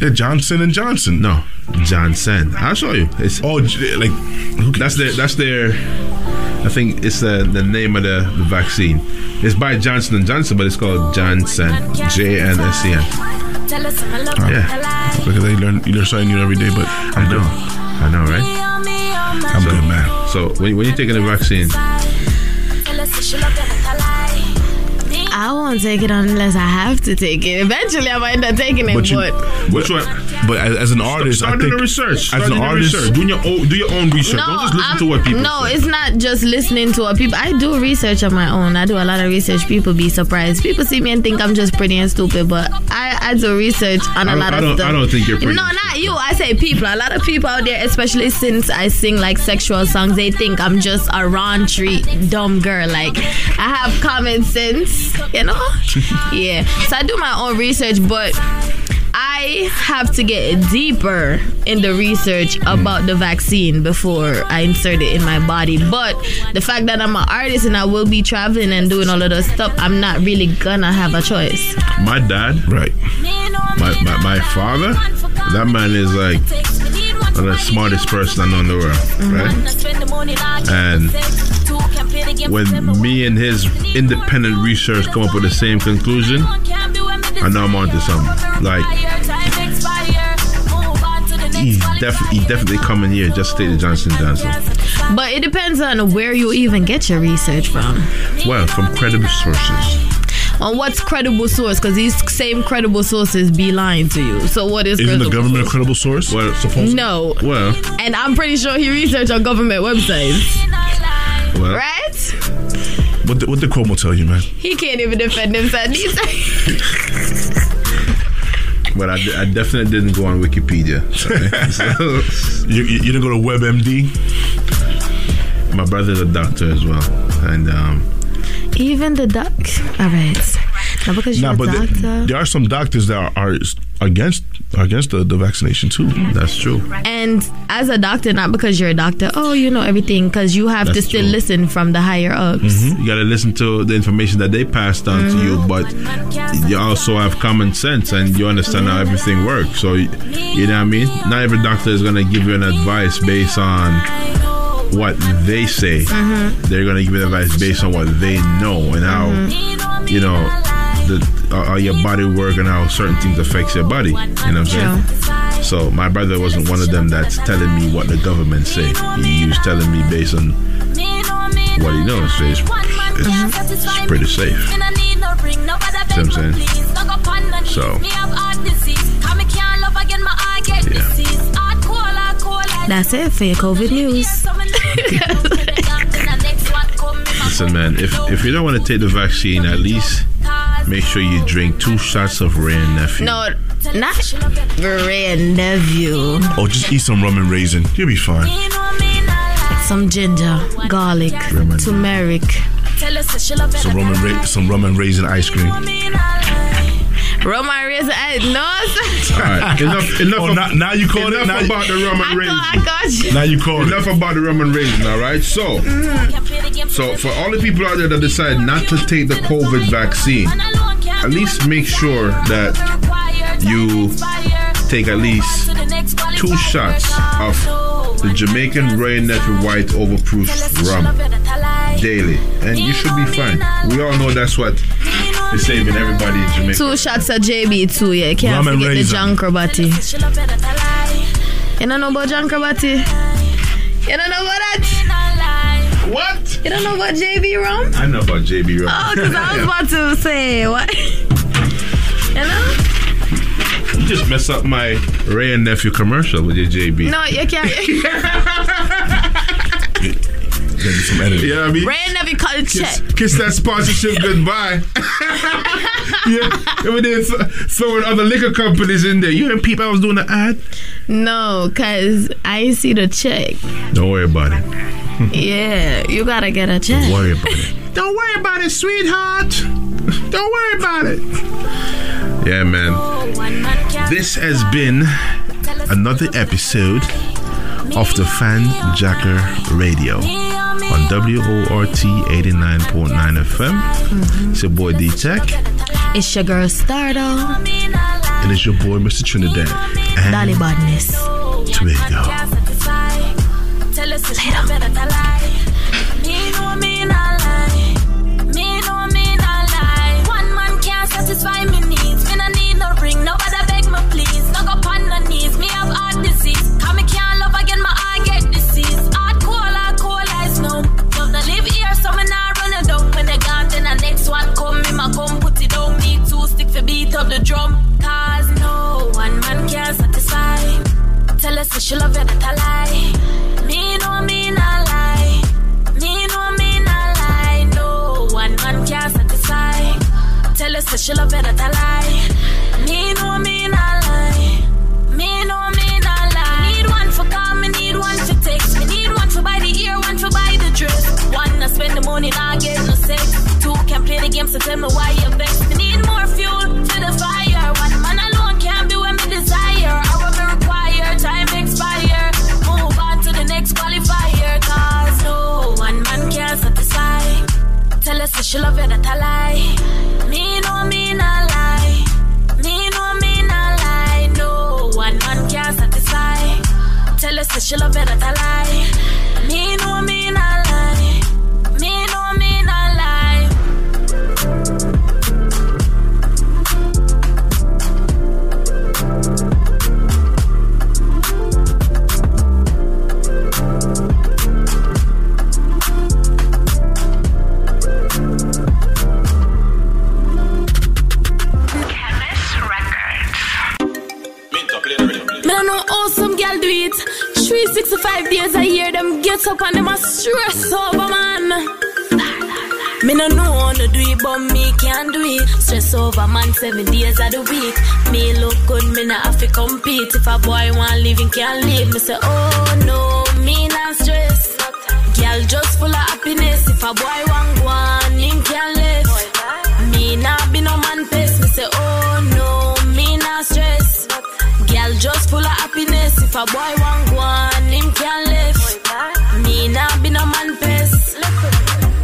Speaker 11: Yeah, Johnson and Johnson.
Speaker 10: No, Janssen. I'll show you. It's
Speaker 11: oh, like
Speaker 10: that's their that's their. I think it's the the name of the, the vaccine. It's by Johnson and Johnson, but it's called Janssen. J N S E N. Yeah.
Speaker 11: Because they learn you learn something new every day. But
Speaker 10: I know, I know, right?
Speaker 11: I'm good, man.
Speaker 10: So when when you're taking the vaccine,
Speaker 12: I won't take it unless I have to take it. Eventually, I might end up taking it,
Speaker 11: But
Speaker 12: but,
Speaker 10: which one?
Speaker 11: But as, as an artist,
Speaker 10: start
Speaker 11: I
Speaker 10: doing
Speaker 11: think
Speaker 10: the research. Start
Speaker 11: As an
Speaker 10: doing
Speaker 11: artist,
Speaker 10: research. Doing your own, do your own research. Don't just listen
Speaker 12: I'm-
Speaker 10: to what people
Speaker 12: no,
Speaker 10: say.
Speaker 12: it's not just listening to what people. I do research on my own. I do a lot of research. People be surprised. People see me and think I'm just pretty and stupid, but I, I do research on
Speaker 10: I
Speaker 12: a
Speaker 10: don't-
Speaker 12: lot
Speaker 10: I
Speaker 12: of
Speaker 10: don't-
Speaker 12: stuff.
Speaker 10: I don't think you're pretty
Speaker 12: No, not you. I say people. A lot of people out there, especially since I sing like sexual songs, they think I'm just a raunchy dumb girl. Like I have common sense, you know. yeah. So I do my own research, but. I have to get deeper in the research mm. about the vaccine before I insert it in my body. But the fact that I'm an artist and I will be traveling and doing all of those stuff, I'm not really gonna have a choice.
Speaker 10: My dad,
Speaker 11: right?
Speaker 10: My my, my father, that man is like one of the smartest person I know in the world, right? Mm-hmm. And when me and his independent research come up with the same conclusion, I know I'm onto something. Like he's definitely he definitely coming here just to take the Johnson Johnson.
Speaker 12: But it depends on where you even get your research from.
Speaker 10: Well, from credible sources.
Speaker 12: On what's credible source? Because these same credible sources be lying to you. So what is
Speaker 11: Isn't the
Speaker 12: credible
Speaker 11: government a credible source?
Speaker 10: Well,
Speaker 11: supposed
Speaker 12: No.
Speaker 10: Well,
Speaker 12: And I'm pretty sure he researched on government websites.
Speaker 10: well,
Speaker 12: Right?
Speaker 11: What did, what the Cuomo tell you, man?
Speaker 12: He can't even defend himself.
Speaker 10: But I, I definitely didn't go on Wikipedia. So-
Speaker 11: you, you, you didn't go to WebMD?
Speaker 10: My brother's a doctor as well. And um,
Speaker 12: even the doc. All right. Now because you're
Speaker 11: Nah,
Speaker 12: a
Speaker 11: but
Speaker 12: doctor.
Speaker 11: there, there are some doctors that are, are against against the, the vaccination too.
Speaker 10: That's true.
Speaker 12: and as a doctor, not because you're a doctor, oh, you know everything, because you have to still
Speaker 10: true.
Speaker 12: listen from the higher ups. Mm-hmm.
Speaker 10: You got to listen to the information that they passed on to you, but you also have common sense and you understand how everything works. So, you you know what I mean? Not every doctor is going to give you an advice based on what they say. Mm-hmm. They're going to give you advice based on what they know and how, mm-hmm. you know, the, how how your body work and how certain things affects your body. You know what I'm saying? So my brother wasn't one of them that's telling me what the government say. He was telling me based on what he knows. So it's, it's, it's pretty safe. See what I'm saying? So Yeah.
Speaker 12: That's it for your COVID news.
Speaker 10: listen, man. If if you don't want to take the vaccine, at least make sure you drink two shots of Wray and Nephew.
Speaker 12: no, not Wray and nephew.
Speaker 11: Oh, just eat some rum and raisin. You'll be fine.
Speaker 12: Some ginger, garlic, turmeric.
Speaker 11: Some rum and ra- some rum and raisin ice cream.
Speaker 12: Roman raisin. eh, No,
Speaker 10: All right, enough. Enough.
Speaker 11: Oh,
Speaker 10: of,
Speaker 11: now- now you call it-
Speaker 10: enough
Speaker 11: now
Speaker 10: about the rum
Speaker 12: I
Speaker 10: and
Speaker 12: got,
Speaker 10: raisin.
Speaker 12: I got you.
Speaker 11: Now you call it.
Speaker 10: Enough about the rum and raisin. All right. So, so for all the people out there that decide not to take the COVID vaccine, at least make sure that you take at least two shots of the Jamaican Royal Nephew White Overproof Rum daily, and you should be fine. We all know that's what is saving everybody in Jamaica.
Speaker 12: Two shots of JB too, yeah. Can't
Speaker 10: Rum
Speaker 12: forget the. John Crow Batty. You don't know about John Crow Batty? You don't know about that?
Speaker 10: What?
Speaker 12: You don't know about JB rum?
Speaker 10: I know about JB Rum.
Speaker 12: Oh, because I was about to say what? you know?
Speaker 10: You just mess up my Wray and Nephew commercial with your JB.
Speaker 12: No, you can't.
Speaker 11: some editing.
Speaker 10: Yeah, I mean,
Speaker 12: Wray never cut a check.
Speaker 10: kiss, kiss that sponsorship goodbye. yeah, we did throwing other liquor companies in there. You and people, I was doing the ad.
Speaker 12: No, because I ain't see the check.
Speaker 10: Don't worry about it.
Speaker 12: Yeah, you gotta get a check.
Speaker 10: Don't worry about it. Don't worry about it, sweetheart. Don't worry about it. Yeah, man. This has been another episode of the Fanjacker Radio on WORT 89.9 FM. It's your boy D Tech,
Speaker 12: It's your girl Stardo.
Speaker 11: And it's your boy, Mr. Trinidad. And
Speaker 12: Dolly Badness.
Speaker 11: Twiggo.
Speaker 9: Tell Tell she love you, that I lie. Me know me not lie. Me know me not lie. No one man can satisfy. Tell us that she love you, that I lie. Me know me not lie. Me know me not lie. Need one for call, me need one for text. Me need one for buy the ear, one for buy the dress. One to spend the money, not get no sex. Two can play the game, so tell me why you vex. Tell us she love you, that I lie. Me know me not lie. Me know me not lie. No one man can satisfy. Tell us that she love you, that I lie. Me know me not 365 days a year, them get up and them a stress over, man. Me no know how to do it, but me can do it. Stress over man seven days of the week. Me look good, me not have to compete. If a boy want live, he can live. Me say, oh no, me not stress. Girl just full of happiness. If a boy want one, happiness. If a boy want one, him can live. Me not be no man pest.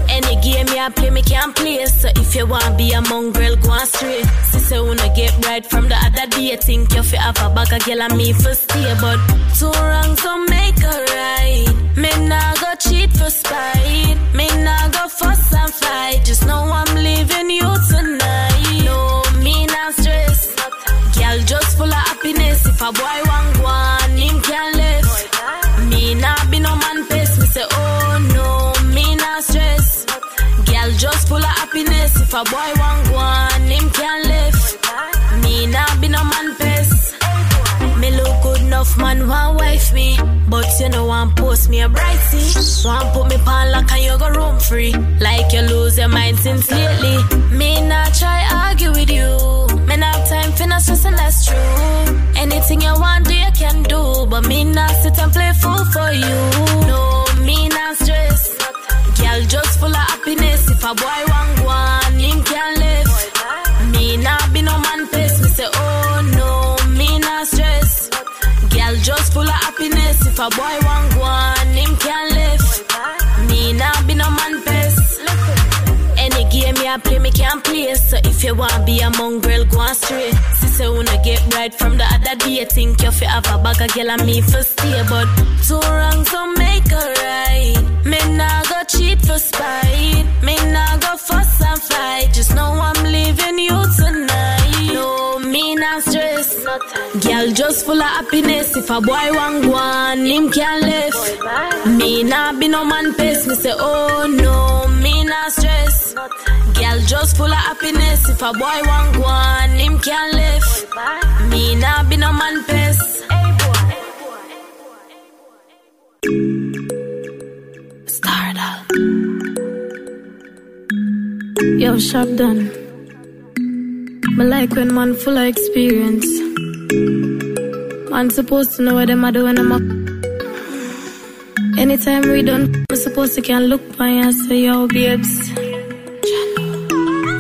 Speaker 9: Any game me I play, me can play. So if you want be a mongrel, go on straight. Sister wanna get right from the other day. Think you fi have a bag of girl and me for stay, but two wrongs don't make a right. Me nah go cheat for spite. Me nah go fuss and fight. Just know I'm leaving you tonight. No, me not stress. Girl just full of happiness. If a boy If a boy want one, him can live. Me nah be no man pest. Me look good enough, man, want wife me. But you know, want post me a bright see. Want put me pan lock and you go room free. Like you lose your mind since lately. Me not try argue with you. Me not time for no stress and that's true. Anything you want do, you can do. But me not sit and play fool for you. No, me not stress. Girl just full of happiness. If a boy happiness. If a boy want one, him can live. Me not be no man pest. Any game me I play, me can play. So if you want be a mongrel, go on straight. Sister wanna get right from the other day. Think you fi have a bag of girl and me for stay, but two wrongs don't make a right. Me nah go cheat for spite. Me nah go fuss and fight. Just know I'm leaving you just full of happiness. If a boy want one, him can live. Me nah be no man pest. Me say oh no, me not stress. Girl just full of happiness. If a boy want one, him can live. Me nah be no man. Stardust. Yo, sharp done. Me like when man full of experience. Man supposed to know what them a do when I'm up. Anytime we done, we supposed to can look by and say, yo, babes.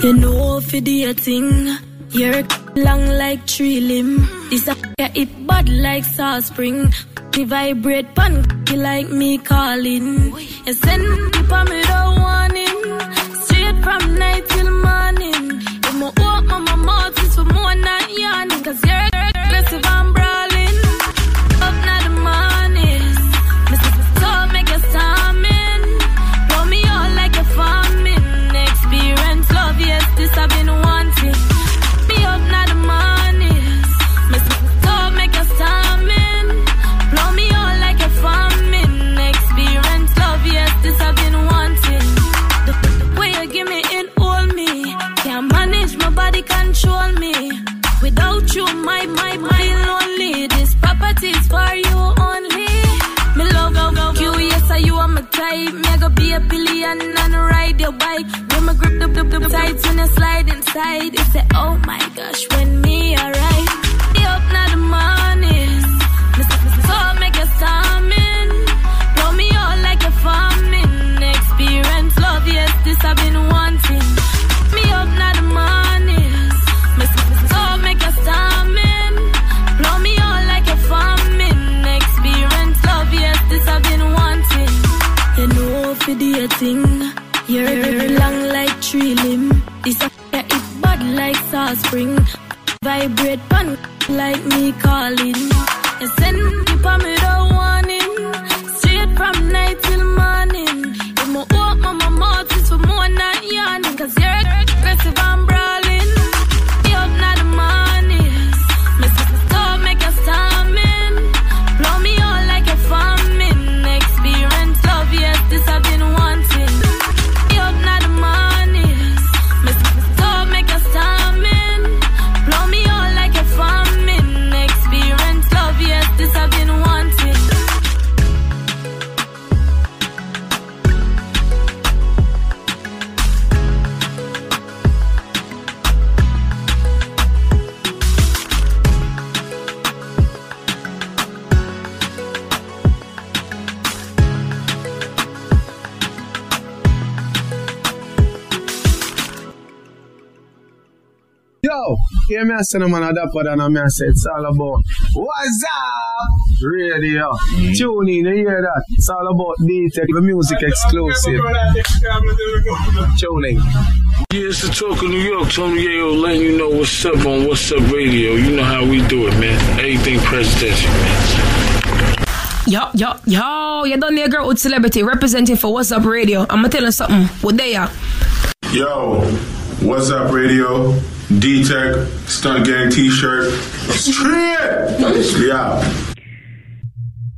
Speaker 9: You know do your thing, you're long like tree limb. This a it bad like South Spring. Me vibrate pan like me calling. You send people me the warning. Straight from night till morning. If my open my mouth is for more than yarning. Cause you're
Speaker 3: hear me I say no man a dapper than a me I say it's all about What's up? Radio. Tune in, you hear that? It's all about D-Tech, the music exclusive. Tune in.
Speaker 4: Yeah, it's the talk of New York. Tony Yayo letting you know what's up on What's Up Radio. You know how we do it, man. Anything presidential, man.
Speaker 5: Yo, yo, yo, you done there, girl with celebrity representing for What's Up Radio. I'ma tell you something. What they are?
Speaker 6: Yo, what's up, radio? D Tech, Stunt Gang t shirt. Straight! Yeah.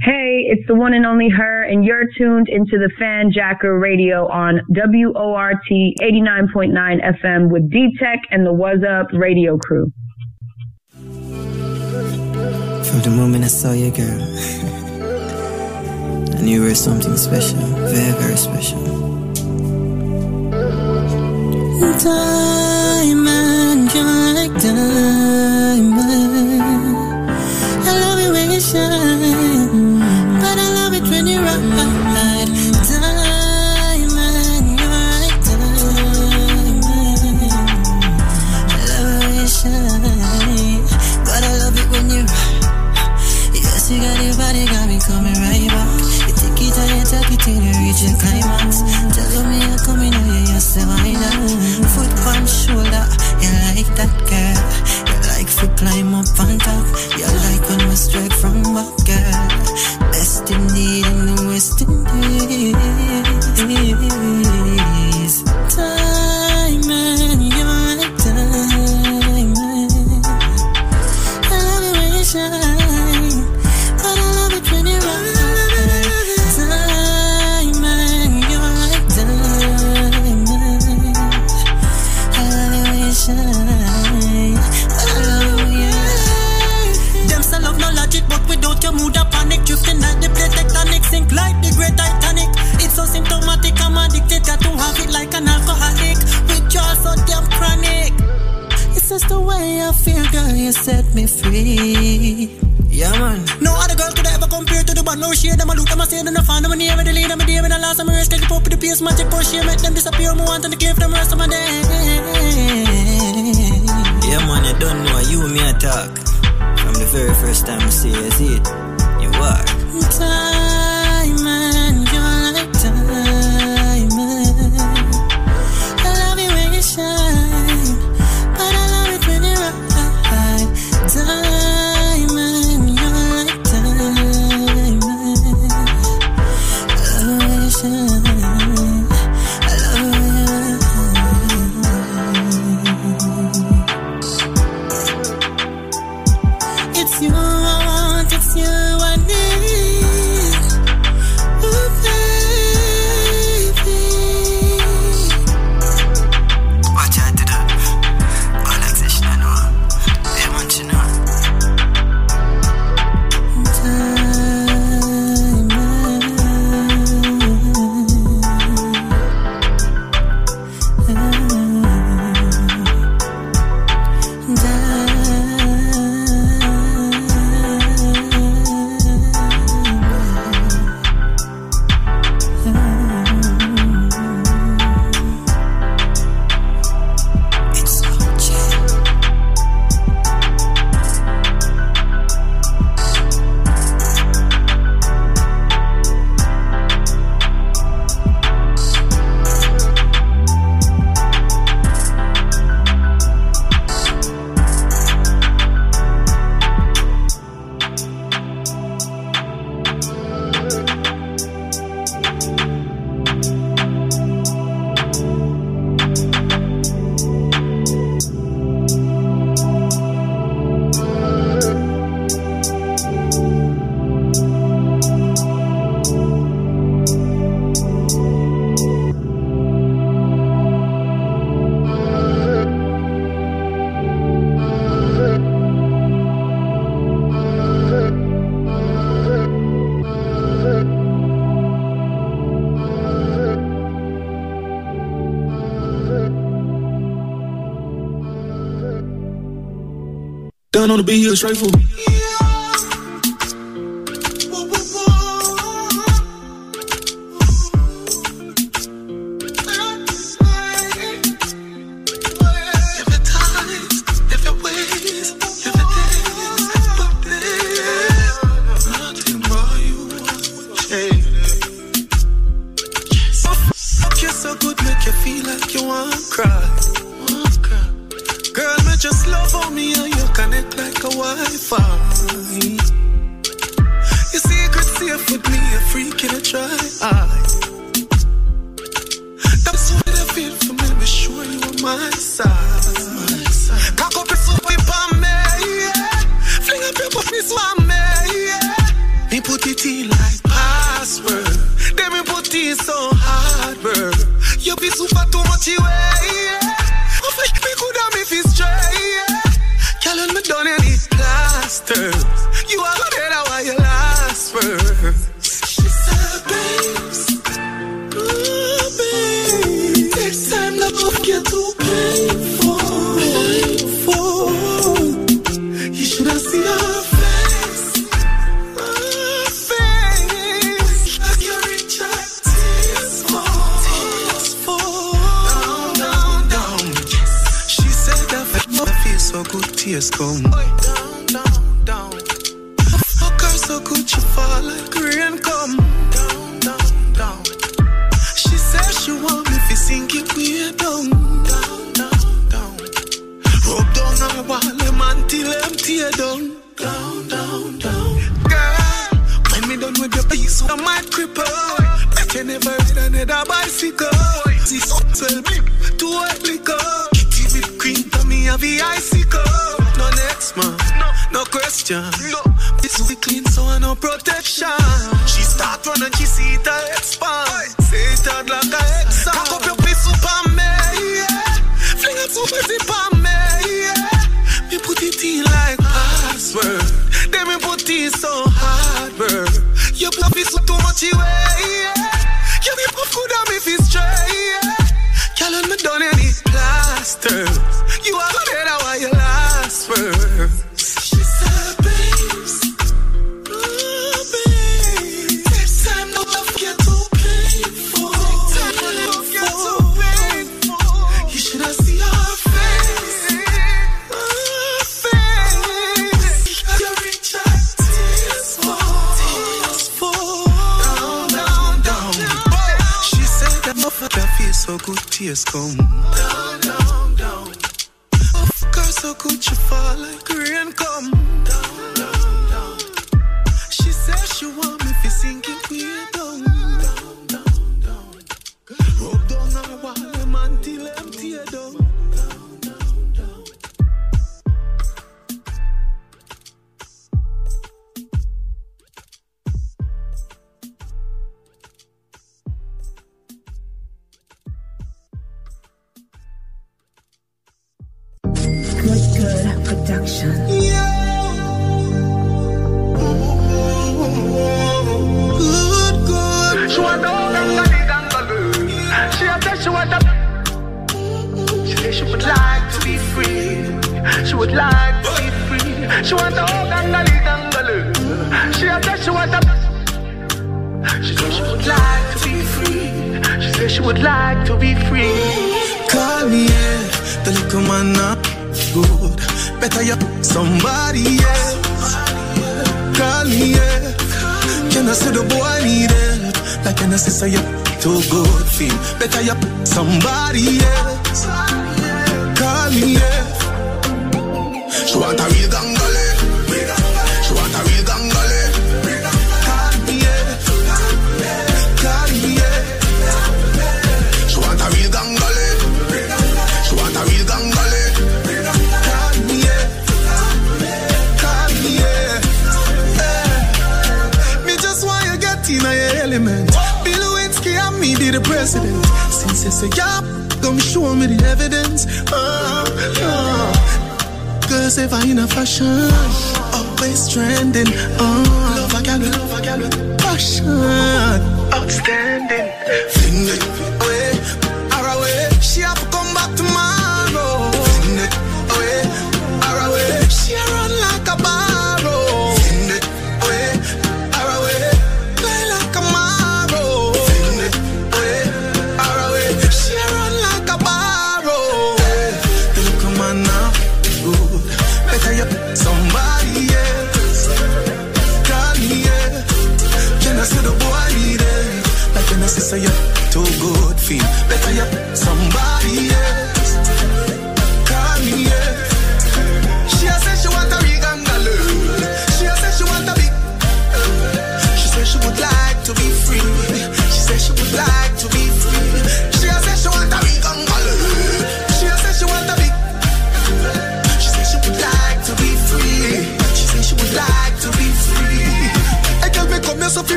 Speaker 7: Hey, it's the one and only her, and you're tuned into the Fanjacker Radio on WORT 89.9 FM with D Tech and the What's Up radio crew.
Speaker 22: From the moment I saw you, girl, I knew you were something special, very, very special.
Speaker 8: Diamond, you're like diamond. I love it when you shine, but I love it when you ride. Diamond, you're like diamond. I love it when you shine, but I love it when you. Yes, you got your body, got me coming right back. You take it and you take it till you reach your climax. Tell me you're coming, oh you're so high. Foot on shoulder, you like that girl. You like to climb up on top. You like when we straight from back, girl. You set me free. Yeah, man. No other girl could ever compare to the one. No shade, them a loot, them a say, them a fan, them a near, the lead, them a when I last, I'm a rest, take the pop with the pace, magic, push, yeah, make them disappear, me want to give them rest of my day.
Speaker 22: Yeah, man, you don't know you and me a talk. From the very first time I see you, I see it. You are.
Speaker 8: Diamond,
Speaker 19: on the beat, straight for.
Speaker 16: the president. Since it's a yap, come show me the evidence. Oh, oh. Cause if I ain't a fashion, always trending. Oh, love, I got love, I got passion. Outstanding.
Speaker 23: Finger.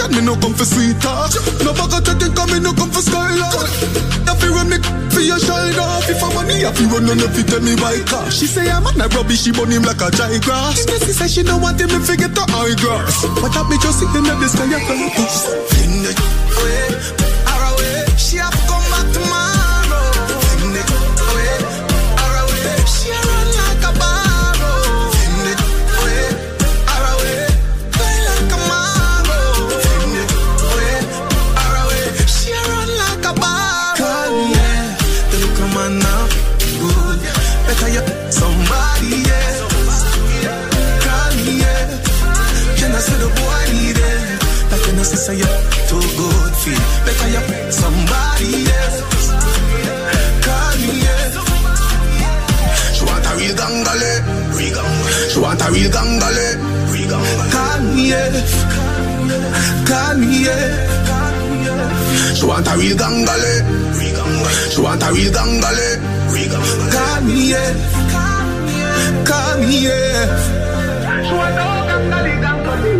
Speaker 23: On a mission, me no come for sweet talk. No of chatting, come me no come for skylark. If you run me for your shoulder, if I money, if you run on if you tell me why. She say I'm not rubbish, she burn him like a dry grass. She say she no want him, me forget the high grass. But that me just sitting in the sky, I can't
Speaker 16: Yeah. She want a real gangale. She want a real gangale, me, yeah. She want a gangale, gangale.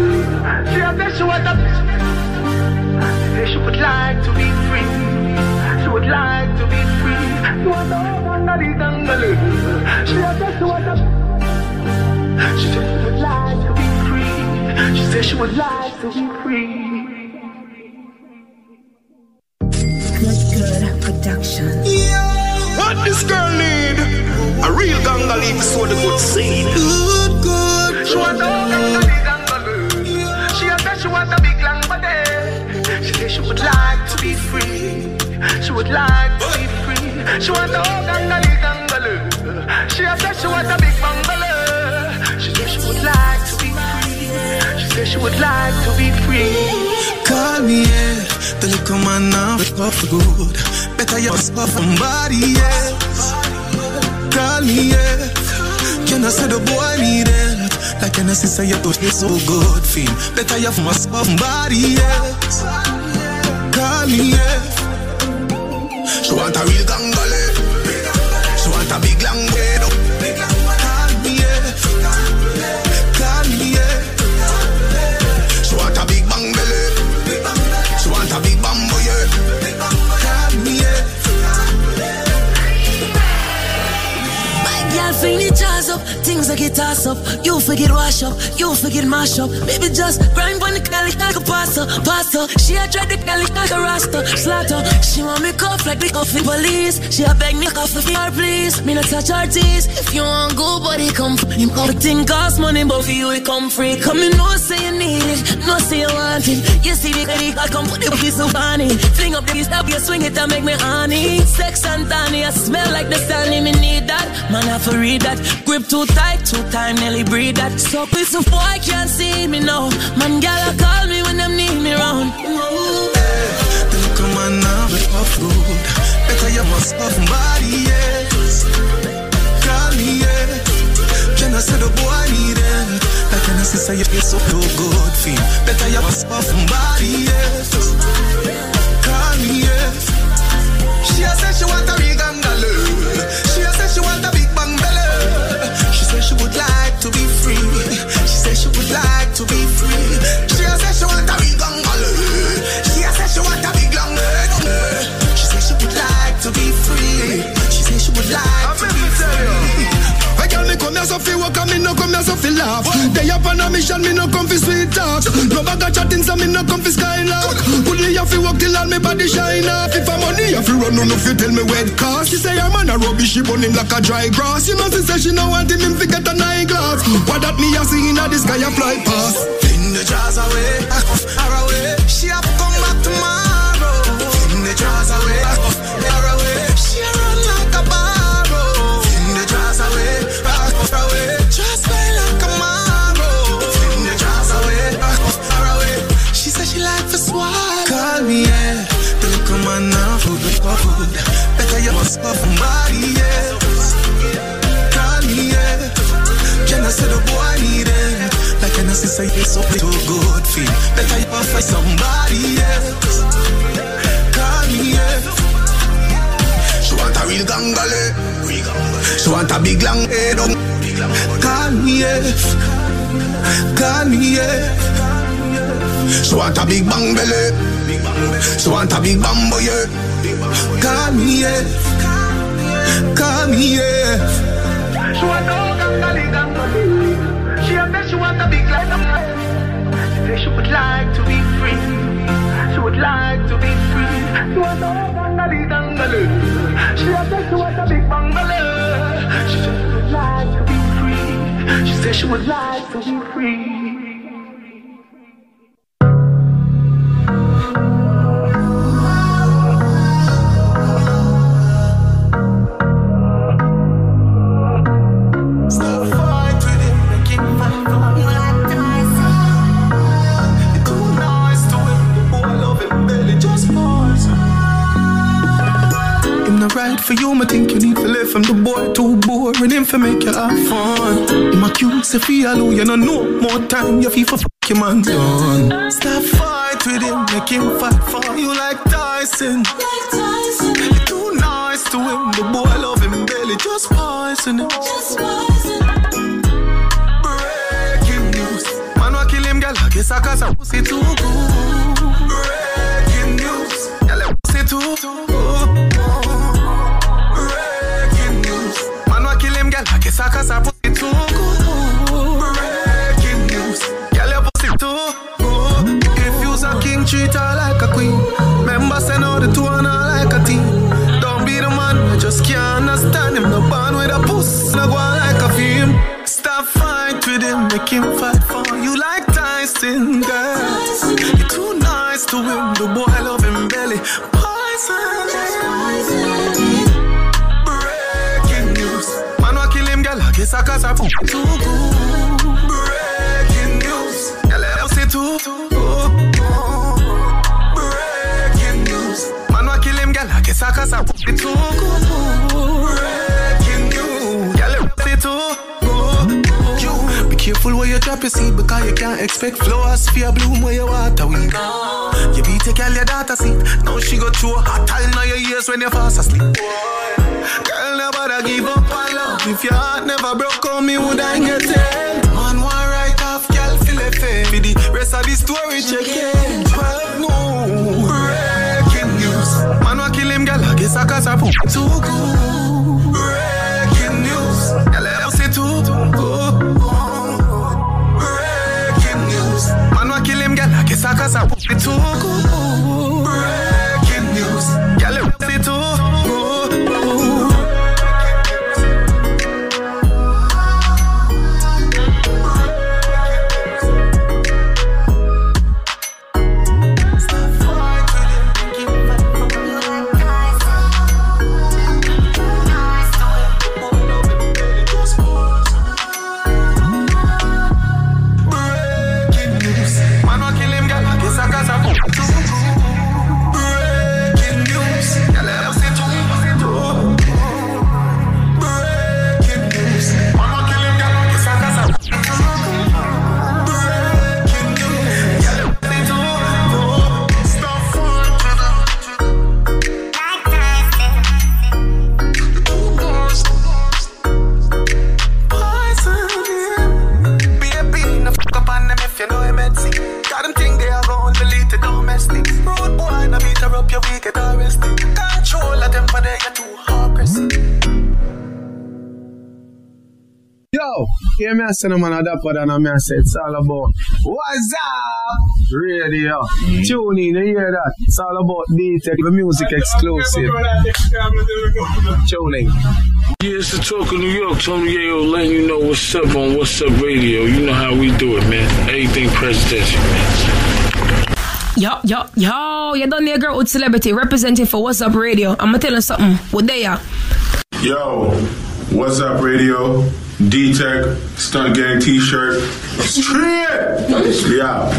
Speaker 16: She she want a. She would like to be free. She would like to be free. She want a gangale, gangale. She say she want. She said she would like to be free. She said she would like to be free. Real gangali to the good seed. Good, good. She want a gangali, gangali. She a say she want a big long body. She say she would like to be free. She would like to be free. She want a gangali, gangali. She a say she want a big bungalow. She say she would like to be free. She say she would like to be free. Call me, yeah. The little man now off good. Better you off somebody else. Call me, yeah. Can I say the boy need it? Like can I say you touch me so good, feel better you from somebody else. Call me, yeah. She want a real gangale. Up,
Speaker 9: things like get toss up. You forget wash up, you forget mash up. Maybe just grind on the cali like a pasta, pasta. She a try the cali like a rasta, slaughter. She want me cuff like the coffee police. She a beg me coffee for her, please. Me not touch her teeth. If you want go, body come. Him everything cost money, but for you it come free. Come in, no say you need it, no say you want it. You see the credit I come put the piece of honey. Fling up the stop, you swing it and make me honey. Sex and tiny, I smell like the sunny. Me need that, man I for read that. Grip too tight, too time, nearly breathe that. So piece of boy can't see me now. Man, gal call me when them need me round.
Speaker 16: The little man now off good. Better you must have somebody else. Call me, yeah. Can I say the boy need it? Like can I say you so good, feel better you must have somebody else. Call me, yeah. She say she want a big angle. She say she want a big. She would like to be free. She say she would like to be free.
Speaker 23: So fi work and me no come here so fi laugh. They up on a mission, me no come fi sweet talk. No bag of chatting, so me no come fi skylark. Put me have fi work till all me body shine off. If I'm money, have fi run, no no fi tell me where it cost. She say her man a rubbish, she burn him like a dry grass. You know she say she no want him, him fi get an eyeglass. What that me a see inna the sky a fly past.
Speaker 16: Fling the jars away, far away. She have come back tomorrow. Fling the jars away, sister, you so too good feel. Better you find somebody else. Call me, yeah. She want a real gangale. She want a big long head eh, on. Call me, yeah. Call me, yeah. She want a big bang belly. She want a big bambo, yeah. Call me, yeah. Call me, yeah.
Speaker 24: She want a gangali gangali. She would like to be free. She would like to be free. She want a gangali gangali. She a bet she want a big bungalow. She say she would like to be free. She say she would like to be free.
Speaker 16: I think you need to live from the boy too boring him for make you have fun. Him a cute, say feel you know no more time, you feel for fuck your man done. Stop fight with him, make him fight for you like Tyson. You're too nice to him, the boy love him belly just poison him. Breaking news. Man, wa kill him, girl. I guess I cause I pussy too good. Breaking news. Girl, pussy too I I cause I pussy too. Breaking news. Girl, your pussy too good. If you's a king, treat her like a queen. Remember, send out the two and her like a team. Don't be the man, I just can't understand him. No band with a puss, no go like a film. Stop fight with him, make him fight for you like Tyson, I fuck too good. Breaking news. Girl, I pussy too. Breaking news. Man, wa kill him, girl. I guess I cause I fuck it too good. Breaking news. Too be careful where you drop your seed because you can't expect flowers for your bloom where you water weed. You beat your girl your daughter seat. Now she go through a hot time in your ears when you fast asleep. Girl, never give up. If your heart never broke on me, would I get it? Man, one right off, girl, feel it. For the rest of the story, check it. 12 no. Breaking news. Man, kill him, girl, I guess I too good. Breaking news. Girl, too good. Breaking news. Man, kill him, girl, I guess I it too good.
Speaker 3: Yo, hear me I say no man a dapper than a me I say it's all about What's up? Radio. Mm. Tune in, you hear that? It's all about D-Tech, the music exclusive. Tune in.
Speaker 4: Yeah, it's the talk of New York. Tony Yayo letting you know what's up on What's Up Radio. You know how we do it, man. Anything presidential, man.
Speaker 5: Yo, yo, yo, you done there, girl with celebrity representing for What's Up Radio. I'm gonna tell you something. What they are?
Speaker 6: Yo, what's up, radio? D Tech, Stunt Gang t shirt. Straight! Yeah.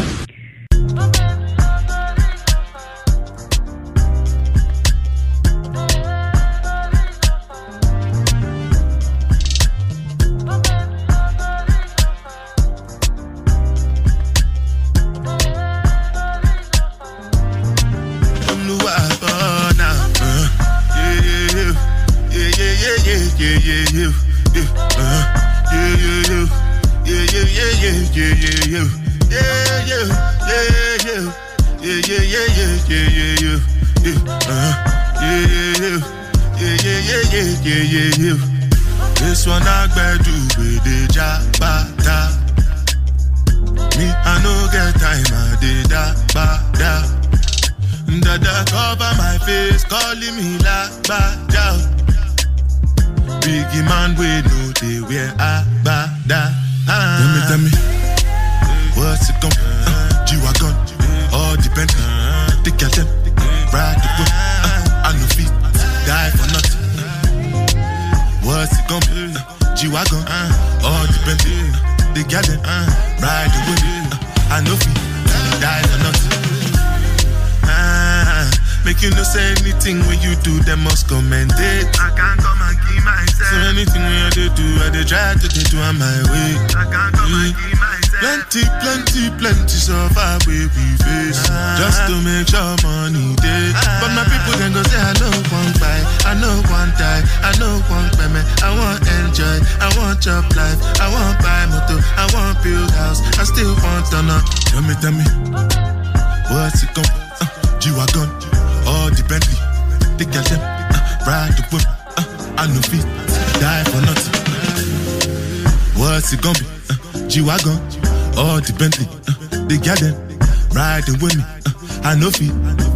Speaker 6: Yeah, yeah, yeah, yeah, yeah, yeah, uh-huh. yeah, yeah, yeah, yeah, yeah, yeah, yeah, yeah, yeah, yeah. This one I do with the jabata. Me, I no get time, I did da ba da. Dada cover my face, calling me la ba da. Biggie man, we know they wear a ba da. Tell me, tell me, what's it gon' be? Uh, G-Wagon, depend. The girl them, ride the whip. Uh, I no feet, die for nothing. What's it gon' be? Uh, G-Wagon, uh, all depend. The girl them, uh, ride the whip. Uh, I no feet, die for nothing. Ah, make you no say anything when you do, them must commend it. I can't come and keep myself. So anything when you do, I dey try to do on my way. I can't come and keep myself. Plenty, plenty, plenty so far we face just to make sure money day. But my people then go say I know one buy, I know one die, I know one payment. I want enjoy, I want job life, I want buy motor, I want build house, I still want to know. Tell me, tell me, what's it gon' uh, G-Wagon, all the Bentley, the them, uh, ride the whip, uh, I no fit, die for nothing. What's it gonna be? Uh, G-Wagon, all the Bentley, uh, riding with me, uh, I know fit.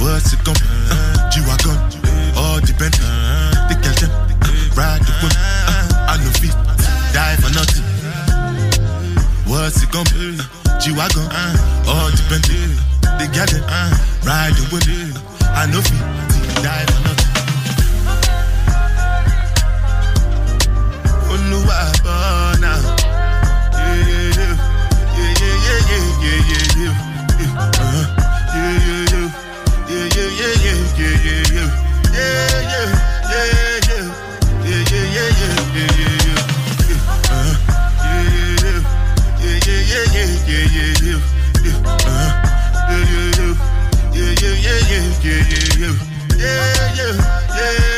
Speaker 6: What's it be? Uh, G-Wagon, all Bentley, the girl them, ride the whip, uh, I no fit, die for nothing. What's it be? Uh, G-Wagon, uh, all Bentley, the girl them, uh, ride the whip, I no fit, die for nothing. Oluwa bona, yeah. Yeah yeah yeah yeah yeah yeah, yeah. Yeah, yeah, yeah, uh-huh. Yeah, yeah, yeah, yeah, yeah, yeah, yeah. Yeah, yeah, yeah, yeah. Yeah,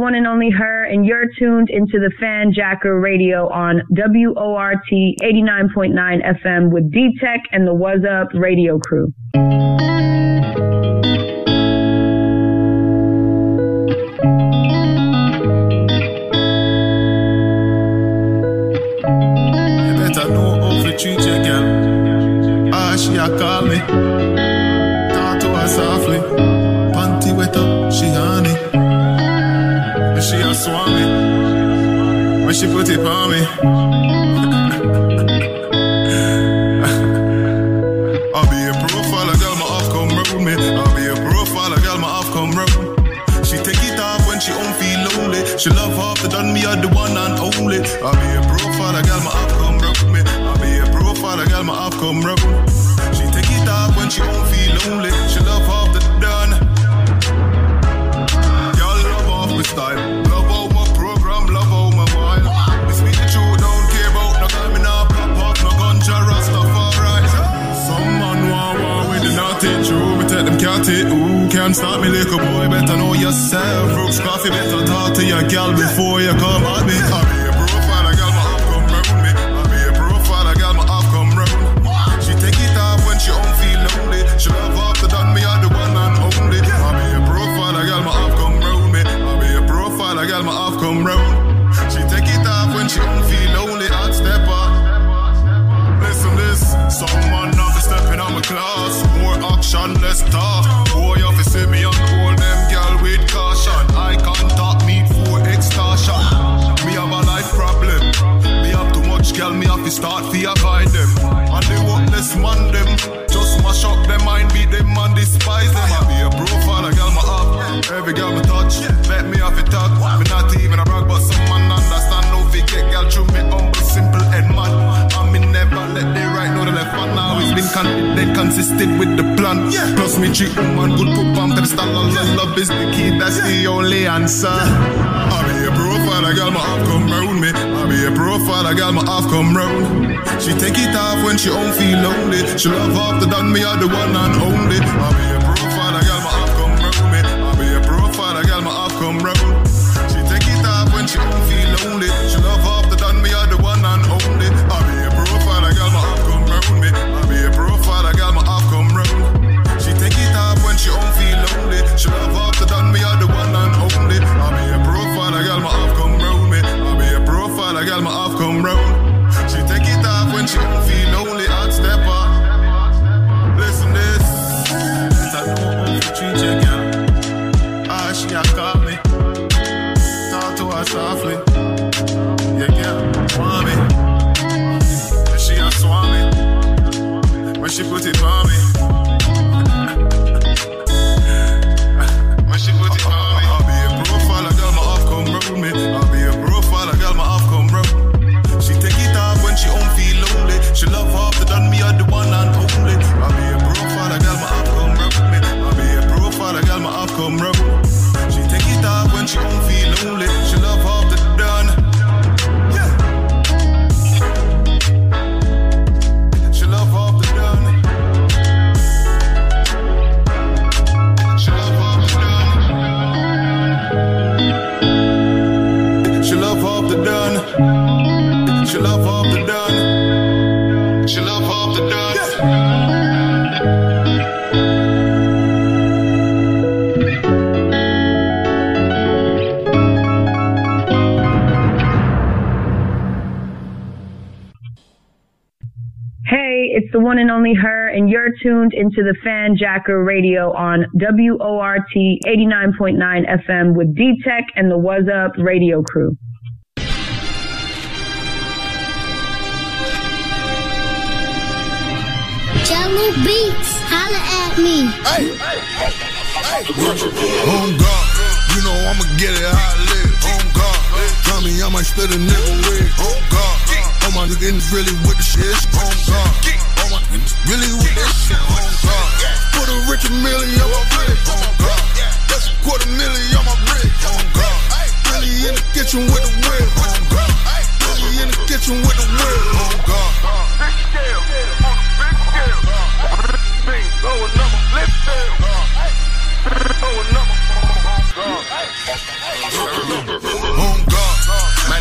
Speaker 7: one and only her, and you're tuned into the Fanjacker Radio on WORT 89.9 FM with D Tech and the What's Up Radio crew.
Speaker 6: She put it on me. I'll be a profile, a girl, my off come round me. I'll be a profile, a girl, my off come round. She take it off when she don't feel lonely. She love half the done me are the one and only. I'll be a profile, a girl, my off come round me. I'll be a profile, a girl, my off come round. Can't stop me little boy. Better know yourself. Brooks coffee, better talk to your girl before you come Plus me treat woman good, put palm to the style. Love is the key, that's the only answer. I be a profile, a girl, my half come round me. I be a profile, a girl, my half come round. She take it off when she don't feel lonely. She love after done me, are the one and only. I be a one and only her, and
Speaker 7: you're tuned into the Fanjacker Radio on WORT 89.9 FM with D Tech and the What's Up radio crew.
Speaker 25: Jello Beats, holla at me.
Speaker 23: Hey, Oh God, you know I'ma get it how I live. Oh God, tell me I might spit a nigga wig. Oh God, oh my niggas really with the shit. Oh God, my niggas really with this shit. Oh God, put a rich million on my wrist. Oh God, that's a quarter million on my wrist. Oh God, really in the kitchen with the whip. Oh God, really in the kitchen with the whip. Oh God.
Speaker 26: My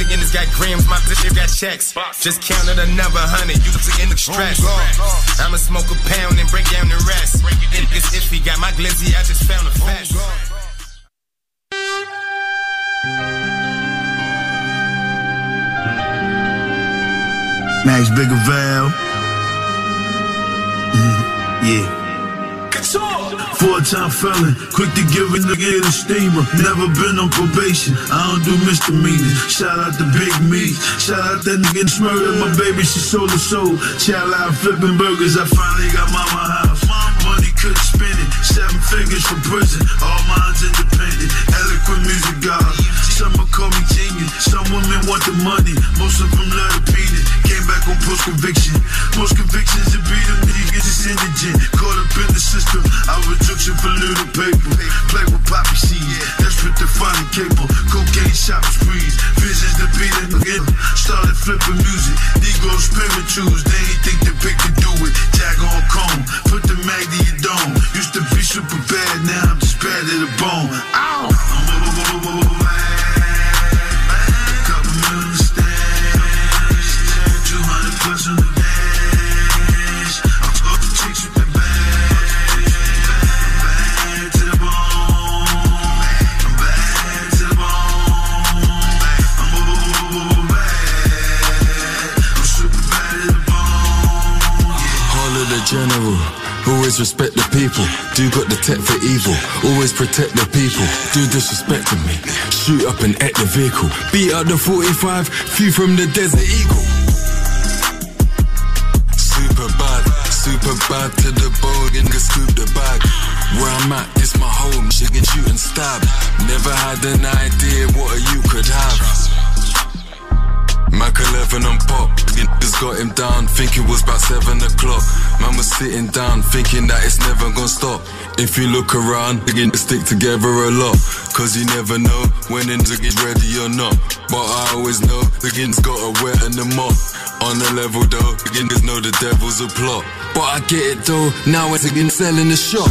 Speaker 26: niggas got grams, my bitch got checks. Just counted another hundred, you took in the stress. I'ma smoke a pound and break down the rest. Niggas iffy, got my glizzy, I just found a fast.
Speaker 23: Max Bigger Val. Mhm, Yeah.
Speaker 19: Four time felon, quick to give a nigga a steamer. Never been on probation, I don't do misdemeanors. Shout out to Big Me, shout out that nigga in murder. My baby, she sold her soul. Child out flipping burgers, I finally got mama house. Couldn't it, seven fingers for prison. All minds independent, eloquent music god. Some will call me genius, some women want the money, most of them love the penis. Came back on post conviction, most convictions to beat them niggas is indigent. Caught up in the system, I was judging for little paper. Play with poppy seeds, that's what the funny cable. Cocaine shop sprees, visions to beat a nigga. Started flipping music, Negroes spirituals, they ain't think the pick could do it. Jag on comb, put the mag to your dome. Used to be super bad, now I'm just bad to the bone. Ow! Couple million stacks, 200 plus
Speaker 27: Always respect the people. Do got the tech for evil. Always protect the people. Do disrespect to me. Shoot up and at the vehicle. Beat out the 45. Few from the Desert Eagle. Super bad. Super bad to the bone and can scoop the bag. Where I'm at, it's my home. She can shoot and stab. Never had an idea what you could have. Mac 11 and pop, niggas got him down, thinking it was about 7 o'clock. Man was sitting down, thinking that it's never gonna stop. If you look around, to stick together a lot. Cause you never know when get ready or not. But I always know the gins got a wet and the mop. On the level though, niggas know the devil's a plot. But I get it though, now it's again selling the shop.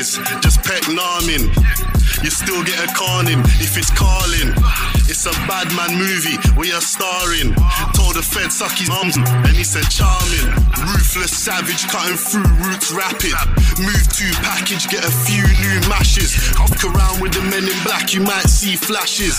Speaker 23: Boys, just peck narming. You still get a corning if it's calling. It's a bad man movie where you're starring. Told the Fed suck his mums and he said charming. Ruthless savage cutting through roots rapid. Move to package, get a few new mashes. Hop around with the men in black, you might see flashes.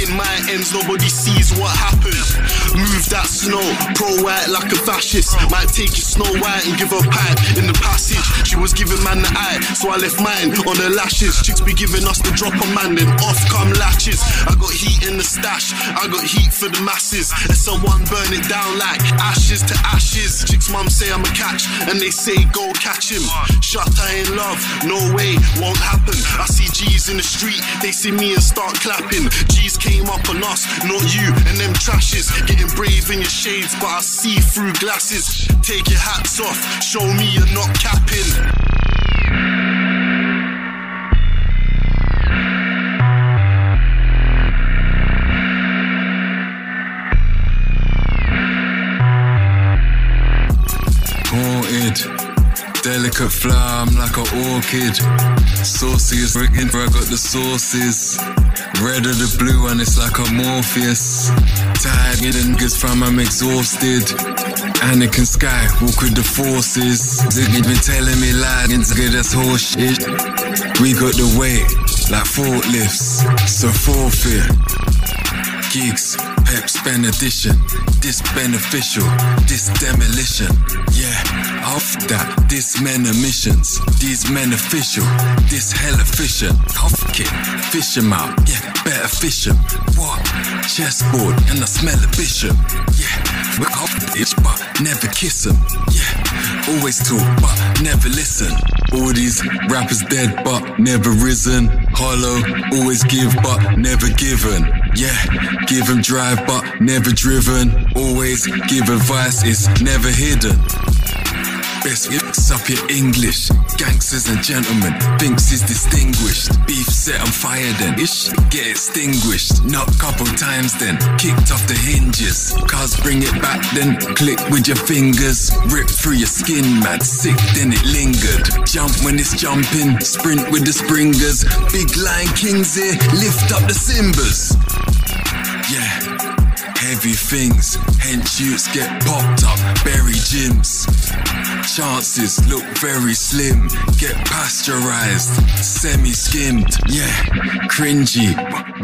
Speaker 23: In my ends, nobody sees what happens. Move that snow, pro white like a fascist. Might take you snow white and give her pipe in the passage. She was giving man the eye, so I left mine on her lashes. Chicks be giving us the drop on man, then off come latches. I got heat in the stash, I got heat for the masses. SN1 burn it down like ashes to ashes. Chicks mum say I'm a catch, and they say go catch him. Shut I in love, no way, won't happen. I see G's in the street, they see me and start clapping. G's came up on us, not you and them trashes. Getting brave in your shades, but I see through glasses. Take your hats off, show me you're not capping.
Speaker 27: Delicate flower, I'm like an orchid. Saucy is rigging, I got the sauces. Red or the blue, and it's like a Morpheus. Tired, getting niggas from, I'm exhausted. Anakin Sky, walk with the forces. Ziggy been telling me lies, nigga, that's horseshit. We got the weight, like forklifts, so forfeit. Giggs, Pep's benediction, this beneficial, this demolition. Yeah, off that, this men emissions, these men official, this hell efficient. Off kick, fish 'em out, yeah, better fish 'em. What? Chessboard, and I smell a bishop. Yeah, we're off bitch, but never kiss 'em. Yeah, always talk, but never listen. All these rappers dead, but never risen. Hollow, always give, but never given. Yeah, give 'em drive, but never driven. Always give advice, it's never hidden. Best mix up your English. Gangsters and gentlemen, thinks he's distinguished. Beef set on fire then, ish, get extinguished. Knock couple times then, kicked off the hinges. Cars bring it back then, click with your fingers. Rip through your skin, mad sick, then it lingered. Jump when it's jumping, sprint with the springers. Big line kings here, lift up the cymbals. Yeah, heavy things. Hench youths get popped up, bury gyms. Chances look very slim, get pasteurized, semi skimmed. Yeah, cringy,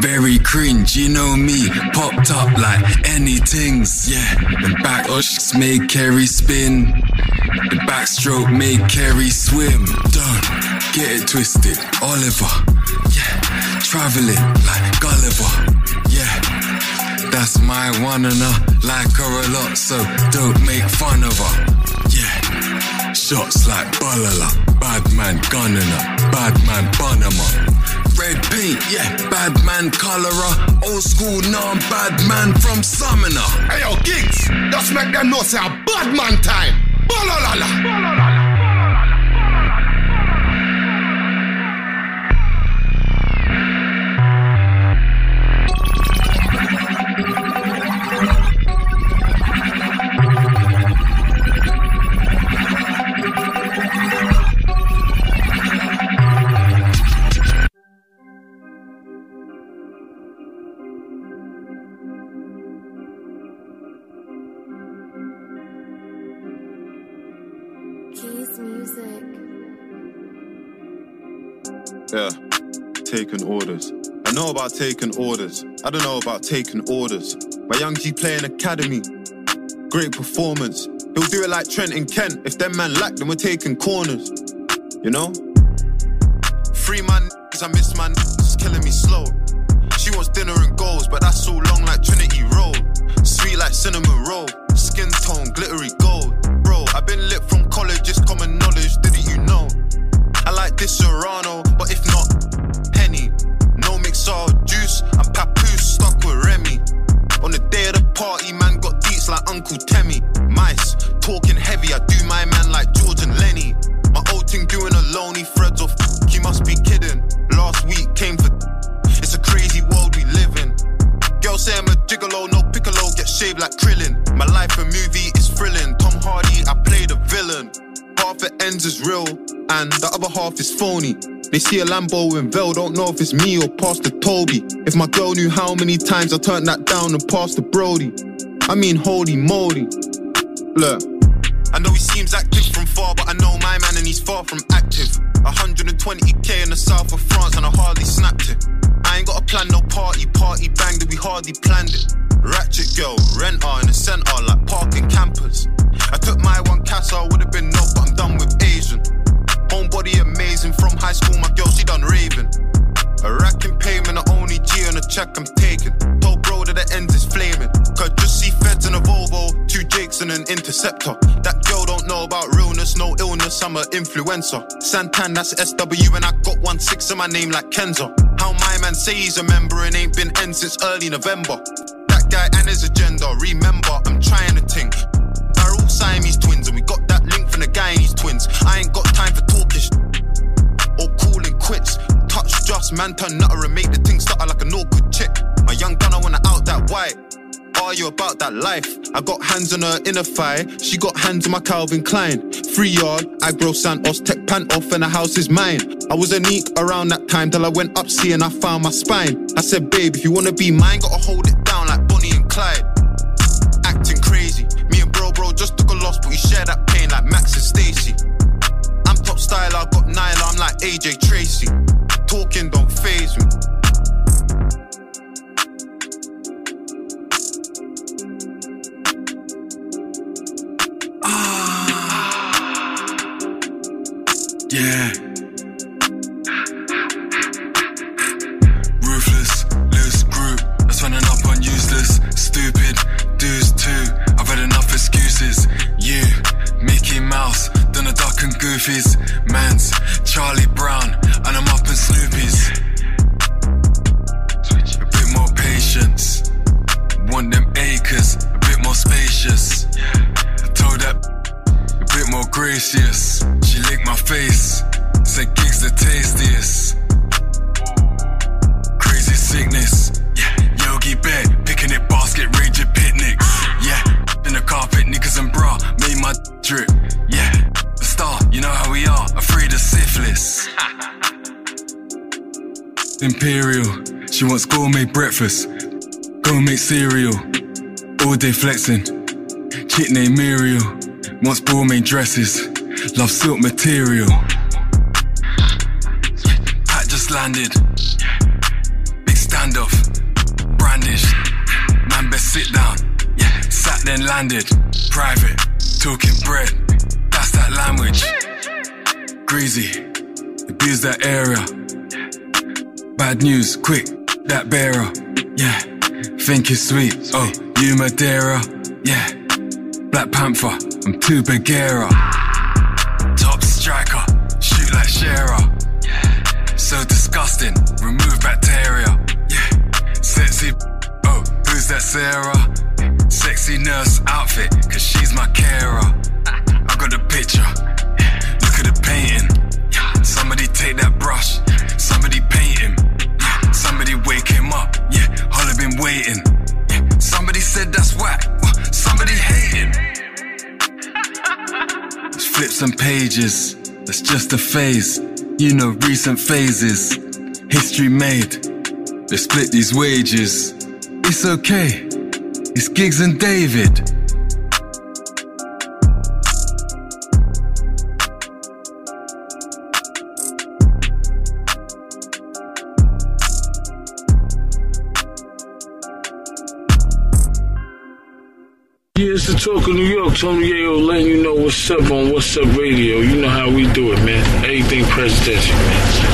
Speaker 27: very cringe. You know me, popped up like anything's. Yeah, and back ushs make Kerry spin. The backstroke make Kerry swim. Don't get it twisted, Oliver. Yeah, traveling like Gulliver. Yeah, that's my one and I like her a lot, so don't make fun of her. Yeah, shots like Balala, bad man gunning her, bad man her. Red paint, yeah, bad man colorer, old school non bad man from Summoner.
Speaker 28: Hey yo, Giggs, just make them know say a bad man time. Balalala.
Speaker 29: Keys music.
Speaker 30: Yeah, taking orders. I know about taking orders. I don't know about taking orders. My young G playing academy. Great performance. He'll do it like Trent and Kent. If them man lack, then we're taking corners. You know? Three man, I miss my it's killing me slow. She wants dinner and goals, but that's so long like Trinity Road. Sweet like cinnamon roll. Skin tone, glittery gold. I've been lit from college, it's common knowledge, didn't you know? I like this Serrano, but if not, Henny. No mix mixer, juice, I'm papoose, stuck with Remy. On the day of the party, man got deets like Uncle Temmie. Mice, talking heavy, I do my man like George and Lenny. My old thing doing a lonely threads of he must be kidding. Last week came for it's a crazy world we live in. Girls say I'm a gigolo, no piccolo, get shaved like Krillin. My life a movie thrilling. Tom Hardy, I play the villain. Half it ends is real, and the other half is phony. They see a Lambo in Vel, don't know if it's me or Pastor Toby. If my girl knew how many times I turned that down and Pastor Brody. I mean, holy moly. Look, I know he seems active from far, but I know my man and he's far from active. 120k in the south of France and I hardly snapped it. Ain't got a plan, no party, party bang, that we hardly planned it. Ratchet girl, rent her in the center like parking campers. I took my one casa, would've been no, but I'm done with Asian. Homebody amazing from high school, my girl, she done raving. A rack in payment, the only G on the check I'm taking. Told bro that the end is flaming. Cause just see feds in a Volvo, and an Interceptor. That girl don't know about realness, no illness, I'm an influencer. Santan, that's SW, and I got one six in my name like Kenza. How my man say he's a member and ain't been end since early November. That guy and his agenda, remember, I'm trying to think. They're all Siamese twins, and we got that link from the guy and his twins. I ain't got time for talkish or calling quits. Touch just man turn nutter and make the thing stutter like an awkward chick. My young gunner wanna out that white. Are you about that life? I got hands on her inner thigh. She got hands on my Calvin Klein. Free yard, aggro Santos, tech pant off, and the house is mine. I was a neek around that time till I went up see and I found my spine. I said, babe, if you wanna be mine, gotta hold it down like Bonnie and Clyde. Acting crazy. Me and bro, bro just took a loss, but we share that pain like Max and Stacy. I'm top style, I got Nyla, I'm like AJ Tracey. Talking don't Ah.
Speaker 27: Yeah. Ruthless, loose group. That's running up on useless, stupid dudes too. I've had enough excuses. You, Mickey Mouse, Donald Duck and Goofies. Mans, Charlie Brown, and I'm up gracious. She licked my face, said Giggs the tastiest. Crazy sickness, yeah. Yogi Bear, picking it basket, ranger picnics, yeah. In the carpet, knickers and bra, made my drip, yeah. The star, you know how we are, afraid of syphilis. Imperial, she wants gourmet breakfast, gourmet cereal. All day flexing. Chick named Muriel. Wants Balmain dresses. Love silk material. Hat just landed. Big standoff. Brandished. Man best sit down. Yeah. Sat then landed. Private. Talking bread. That's that language. Greasy. Abuse that area. Bad news, quick, that bearer. Yeah, think it's sweet. Oh, you Madeira. Yeah, Black Panther, I'm too Bagheera. Top striker, shoot like Shearer. Yeah, so disgusting, remove bacteria. Yeah, sexy. Oh, who's that Sarah? Sexy nurse outfit, cause she's my carer. I got the picture. Look at the painting. Somebody take that brush. Somebody paint him. Somebody wake him up. Yeah. Holla been waiting. Somebody said that's whack. Somebody him. Let's flip some pages. That's just a phase. You know recent phases. History made. They split these wages. It's okay. It's Giggs and David.
Speaker 4: Yeah, it's the talk of New York. Tony Yayo letting you know what's up on What's Up Radio. You know how we do it, man. Anything presidential, man.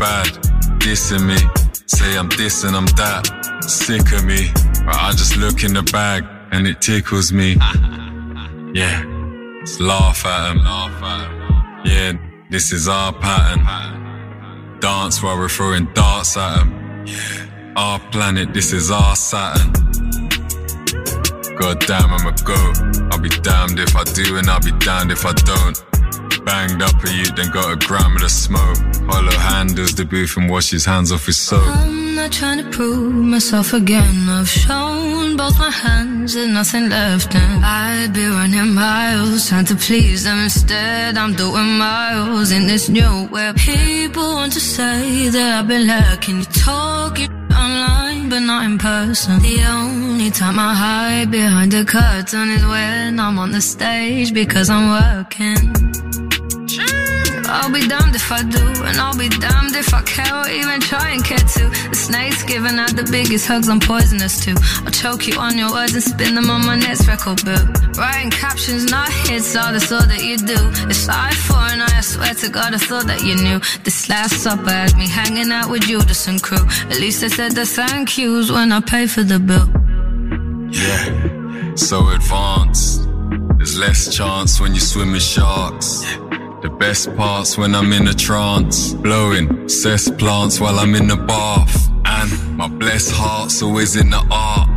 Speaker 27: Bad, dissing me. Say I'm this and I'm that, sick of me. But I just look in the bag and it tickles me. Yeah, just laugh at 'em. Yeah, this is our pattern. Dance while we're throwing darts at 'em. Our planet, this is our Saturn. God damn, I'm a goat. I'll be damned if I do, and I'll be damned if I don't. Banged up a then got a gram of the smoke. Hollow handles the booth and wash his hands off his soap.
Speaker 31: I'm not trying to prove myself again. I've shown both my hands, there's nothing left, and I'd be running miles trying to please them. Instead, I'm doing miles in this new where people want to say that I've been lacking. You talking online, but not in person. The only time I hide behind the curtain is when I'm on the stage because I'm working. I'll be damned if I do, and I'll be damned if I care or even try and care to. The snake's giving out the biggest hugs, I'm poisonous too. I'll choke you on your words and spin them on my next record book. Writing captions, not hits, all that's all that you do. It's I for an eye, I swear to God, I thought that you knew. This last supper had me hanging out with Judas and crew. At least I said the thank yous when I pay for the bill.
Speaker 27: Yeah, so advanced. There's less chance when you swim with sharks. The best parts when I'm in a trance. Blowing cess plants while I'm in the bath. And my blessed heart's always in the art.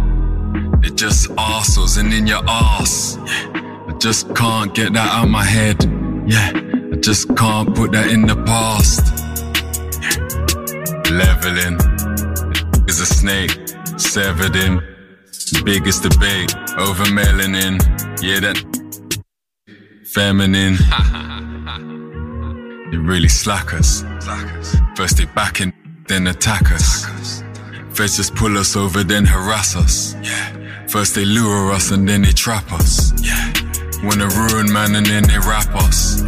Speaker 27: It just arseholes and in your ass. I just can't get that out my head. Yeah, I just can't put that in the past. Leveling is a snake, severed him. Biggest debate over melanin. Yeah, that feminine. They really slack us. First they back and then attack us. First just pull us over, then harass us. First they lure us and then they trap us. Wanna ruin man and then they rap us.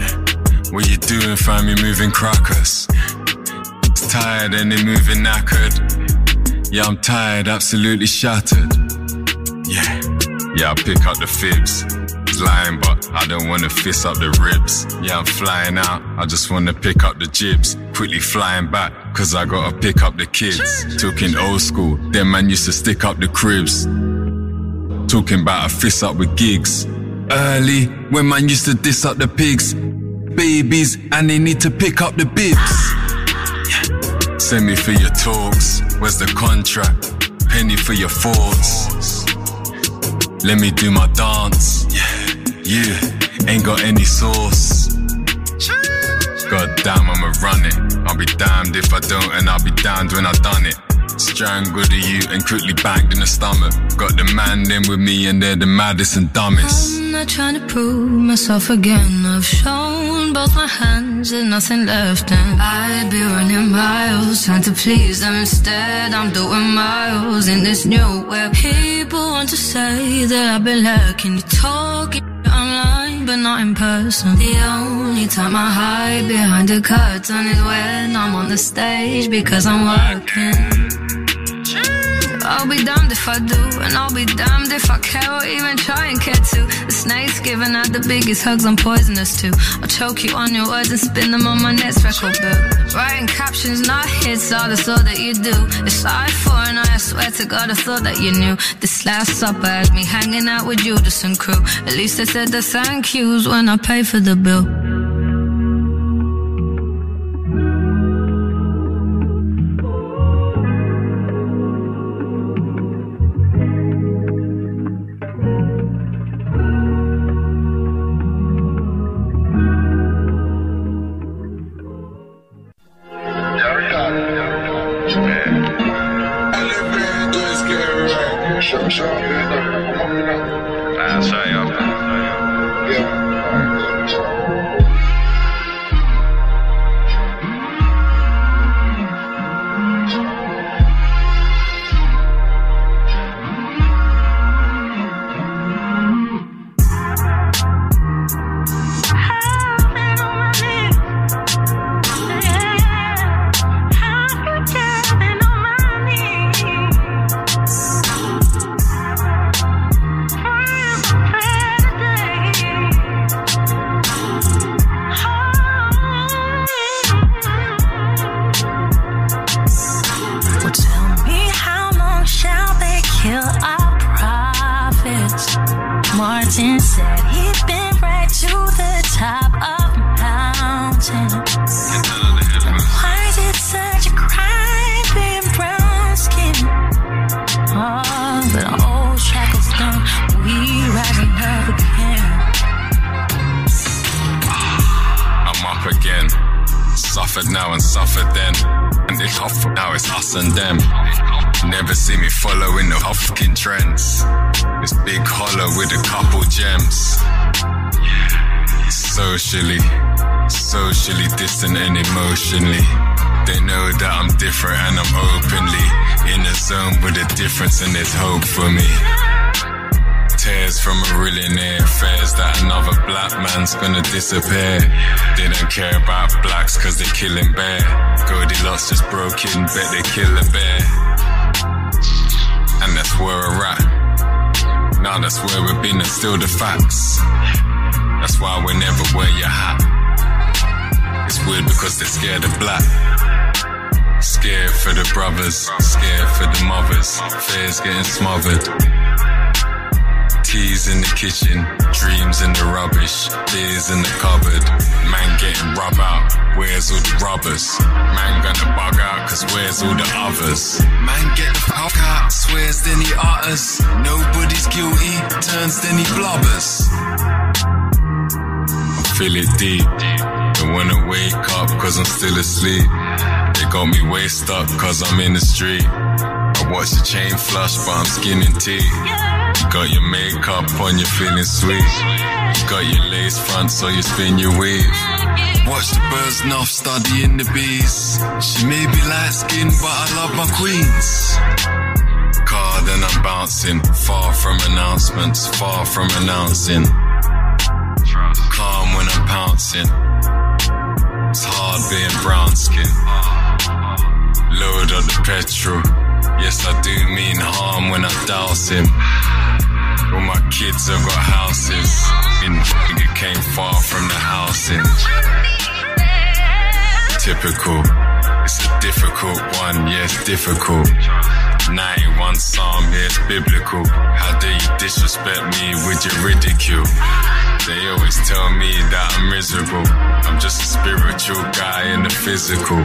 Speaker 27: What you doing, fam? You moving crackers. It's tired and they moving knackered. Yeah, I'm tired, absolutely shattered. Yeah, yeah, I pick up the fibs. Lying, but I don't wanna fist up the ribs. Yeah, I'm flying out, I just wanna pick up the jibs. Quickly flying back, cause I gotta pick up the kids. Talking old school, them man used to stick up the cribs. Talking about a fist up with gigs. Early, when man used to diss up the pigs. Babies, and they need to pick up the bibs. Send me for your talks, where's the contract? Penny for your thoughts. Let me do my dance. Yeah, ain't got any sauce. God damn, I'ma run it. I'll be damned if I don't, and I'll be damned when I done it. Strangled you and quickly banged in the stomach. Got the man in with me, and they're the maddest and dumbest.
Speaker 31: I'm not trying to prove myself again. I've shown both my hands and nothing left. And I'd be running miles, trying to please them. Instead, I'm doing miles in this new web. People want to say that I've been lacking. You talking online, but not in person. The only time I hide behind the curtain is when I'm on the stage because I'm working. I'll be damned if I do, and I'll be damned if I care or even try and care to. The snake's giving out the biggest hugs, I'm poisonous too. I'll choke you on your words and spin them on my next record bill. Writing captions, not hits, all the thought that you do. It's I for and I swear to God, I thought that you knew. This last supper had me hanging out with Judas and crew. At least I said the thank yous when I pay for the bill.
Speaker 32: And
Speaker 27: them. Never see me following the huffkin trends. This big hollow with a couple gems. Socially, socially distant and emotionally. They know that I'm different and I'm openly in a zone with a difference and there's hope for me. Tears from a millionaire fears that another black man's gonna disappear. They don't care about blacks cause they're killing bear. Goldilocks just broke in, bet they kill a bear. And that's where we're at. Now that's where we've been and still the facts. That's why we never wear your hat. It's weird because they're scared of black. Scared for the brothers, scared for the mothers. Fears getting smothered. Teas in the kitchen, dreams in the rubbish, beers in the cupboard. Man getting rub out, where's all the rubbers? Man gonna bug out, cause where's all the others? Man get the fuck out, swears then he utters. Nobody's guilty, turns then he blubbers. I feel it deep. Don't wanna wake up cause I'm still asleep. They got me way stuck cause I'm in the street. Watch the chain flush but I'm skinning. You got your makeup on, you're feeling sweet. Got your lace front so you spin your weave. Watch the birds nuff studying the bees. She may be light skinned but I love my queens. Card and I'm bouncing, far from announcements, far from announcing. Calm when I'm pouncing. It's hard being brown skin. Load up the petrol. Yes, I do mean harm when I douse him. All my kids have got houses. In came far from the housing. Typical. It's a difficult one, yes, difficult. 91 Psalm, yes, biblical. How dare you disrespect me with your ridicule? They always tell me that I'm miserable. I'm just a spiritual guy in the physical.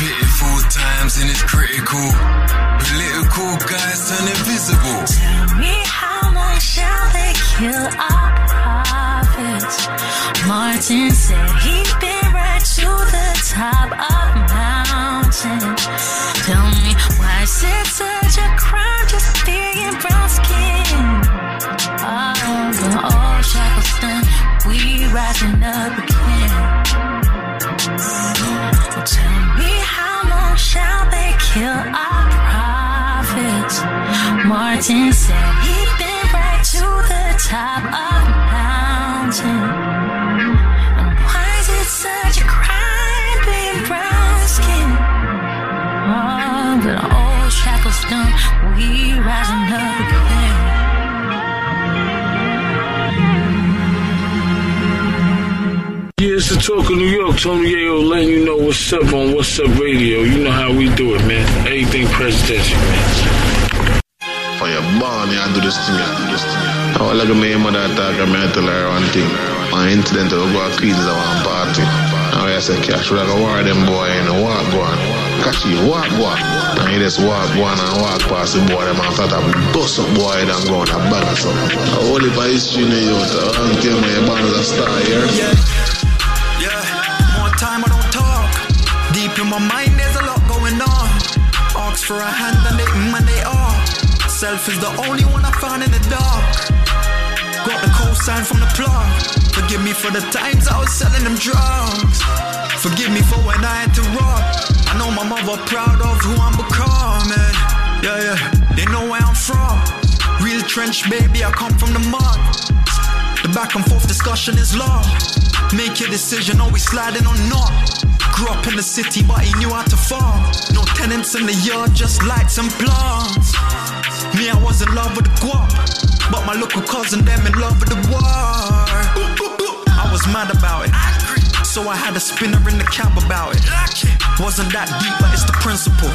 Speaker 27: Pitiful times and it's critical. Political guys turn invisible.
Speaker 32: Tell me how long shall they kill our prophets? Martin said he'd been right to the top of mountain. Tell me why is it such a crime just being brown skin? Oh, the old shackles done, we rising up again. Tell kill our prophets? Martin said he'd been right to the top of the mountain. And why is it such a crime being brown skin? Oh, the old shackles done, we rising up
Speaker 4: Yeah, it's the talk of New York. Tony Yayo letting you know what's up on What's Up Radio. You know how we do it, man. Everything presidential, man.
Speaker 33: For your born, you do this thing, you do this thing. Oh, like my mother talk, I tell her one thing. One incident, we go to Queens at one party. Now I say, cash, we like a war them boy, you know, walk go on. Catch you, walk go on. And you just walk go on and walk past the boy, them and start to bust up boy, and go on a bag or something. I only for history, you know, I don't care when you're born as a star here.
Speaker 34: Yeah, in my mind, there's a lot going on. Ask for a hand and they mm and they are. Self is the only one I found in the dark. Got the cosign from the plug. Forgive me for the times I was selling them drugs. Forgive me for when I had to rob. I know my mother proud of who I'm becoming. Yeah, yeah, they know where I'm from. Real trench baby, I come from the mud. The back and forth discussion is long. Make your decision, always sliding or not. Grew up in the city, but he knew how to farm. No tenants in the yard, just lights and plants. Me, I was in love with the guap, but my local cousin, them in love with the war. I was mad about it. So I had a spinner in the cab about it. Wasn't that deep, but it's the principle.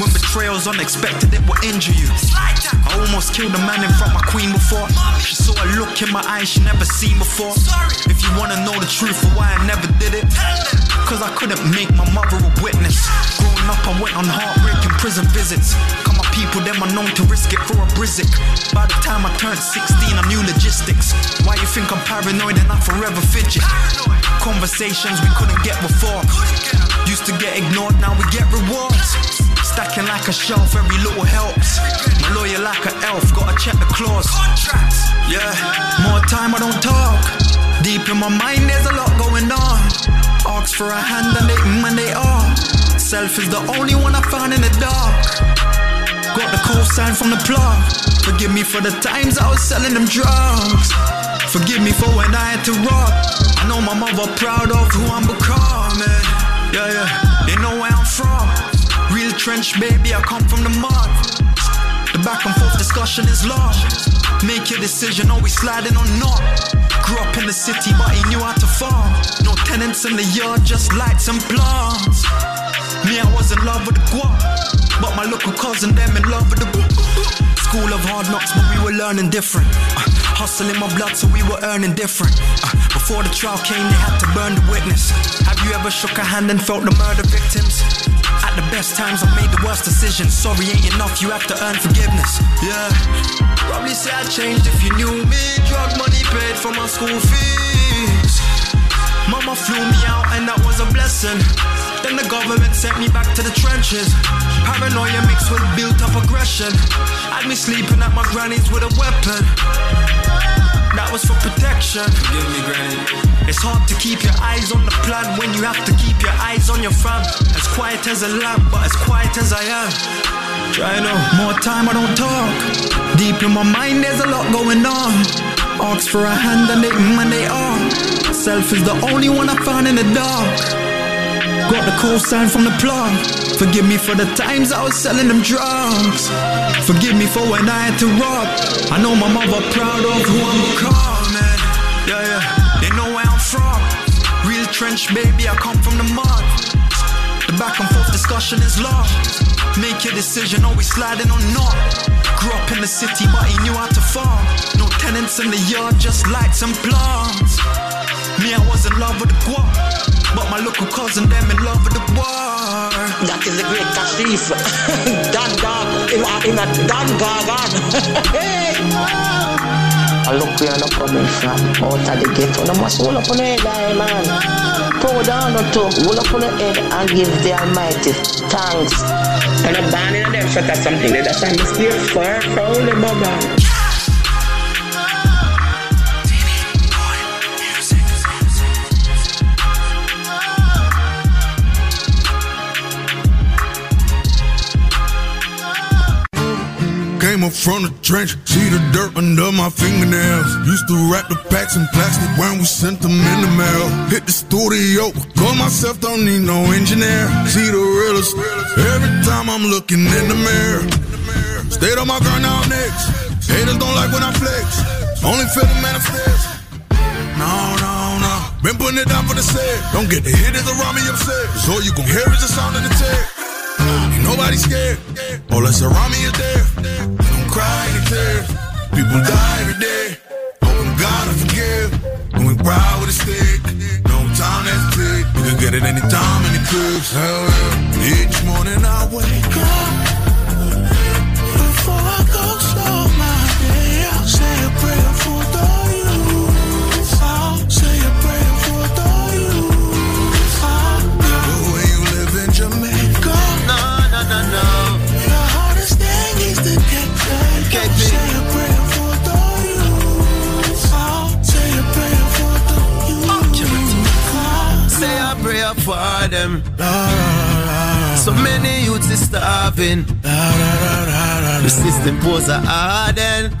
Speaker 34: When betrayal's unexpected, it will injure you. I almost killed a man in front of my queen before. She saw a look in my eyes she never seen before. If you wanna know the truth of why I never did it, cause I couldn't make my mother a witness. Growing up, I went on heartbreaking prison visits. Cause my people, them are known to risk it for a brizik. By the time I turned 16, I knew logistics. Why you think I'm paranoid and I forever fidget? Conversations we couldn't get before. Used to get ignored, now we get rewards. Stacking like a shelf, every little helps. My lawyer like an elf, gotta check the clause. Yeah, more time I don't talk. Deep in my mind, there's a lot going on. Ask for a hand and they mm and they are. Self is the only one I found in the dark. Got the cosign from the plug. Forgive me for the times I was selling them drugs. Forgive me for when I had to rock. I know my mother proud of who I'm becoming. Yeah, yeah, they know where I'm from. Real trench baby, I come from the mud. The back and forth discussion is long. Make your decision, always sliding or not. Grew up in the city, but he knew how to farm. No tenants in the yard, just lights and plants. Me, I was in love with the guap, but my local cousin, them in love with the boop. School of hard knocks, but we were learning different. Uh, hustle in my blood, so we were earning different. Uh, before the trial came, they had to burn the witness. Have you ever shook a hand and felt the murder victims? The best times, I made the worst decisions. Sorry ain't enough, you have to earn forgiveness. Yeah, probably say I changed if you knew me. Drug money paid for my school fees. Mama flew me out, and that was a blessing. Then the government sent me back to the trenches. Paranoia mixed with built up aggression. Had me sleeping at my granny's with a weapon. That was for protection. Forgive me, granny. It's hard to keep your eyes on the plan when you have to keep your eyes on your fam. As quiet as a lamb, but as quiet as I am. Try no more time, I don't talk. Deep in my mind, there's a lot going on. Ask for a hand and they mm and they are. Self is the only one I found in the dark. Got the cosign from the plug. Forgive me for the times I was selling them drugs. Forgive me for when I had to rob. I know my mother proud of who I'm becoming. Yeah, yeah. They know where I'm from. Real trench baby, I come from the mud. The back and forth discussion is long. Make your decision, always sliding on not. Grew up in the city, but he knew how to farm. No tenants in the yard, just lights and plants. Me, I was in love with the guap. But my local cousin, them in love with the war.
Speaker 35: That is the great Kashif. Dan Dog. In a, in a Dan Gargan. hey. I look where I'm coming from. Out of the ghetto. No must roll up on the head, aye, man. Pour down or two. Roll up on the head and give the Almighty thanks. And I'm in a them shot or something. That's why I'm still far from the baba.
Speaker 23: Up from the trench, see the dirt under my fingernails. Used to wrap the packs in plastic when we sent them in the mail. Hit the studio, call myself, don't need no engineer. See the realest every time I'm looking in the mirror. Stayed on my grind now next. Haters don't like when I flex. Only feel the manifest. No, no, no. Been putting it down for the set. Don't get the hitters around me upset. So all you gon' hear is the sound of the tech. Ain't nobody scared. All that's around me is there. They don't cry any tears. People die every day. Hoping God will forgive. When we ride with a stick. No time that's big. You can get it anytime, any place. Hell yeah. Each morning I wake for
Speaker 36: them. So many youths is starving. The system pose a harden.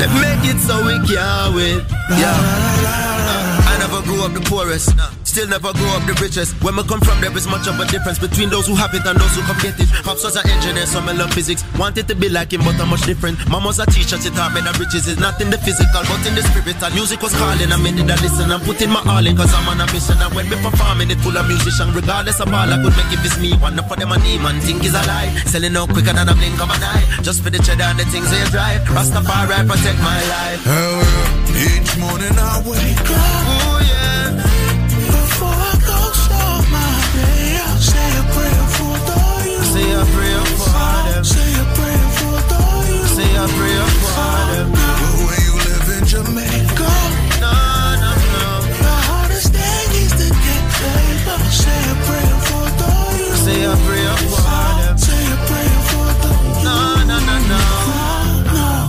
Speaker 36: They make it so we can't win. Yeah. Uh, I never grew up the poorest. Still never grow up the richest. When we come from, there is much of a difference between those who have it and those who come get it. Pops was an engineer, so I love physics. Wanted to be like him, but I'm much different. Mom was a teacher, she taught me that riches is not in the physical, but in the spirit. And music was calling, I made it a listen. I'm putting my all in, cause I'm on a mission. And when me performing it full of musician, regardless of all, I could make if it's me. One for them, a name, and think is a lie. Selling out quicker than a blink of an eye. Just for the cheddar and the things they drive. Rastafari protect my life.
Speaker 23: Each morning I wake up.
Speaker 36: Oh yeah.
Speaker 23: Say a prayer for
Speaker 36: them.
Speaker 23: Say a prayer for the.
Speaker 36: Say a prayer for them.
Speaker 23: The way you live in Jamaica.
Speaker 36: No, no, no.
Speaker 23: The hardest thing is to get paid. Say a prayer for the.
Speaker 36: Say a prayer for them.
Speaker 23: Say a prayer for the.
Speaker 36: No, no, no, no.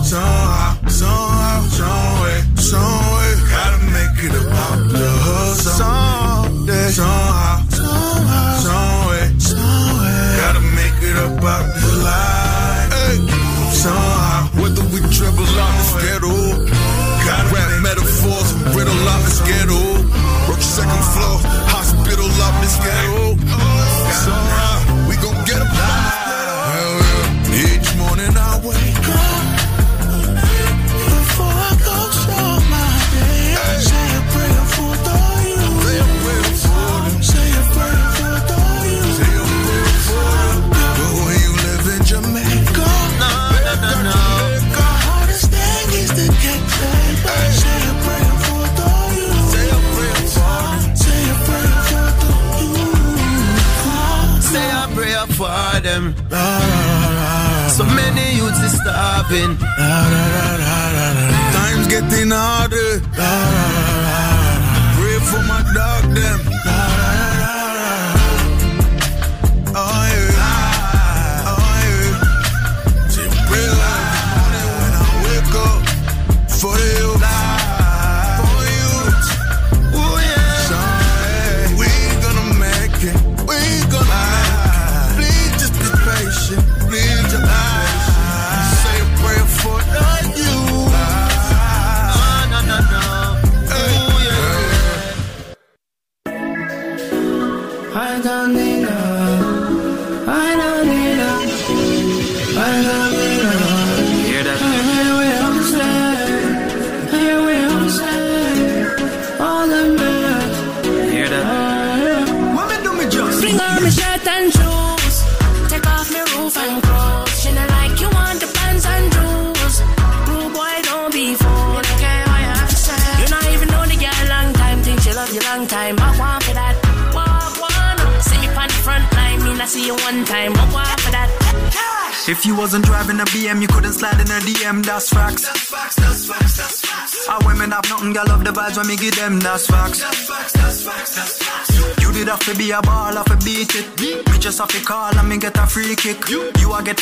Speaker 23: Somehow, somehow, some way, some way, gotta make it about the hustle. Someday, somehow, about the. Hey, somehow, whether we dribble out the ghetto, gotta rap metaphors riddle out this ghetto. Broke second floor, hospital out this ghetto. Somehow,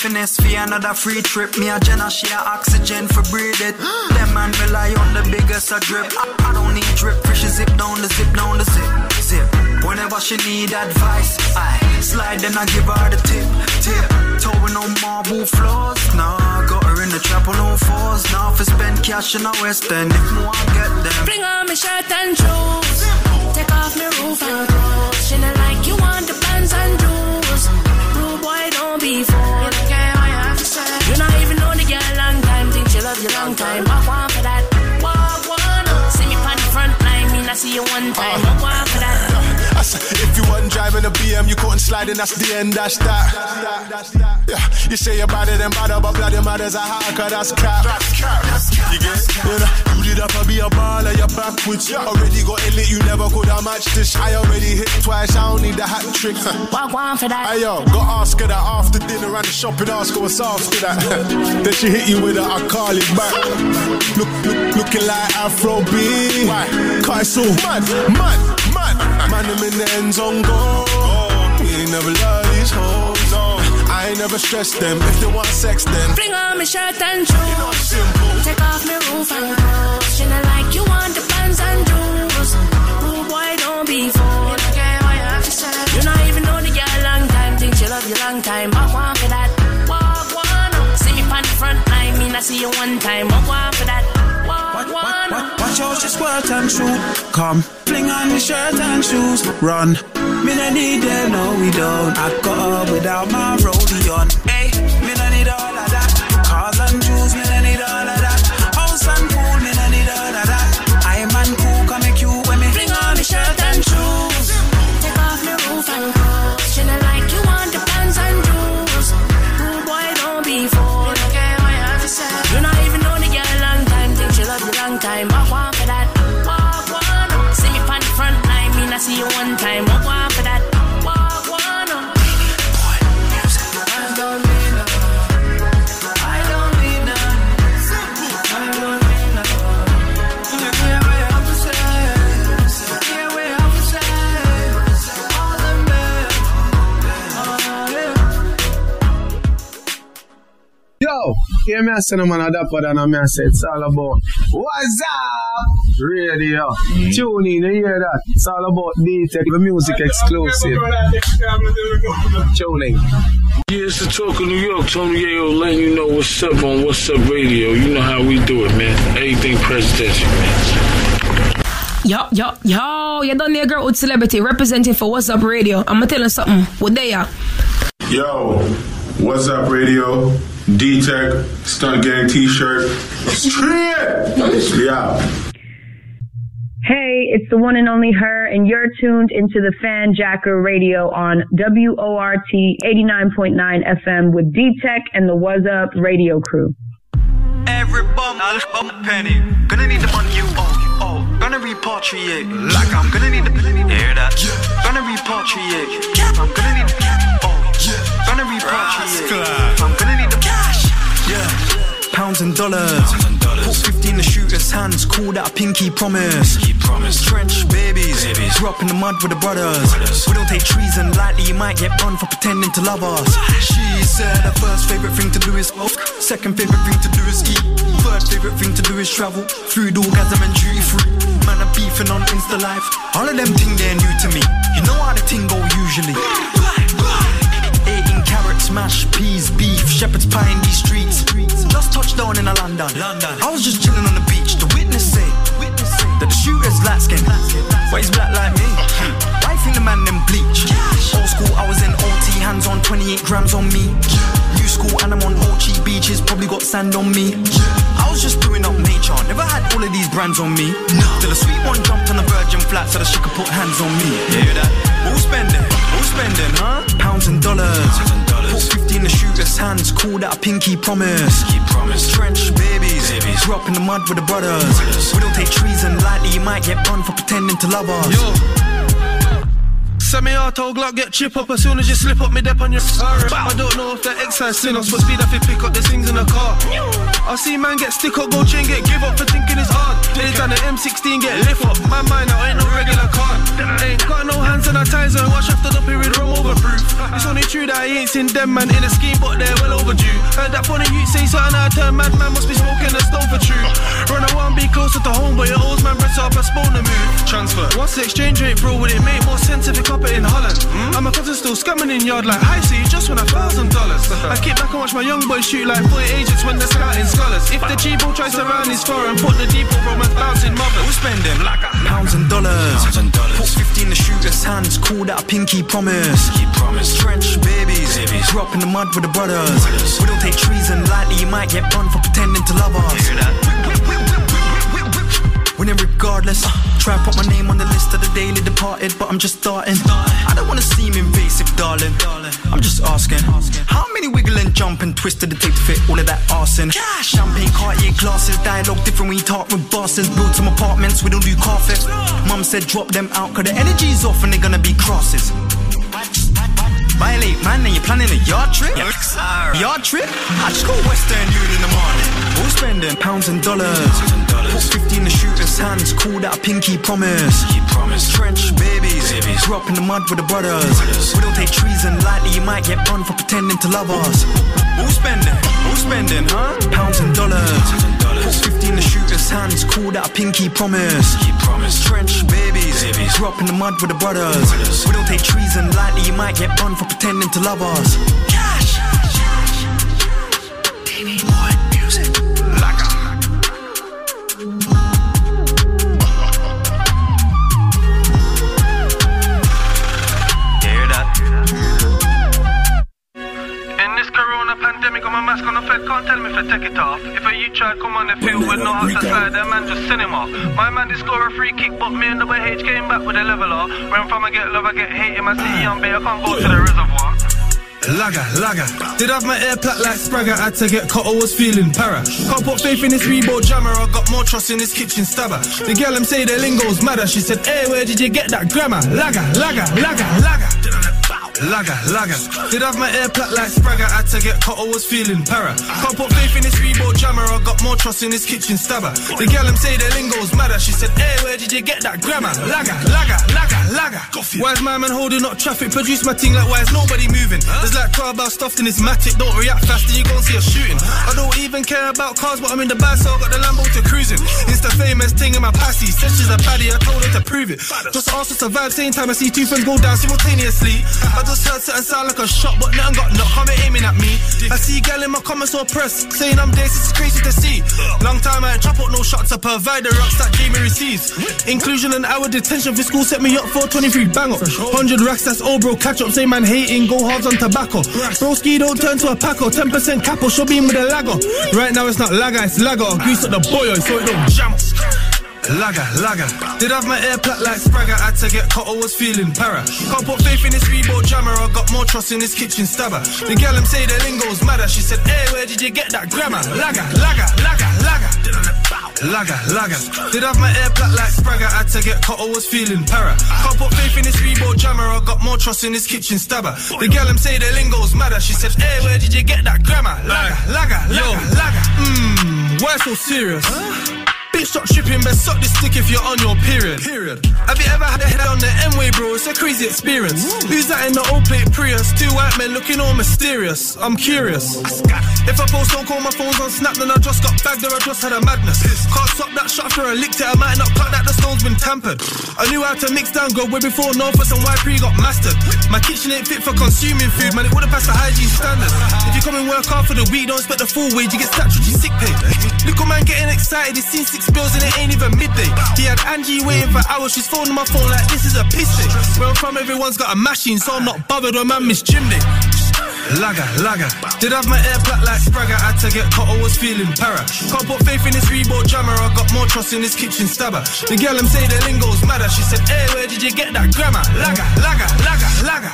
Speaker 34: finesse for another free trip. Me a Jenna, she a oxygen for breathe it. Them man rely on the biggest a drip. I, I don't need drip, fish zip down the zip, down the zip, zip. Whenever she need advice, I slide then I give her the tip, tip. Towing on marble floors, nah. Got her in the trap on all fours, now for spend cash in the West End. If more I get them.
Speaker 9: Bring on my shirt and shoes. Take off my roof and clothes. She not like you want the pants and shoes. Rude boy, don't be fool. You not even know the girl long time. Think she love you long time. I want for that. Walk one. See me on the front line. Me not see you one time. Uh-huh. I want for that.
Speaker 19: I said, if you wasn't driving a BM, you couldn't slide in, that's the end, that's that. Yeah, you say you're better than better, but bloody matters are hard, cause that's cap. You get you know, you did have to be a baller, you're backwards. Already got it you never could have matched this. I already hit twice, I don't need the hat trick.
Speaker 9: Walk one for that.
Speaker 19: Hey yo, got ask her that after dinner and the shopping, ask her what's after that. then she hit you with a, I call it back. Look, look, looking like Afro B. Why? Cause it's so mad, mad, them in the end zone go. We ain't never love these hoes. I ain't never stressed them. If they want sex, then
Speaker 9: Bring on my shirt and shoes. Take off my roof and clothes. She not like you want the pants and shoes. Rude boy, don't be fool. You don't care what you have to say. You not even know the girl long time. Think she love you long time. I want for that. Walk one. See me on the front line. Me not see you one time. I want
Speaker 16: Out, she squirt and shoot. Come, fling on the shirt and shoes. Run. Me no need them, no we don't. I got up without my rollie on. Hey,
Speaker 3: Yo, hear me say no man a dapper than a me I say it's all about What's up? Radio. Tune in, you hear that? It's all about D-Tech, the music exclusive. Tune in.
Speaker 4: Yeah, it's the talk of New York. Tony Yayo letting you know what's up on What's Up Radio. You know how we do it, man. Everything presidential, man.
Speaker 5: Yo, yo, yo, you done there, girl with celebrity representing for What's Up Radio. I'm gonna tell you something. What they are?
Speaker 10: Yo, what's up, radio? D Tech, Stunt Gang t shirt. Straight! Yeah.
Speaker 7: Hey, it's the one and only her, and you're tuned into the Fanjacker Radio on WORT 89.9 FM with D Tech and the What's Up Radio crew.
Speaker 34: Every bum, I'll bum a penny. Gonna need the money you owe, you owe. Gonna repatriate, like I'm gonna need the hear that? Gonna repatriate, I'm gonna need the oh. Gonna repatriate, Pounds and dollars. Put 50 in the shooter's hands. Call that a pinky promise. Trench babies. Grew up in the mud with the brothers. We don't take treason lightly. You might get burned for pretending to love us. She said her first favorite thing to do is smoke. Second favorite thing to do is eat. Third favorite thing to do is travel. Food, orgasm, and duty free. Man, I'm beefing on Insta Live. All of them ting they're new to me. You know how the ting go usually. 18 carrots, mashed peas, beef, shepherd's pie in these streets. Just touched down in a London. London. I was just chilling on the beach. The witness say that the shooter's light skin, but he's black like me. Why think the man them bleach? Old school, I was in OT, hands on 28 grams on me. New school and I'm on Ochi beaches, probably got sand on me. I was just doing up nature, never had all of these brands on me. Till a sweet one jumped on the virgin flat so that she could put hands on me. You hear that? All spending, all spending, huh? Pounds and dollars. Put 50 in the shooter's hands, call that a pinky promise. promise. Trench babies, up in the mud with the brothers. We don't take treason lightly, you might get burned for pretending to love us. Yo.
Speaker 37: Semi-auto Glock get chip up as soon as you slip up me dep on your But I don't know if that exercise sin us, but speed up it pick up the things in the car. I see man get stick up, go chain get give up for thinking it's hard. Anytime the M16 get lift up, my mind now ain't no regular car. Ain't got no hands sanitizer, wash after the period rum overproof. It's only true that I ain't seen them man in a scheme, but they're well overdue. Heard that funny you say something of turn, mad man must be smoking a stone for true. Run I want be closer to home, but your old man press up a spawn to move. Transfer. What's the exchange rate, bro? Would it make more sense if it cop it in Holland? Hmm? I'm a cousin still scamming in yard like, hi, see, you just won a thousand dollars. I kick back and watch my young boys shoot like 40 agents when they're scouting scholars. If the cheapo tries to round his foreign, put the depot from a bouncing mother.
Speaker 34: We're spending like a pounds and dollars. Pounds and dollars. Put 50 in the shooter's hands, call that a pinky promise. Pinky promise. Trench babies, babies. Grew up in the mud with the brothers. We don't take treason lightly, you might get burned for pretending to love us. Winning regardless. Try and put my name on the list of the daily departed, but I'm just starting. I don't wanna seem invasive, darling. I'm just asking, how many wiggle and jump and twist did it take to fit all of that arson? Champagne Cartier glasses, dialogue different when you talk with bosses. Build some apartments, we don't do car theft. Mum said drop them out, cause the energy's off and they're gonna be crosses. Violate, man, and you're planning a yard trip? Yard trip? I just go Western Union in the morning. All spending pounds and dollars. Put 50 in the shooter's hands, call that a pinky promise. promise Trench babies, grew up in the mud with the brothers. We don't take treason lightly, you might get burned for pretending to love us. Who's spending, Who's spending, huh? Pounds and dollars. Put 50 in the shooter's hands, call that a pinky promise. Trench babies, grew up in the mud with the brothers. We don't take treason lightly, you might get burned for pretending to love us.
Speaker 37: Corona pandemic, I'm a mask on the Fed, can't tell me if I take it off. If a you try come on the field with no the slide, that man just send him off. My man did score a free kick, but me and the H came back with a leveler. When from I get love, I get hate. In my city, I'm big, I can't go to the reservoir. Lager, lager. Did have my air plat like Spragga, had to get cut, I was feeling para. Can't put faith in this Reebok jammer, I got more trust in this kitchen stabber. The girl them say the lingo's madder, she said, hey, where did you get that grammar? Lager, lager, lager, lager. Lager, lager. Did have my air plat like Spragga, had to get cut, I was feeling para. Can't put faith in this Reebok jammer, I got more trust in this kitchen stabber. The girl them say the lingo's madder, she said, hey, where did you get that grammar? Lager, lager, lager, Why is my man holding up traffic? Produce my thing like why is nobody moving? There's like 12 bars stuffed in this matic, don't react fast and you gon' see us shooting. I don't even care about cars, but I'm in the bad, so I got the Lambo to cruising. It's the famous thing in my passy. Said she's a baddie, I told her to prove it. Just ask us to vibe, same time I see two friends go down simultaneously. I just heard something sound like a shot, but nothing got knocked, come aiming at me. I see gal in my comments or press, saying I'm this, it's crazy to see. Long time I ain't chop up no shots, I provide the rocks that Jamie receives. Inclusion and hour detention for school set me up for 23 bang up. 100 racks, that's all bro, catch up, say man hating, go hard on tobacco. Broski don't turn to a paco, 10% capo, show beam with a lago. Right now it's not lager, it's lager. Grease up the boyo oh, so it don't jam us. Lager, lager. Did have my air plat like Spragga, had to get cut, I was feeling para. Can't put faith in this Reebok jammer, I got more trust in this kitchen stabber. The girl them say the lingo's madder, she said, hey, where did you get that grammar? Lager, lager, lager, lager. Lager, lager. Did have my air plat like Spragga, had to get cut, I was feeling para. Can't put faith in this Reebok jammer, I got more trust in this kitchen stabber. The girl them say the lingo's madder, she said, hey, where did you get that grammar? Lager, lager, lager, lager. Mmm, why so serious? Bitch, stop stripping, best suck this stick if you're on your period. Period. Have you ever had a head on the M-way, bro? It's a crazy experience. Who's that in the old plate Prius? Two white men looking all mysterious. I'm curious. If I post don't call my phone's on snap, then I just got bagged or I just had a madness. Can't stop that shot after I licked it, I might not cut that the stone's been tampered. I knew how to mix down go way before Norfolk and Y3 got mastered. My kitchen ain't fit for consuming food, man, it would've passed the hygiene standards. If you come and work hard for the week, don't expect the full wage, you get statutory sick pay. Little man getting excited, he's seen six bills and it ain't even midday. He had Angie waiting for hours, she's phoning my phone like this is a piss day. Where I'm from, everyone's got a machine, so I'm not bothered when man miss gym day. Laga, laga. Did have my air black like Spragga, had to get caught, I was feeling para. Can't put faith in this Reebok jammer, I got more trust in this kitchen stabber. The girl them say the lingo's madder, she said, hey, where did you get that grammar? Laga, laga, laga, laga.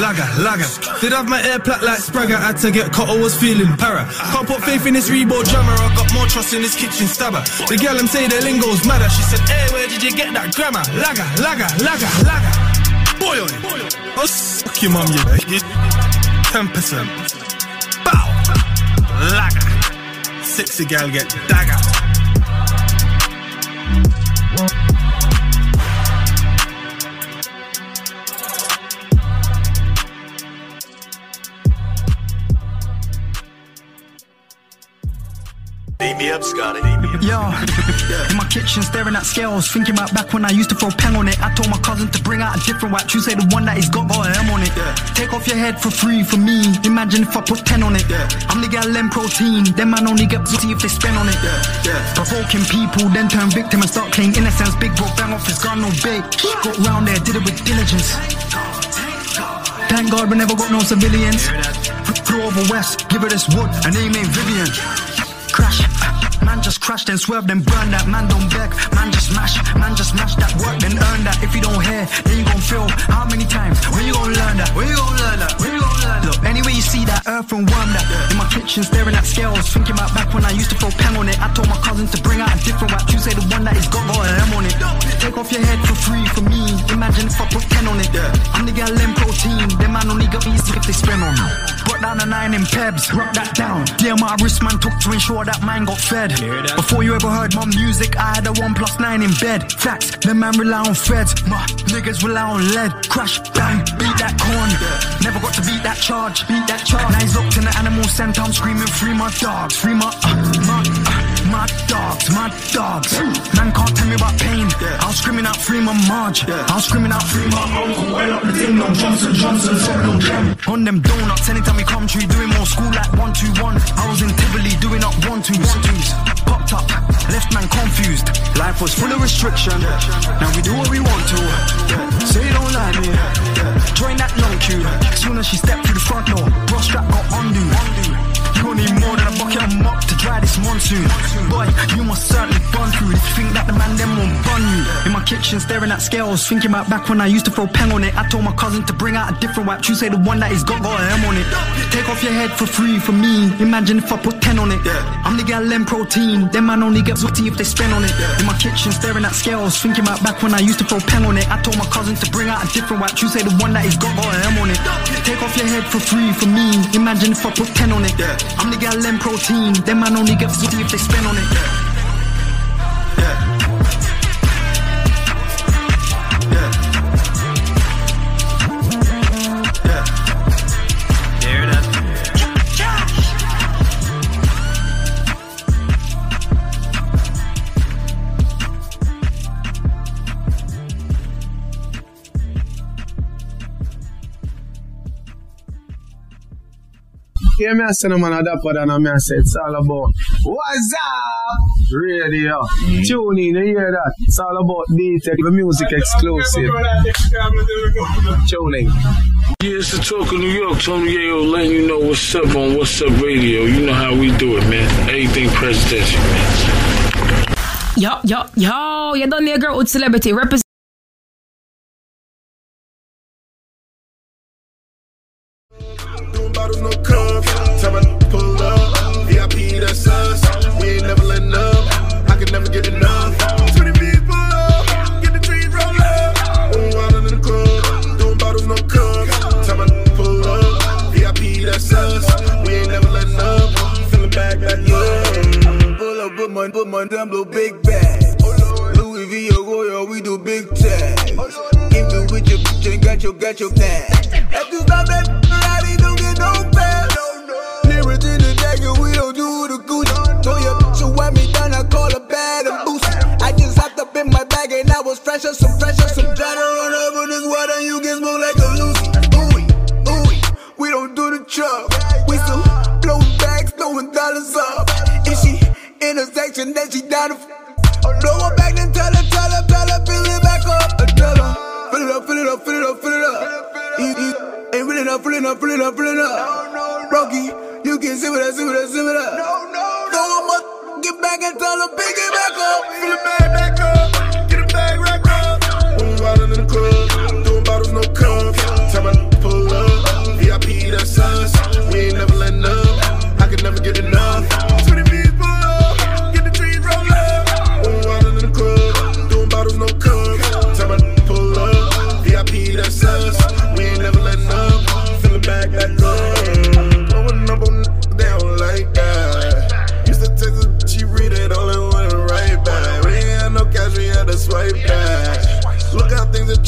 Speaker 37: Laga, laga. Did have my air black like Spragga, had to get caught, I was feeling para. Can't put faith in this Reebok jammer, I got more trust in this kitchen stabber. The girl them say the lingo's madder, she said, hey, where did you get that grammar? Laga, laga, laga, laga. Boy on it. Oh, suck your mum, you Ten percent. Bow. Laga. Sexy gal get dagger.
Speaker 38: Beat me up, Scotty.
Speaker 34: Yo, in my kitchen staring at scales, thinking about back when I used to throw peng on it. I told my cousin to bring out a different wax. You say the one that he's got got an M on it. Take off your head for free for me. Imagine if I put 10 on it. I'm the gal them protein. Them man only get pussy if they spend on it. Yeah. Provoking people, then turn victim and start claiming innocence. Big bro bang off his gun, no bait. Got round there, did it with diligence. Thank God we never got no civilians. Flew over west, give her this wood, and name ain't Vivian. Man just crashed and swerved and burned that. Man don't beg, man just mash, man just mash that work then earn that. If you don't hear, then you gon' feel how many times? When you gon' learn that? When you gon' learn that? When you gon' learn that? Look, anyway you see that earth and worm that. In my kitchen staring at scales, thinking about back when I used to throw pen on it. I told my cousin to bring out a different wax. You say the one that is got an M on it. Take off your head for free for me. Imagine if I put 10 on it. I'm the gal them protein. Them man only got easy if they spend on me. Down a nine in Pebs, rock that down. Yeah, my wrist man took to ensure that man got fed. Before you ever heard my music, I had a one plus nine in bed. Facts, them man rely on feds. My niggas rely on lead. Crash, bang, beat that corn. Never got to beat that charge, beat that charge. Now he's locked in the animal center, I'm screaming, free my dogs, free my, uh, my, uh, my dogs, my dogs. Man can't tell me about pain. I'm screaming out, free my Marge. I'm screaming out, free my uncle. Well up the thing, no Johnson, Johnson, no jam. On them donuts, anytime we come tree, doing more school like one, two, one. I was in Tivoli doing up one, twos, one, twos. Popped up, left man confused. Life was full of restriction. Now we do what we want to. Say you don't like me. Join that long queue. Soon as she stepped through the front door, bro strap got undo. You don't need more than a bucket of mop to dry this monsoon. Boy, you must certainly burn through you think that the man them won't burn you. In my kitchen, staring at scales, thinking about back when I used to throw pen on it. I told my cousin to bring out a different wipe. You say the one that he's got got an M on it. Take off your head for free for me. Imagine if I put 10 on it. I'm the gal them protein. Them man only get witty if they spend on it. In my kitchen, staring at scales, thinking about back when I used to throw pen on it. I told my cousin to bring out a different wipe. You say the one that he's got got an M on it. Take off your head for free for me. Imagine if I put 10 on it. I'm the gal them protein. Them man only get witty if they spend on it.
Speaker 3: Yeah, me I say no man a dapper than a me I say it's all about What's up? Radio. Mm-hmm. Tune in, you hear that? It's all about D-Tech, the music exclusive. Tune in.
Speaker 4: Yeah, it's the talk of New York. Tony Yayo letting you know what's up on What's Up Radio. You know how we do it, man. Anything presidential, man.
Speaker 5: Yo, yo, yo, you done there, girl with celebrity represent.
Speaker 19: Bottles, no cups. Tell my pull up. VIP, that's us. We ain't never letting up. I can never get enough. 20 B's pull up. Get the trees roll up. One wild in the club. Doing bottles, no cups. Tell my pull up. VIP, that's us. We ain't never letting up. Feeling back, back, yeah. Mm. Pull up, put my, put my damn blue big bag. Louis V, Goyard, we do big tags. If you with your tag. Have to stop that rowdy, don't get no bad. Nearer to the dagger, we don't do the Gucci. Told your bitch to wipe me down, I call her bad and boost. I just hopped up in my bag and I was fresh as some fresh as some try to run over this water, you get smoked like a Lucy. Ooey, ooey, we don't do the truck. We still blowing bags, throwing dollars up. If she in a section, then she down to f- Blow her back, then tell her, tell her, tell her, fill it back up. Tell her, Fill it up, fill it up, fill it up, fill it up. Eat, eat. Ain't fill it up, fill it up, fill it up, fill it up. Rocky, you can zip it up, zip it up, zip it up. No, no, no. Throw a up, get back and tell him, pick it back up. Fill it back, back up. Get it back, rack up. When we wildin' in the club, doing bottles, no cups. Time I pull up, VIP, that's us.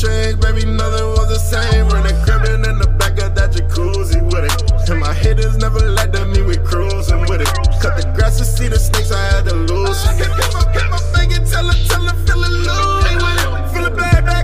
Speaker 19: Changed, baby, nothing was the same. Running cribbing in the back of that jacuzzi with it. And my hitters never let them me, we cruising with it. Cut the grass to see the snakes, I had to lose.